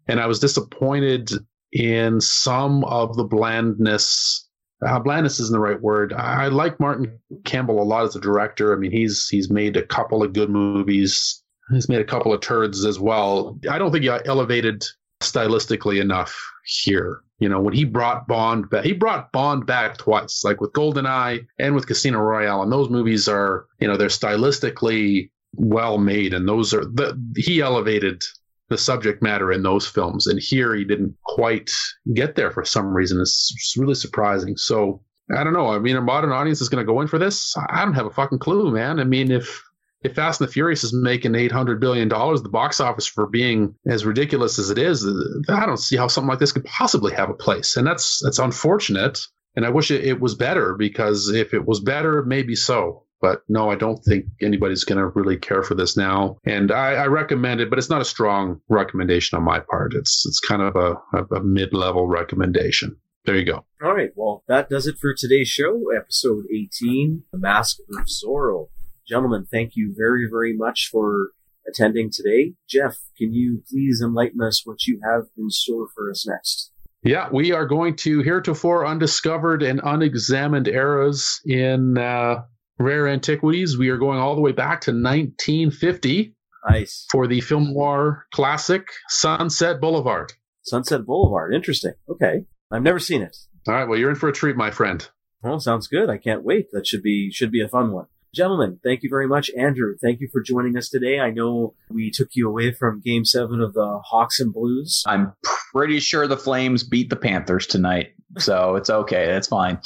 And I was disappointed in some of the blandness. Uh, blandness isn't the right word. I, I like Martin Campbell a lot as a director. I mean, he's he's made a couple of good movies. He's made a couple of turds as well. I don't think he elevated stylistically enough here. You know, when he brought Bond back, he brought Bond back twice, like with GoldenEye and with Casino Royale. And those movies are, you know, they're stylistically well made. And those are, the, he elevated the subject matter in those films. And here he didn't quite get there for some reason. It's, really surprising. So I don't know. I mean, a modern audience is going to go in for this. I don't have a fucking clue, man. I mean, if if Fast and the Furious is making eight hundred billion dollars, the box office for being as ridiculous as it is, uh, I don't see how something like this could possibly have a place. And that's that's unfortunate. And I wish it, it was better because if it was better, maybe so. But no, I don't think anybody's going to really care for this now. And I, I, recommend it, but it's not a strong recommendation on my part. It's it's kind of a, a, mid level recommendation. There you go. All right. Well, that does it for today's show, episode 18, The Mask of Zorro. Gentlemen, thank you very, very much for attending today. Geoff, can you please enlighten us what you have in store for us next? Yeah, we are going to heretofore undiscovered and unexamined eras in uh, rare antiquities. We are going all the way back to 1950. Nice. For the film noir classic Sunset Boulevard. Sunset Boulevard. Interesting. Okay. I've never seen it. All right. Well, you're in for a treat, my friend. Well, sounds good. I can't wait. That should be should be a fun one. Gentlemen, thank you very much. Andrew, thank you for joining us today. I know we took you away from game seven of the Hawks and Blues. I'm pretty sure the Flames beat the Panthers tonight. So it's okay. That's fine.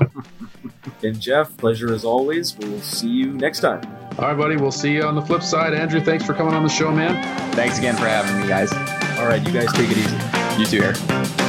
(laughs) and Geoff, pleasure as always. We'll see you next time. All right, buddy. We'll see you on the flip side. Andrew, thanks for coming on the show, man. Thanks again for having me, guys. All right, you guys take it easy. You too, here.